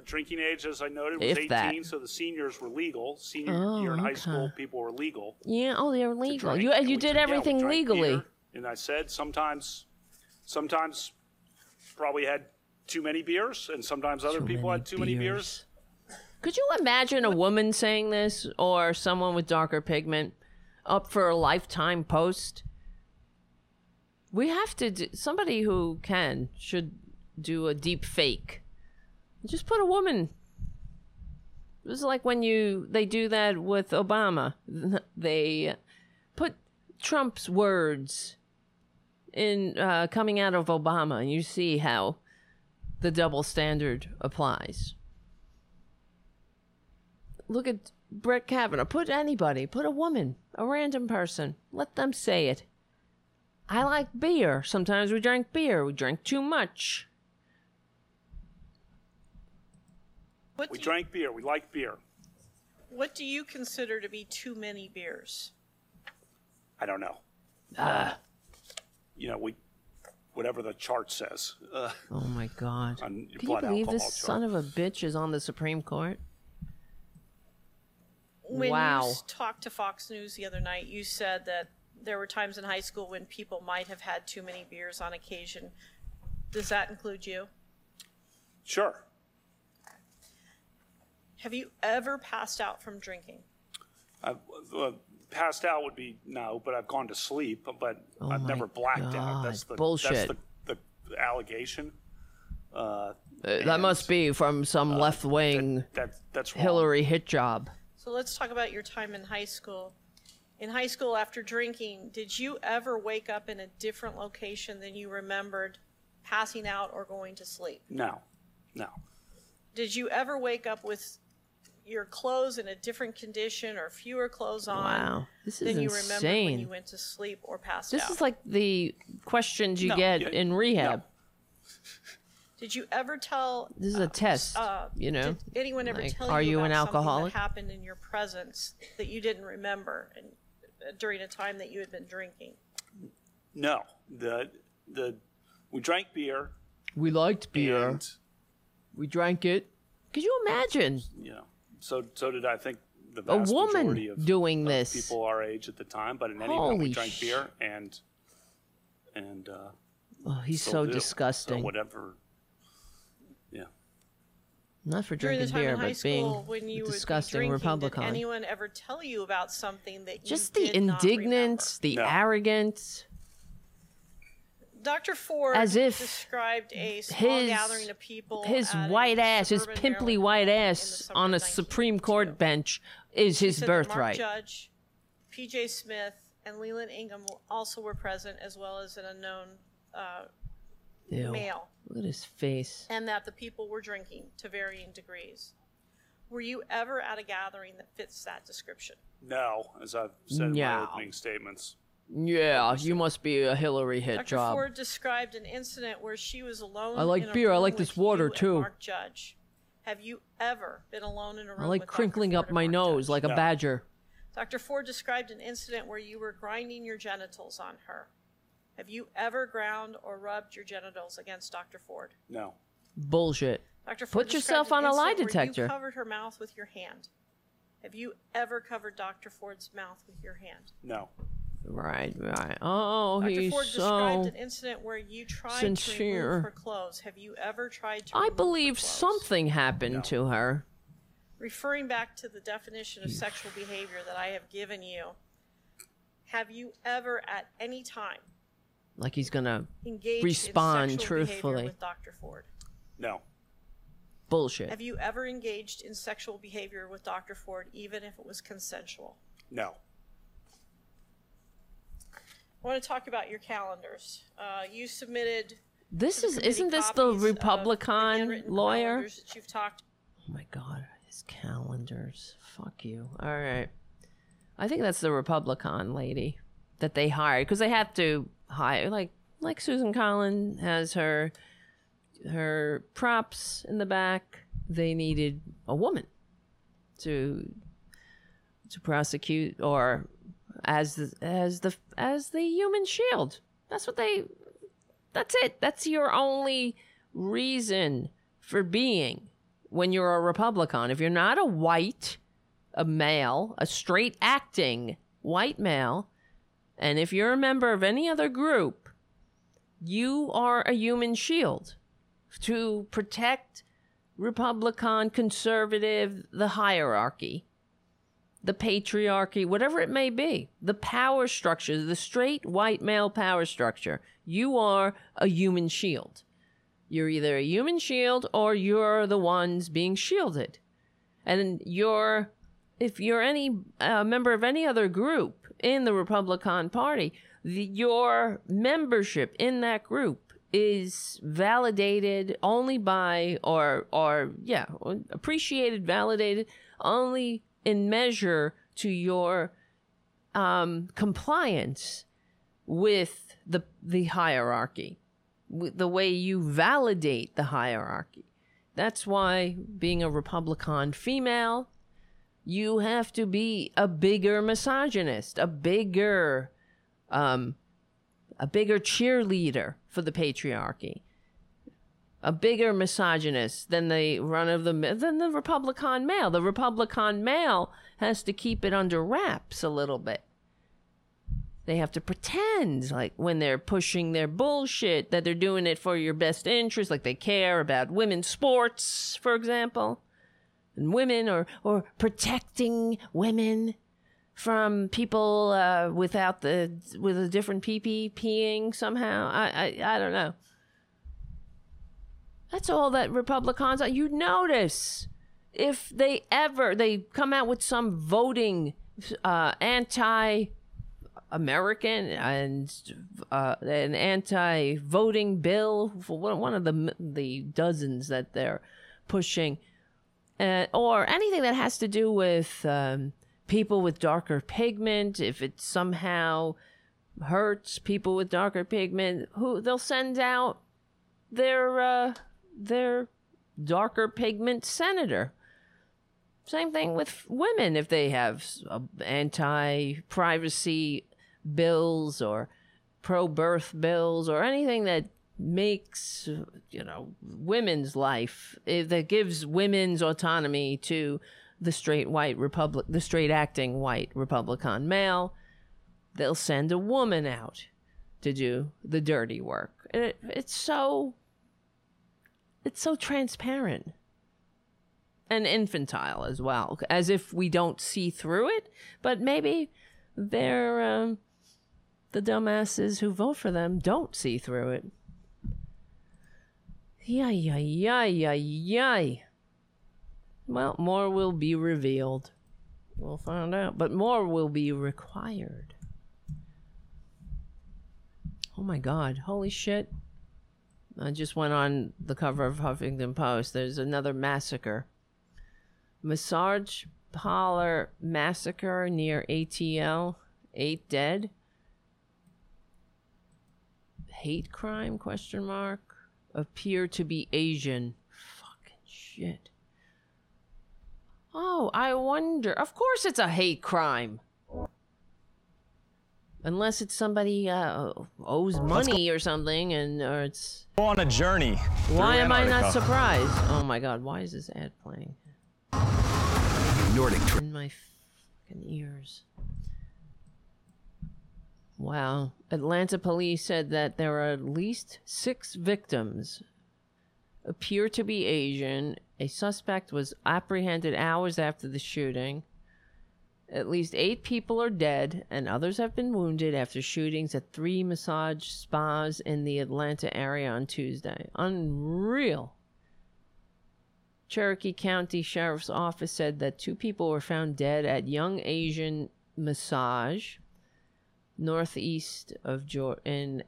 The drinking age, as I noted, was If 18, that. so the seniors were legal. Senior Oh, year in high school, people were legal. Yeah, oh, they were legal. drink, You you did we everything drank legally. beer, and I said sometimes, sometimes probably had too many beers, and sometimes other people had too many beers. Could you imagine a woman saying this or someone with darker pigment up for a lifetime post? We have to do, somebody who can should do a deep fake. Just put a woman. It was like when you they do that with Obama. They put Trump's words in uh, coming out of Obama, and you see how the double standard applies look at Brett Kavanaugh. Put anybody, put a woman, a random person. Let them say it. I like beer. Sometimes we drink beer. We drink too much. What We do, drank beer. We liked beer. what do you consider to be too many beers? I don't know. Ah. You know, we whatever the chart says. Uh, Oh my God. on your Can you blood believe alcohol this chart. son of a bitch is on the Supreme Court? When Wow. you s- talked to Fox News the other night, you said that there were times in high school when people might have had too many beers on occasion. Does that include you? Sure. Have you ever passed out from drinking? I, uh, passed out would be no, but I've gone to sleep, but Oh I've never blacked out. That's the bullshit. That's the, the allegation. Uh, Uh, that must be from some left wing that, that's wrong. Hillary hit job. So let's talk about your time in high school. In high school, after drinking, did you ever wake up in a different location than you remembered passing out or going to sleep? No, no, Did you ever wake up with your clothes in a different condition or fewer clothes on Wow, this is than you remembered when you went to sleep or passed This out? is like the questions you No. get Yeah, in rehab. Did you ever tell? This is a test, uh, you know. Did anyone ever Like, tell you are you about an something alcoholic? that happened in your presence that you didn't remember and uh, during a time that you had been drinking? no. The the we drank beer. We liked beer. we drank it. Could you imagine You know, so so did I think the a vast woman majority of doing of this? people our age at the time. But in any event, Holy we drank sh- beer and and uh, Oh, he's still so do. disgusting. So whatever. Yeah. Not for During the drinking time beer, in high but being when you would be disgusting drinking, Republican. did anyone ever tell you about something that you Just the did not remember? indignance, the arrogance. Dr. Ford As if described a small his gathering of people. his white ass, his pimply Maryland white home in the ass on a Supreme Court bench is She his said Mark birthright. Judge, P.J. Smith, and Leland Ingham also were present, as well as an unknown uh, Ew. male, Look at his face. and that the people were drinking to varying degrees. Were you ever at a gathering that fits that description? No, as I've said in my opening statements. Yeah, you must be a Hillary hit Dr. job. Ford described an incident where she was alone. I like in a beer. I like this water, too. Mark Judge. Have you ever been alone in a room I like with crinkling up my nose like a badger. Dr. Ford described an incident where you were grinding your genitals on her. Have you ever ground or rubbed your genitals against Dr. Ford? No. Bullshit. Dr. Ford Put yourself on a lie incident where detector. You covered her mouth with your hand. Have you ever covered Dr. Ford's mouth with your hand? No. Right, right. Oh, Dr. he's Ford so. described an incident where you tried to sincere. remove her clothes. Have you ever tried to? I remove her believe something happened to her. Referring back to the definition of sexual behavior that I have given you, have you ever at any time Like he's gonna engaged respond in truthfully. with Dr. Ford? No. Bullshit. Have you ever engaged in sexual behavior with Dr. Ford, even if it was consensual? No. I want to talk about your calendars. Uh, you submitted. This is isn't this the Republican lawyer? that you've talked. Oh my god, his calendars. Fuck you. All right. I think that's the Republican lady that they hired because they have to hire like like Susan Collin has her her props in the back. They needed a woman to to prosecute or as the as the as the human shield. That's what they that's it. That's your only reason for being when you're a Republican. If you're not a white, a male, a straight acting white male, and if you're a member of any other group, you are a human shield to protect Republican, conservative, the hierarchy, the patriarchy, whatever it may be, the power structure, the straight white male power structure. You are a human shield. You're either a human shield or you're the ones being shielded. And you're, if you're any uh, member of any other group in the Republican Party, the, your membership in that group is validated only by, or, or, yeah, appreciated, validated only in measure to your um, compliance with the the hierarchy, the way you validate the hierarchy. That's why being a Republican female, you have to be a bigger misogynist, a bigger, um, a bigger cheerleader for the patriarchy, a bigger misogynist than the run of the than the Republican male. The Republican male has to keep it under wraps a little bit. They have to pretend like when they're pushing their bullshit that they're doing it for your best interest, like they care about women's sports, for example, and women or or protecting women. from people uh, without the with a different PP peeing somehow. I, I I don't know. That's all that Republicans are. You notice if they ever they come out with some voting uh, anti American and uh, an anti-voting bill for one one of the the dozens that they're pushing, uh, or anything that has to do with um, people with darker pigment. If it somehow hurts people with darker pigment, who they'll send out their uh, their darker pigment senator. Same thing with women if they have uh, anti-privacy bills or pro-birth bills or anything that makes you know women's life eh, that gives women's autonomy to the straight white republic the straight acting white republican male they'll send a woman out to do the dirty work it, it's so it's so transparent and infantile as well as if we don't see through it but maybe they're um, the dumbasses who vote for them don't see through it. Yay, yay, yay, yay, yay. Well, more will be revealed. We'll find out. But more will be required. Oh my god. Holy shit. I just went on the cover of Huffington Post. There's another massacre. Massage parlor massacre near ATL. Eight dead hate crime question mark appear to be asian fucking shit oh i wonder of course it's a hate crime unless it's somebody uh, owes money or something and or it's Go on a journey. why am i not surprised oh my god why is this ad playing Nordic in my fucking ears Wow. Atlanta police said that there are at least six victims appear to be Asian. A suspect was apprehended hours after the shooting. At least eight people are dead, and others have been wounded after shootings at three massage spas in the Atlanta area on Tuesday. Unreal. Cherokee County Sheriff's Office said that two people were found dead at Young Asian Massage northeast of Geor- in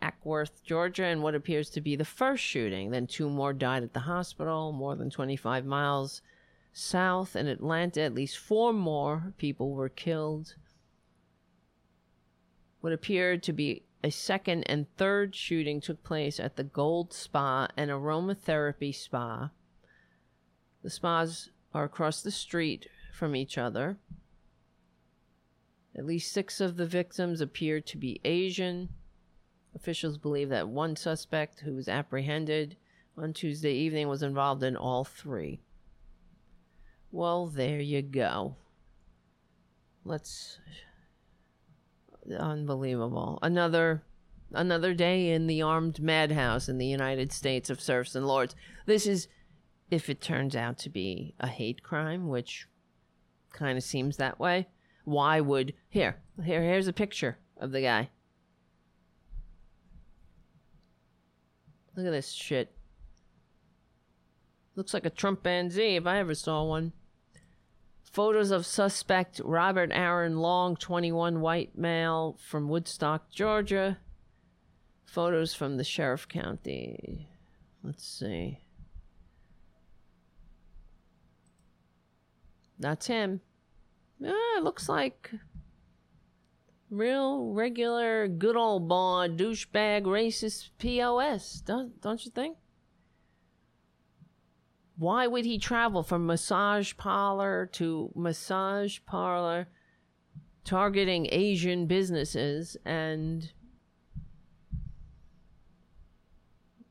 Acworth, Georgia, in what appears to be the first shooting. Then two more died at the hospital, more than 25 miles south in Atlanta. At least four more people were killed. What appeared to be a second and third shooting took place at the Gold Spa and Aromatherapy Spa. The spas are across the street from each other. At least six of the victims appear to be Asian. Officials believe that one suspect who was apprehended on Tuesday evening was involved in all three. Well, there you go. Let's unbelievable. Another another day in the armed madhouse in the United States of serfs and lords. This is if it turns out to be a hate crime, which kind of seems that way. Why would here here here's a picture of the guy. Look at this shit. Looks like a Trump Trumpanzee if I ever saw one. Photos of suspect Robert Aaron Long, 21, white male from Woodstock, Georgia. Photos from the sheriff county. Let's see. That's him. Yeah, looks like real regular good old boy douchebag racist pos don't, don't you think why would he travel from massage parlor to massage parlor targeting asian businesses and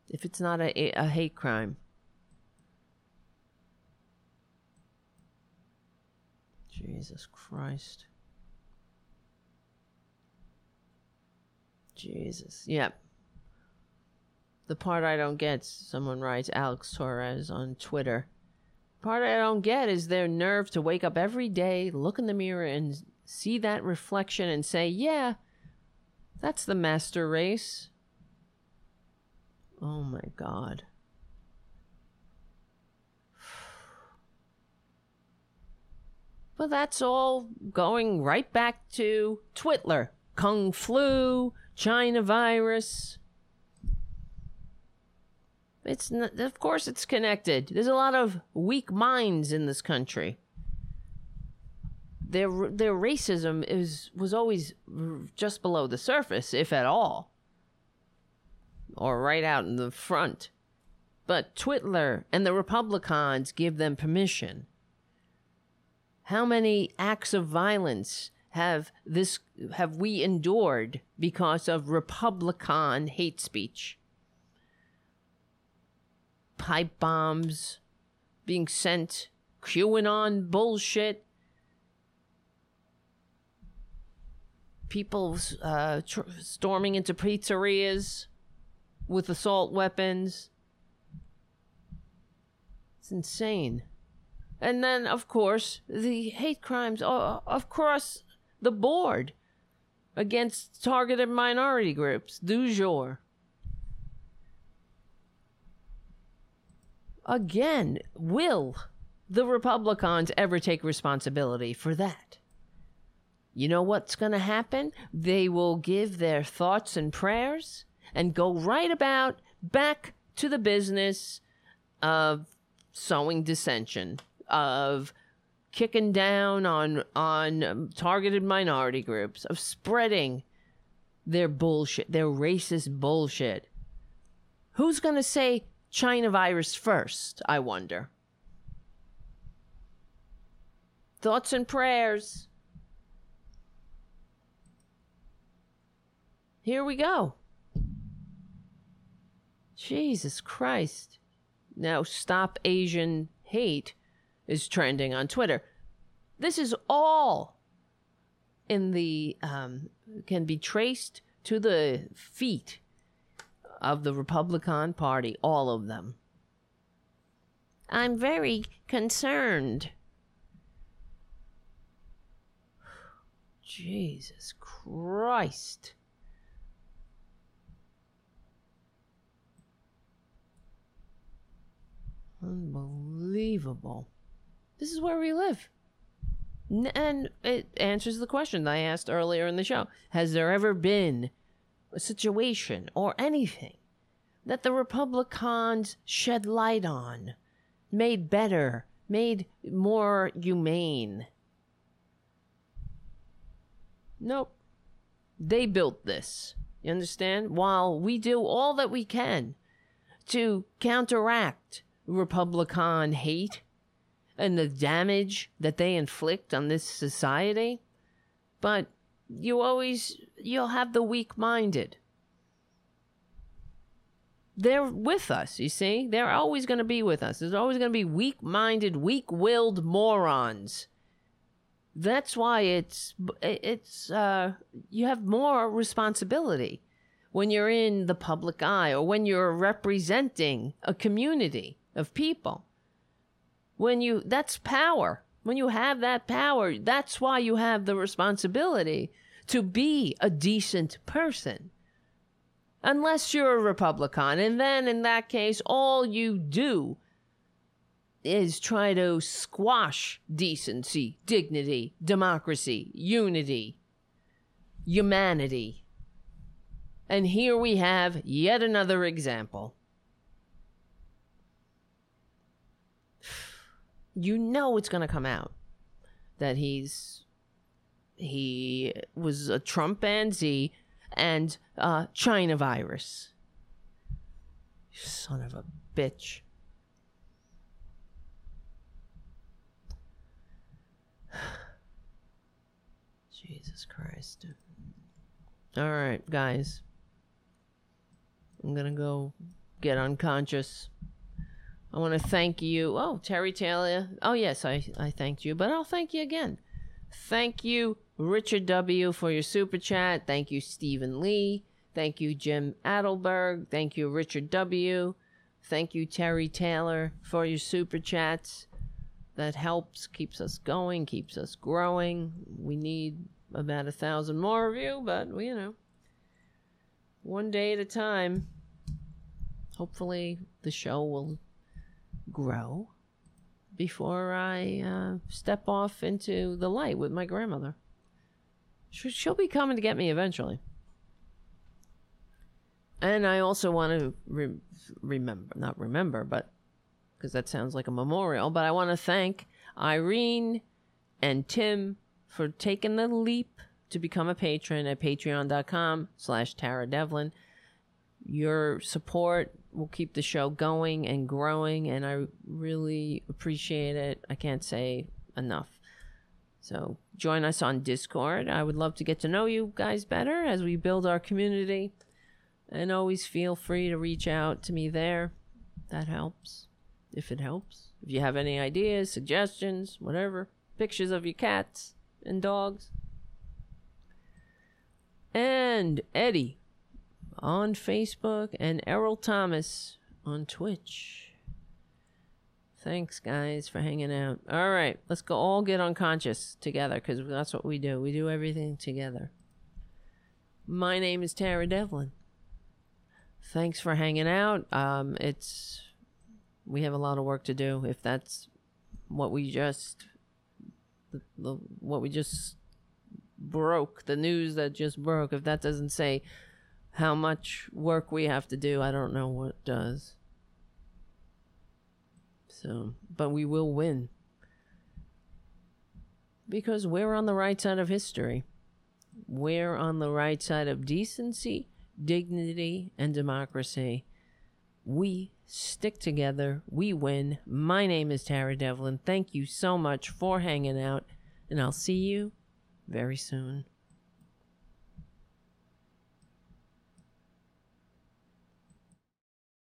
if it's not a, a hate crime jesus christ Jesus. Yep. The part I don't get, someone writes Alex Torres on Twitter. Part I don't get is their nerve to wake up every day, look in the mirror, and see that reflection and say, yeah, that's the master race. Oh my God. But that's all going right back to Twitler, Kung Flu, China virus. It's not, of course it's connected. There's a lot of weak minds in this country. Their their racism is was always just below the surface, if at all, or right out in the front. But Twitler and the Republicans give them permission. How many acts of violence have this have we endured because of Republican hate speech? Pipe bombs being sent, QAnon bullshit, people uh, tr- storming into pizzerias with assault weapons. It's insane. And then, of course, the hate crimes across the board against targeted minority groups, du jour. Again, will the Republicans ever take responsibility for that? You know what's going to happen? They will give their thoughts and prayers and go right about back to the business of sowing dissension, of kicking down on on um, targeted minority groups, of spreading their bullshit, their racist bullshit. Who's going to say China virus first, I wonder? Thoughts and prayers. Here we go. Jesus Christ. Now, Stop Asian Hate is trending on Twitter. This is all in the, um, can be traced to the feet of the Republican Party, all of them. I'm very concerned. Jesus Christ. Unbelievable. This is where we live. And it answers the question I asked earlier in the show. Has there ever been situation or anything that the Republicans shed light on, made better, made more humane? Nope. They built this. You understand? While we do all that we can to counteract Republican hate and the damage that they inflict on this society. But you always you'll have the weak-minded. They're with us, you see? They're always going to be with us. There's always going to be weak-minded, weak-willed morons. That's why it's it's uh you have more responsibility when you're in the public eye or when you're representing a community of people. When you, that's power. When you have that power, that's why you have the responsibility to be a decent person. Unless you're a Republican. And then in that case, all you do is try to squash decency, dignity, democracy, unity, humanity. And here we have yet another example. You know it's going to come out that he's he was a Trump Z and uh, China virus. Son of a bitch. Jesus Christ. All right, guys. I'm going to go get unconscious. I want to thank you. Oh, Terry Taylor. Oh, yes, I, I thanked you, but I'll thank you again. Thank you, Richard W., for your super chat. Thank you, Stephen Lee. Thank you, Jim Adelberg. Thank you, Richard W. Thank you, Terry Taylor, for your super chats. that helps, keeps us going, keeps us growing. We need about a thousand more of you, but you know, one day at a time. Hopefully, the show will grow before I uh, step off into the light with my grandmother. She- She'll be coming to get me eventually. And I also want to re- remember, not remember, but because that sounds like a memorial, but I want to thank Irene and Tim for taking the leap to become a patron at patreon.com slash Tara Devlin. Your support will keep the show going and growing, and I really appreciate it. I can't say enough. So join us on Discord. I would love to get to know you guys better as we build our community. And always feel free to reach out to me there. That helps. If it helps. If you have any ideas, suggestions, whatever, pictures of your cats and dogs. And Eddie on Facebook and Errol Thomas on Twitch. Thanks, guys, for hanging out. All right, let's go all get unconscious together because that's what we do. We do everything together. My name is Tara Devlin. Thanks for hanging out. Um, it's we have a lot of work to do. If that's what we just the, the what we just broke, the news that just broke, if that doesn't say how much work we have to do, I don't know what does. So, but we will win. Because we're on the right side of history. We're on the right side of decency, dignity, and democracy. We stick together. We win. My name is Tara Devlin. Thank you so much for hanging out, and I'll see you very soon.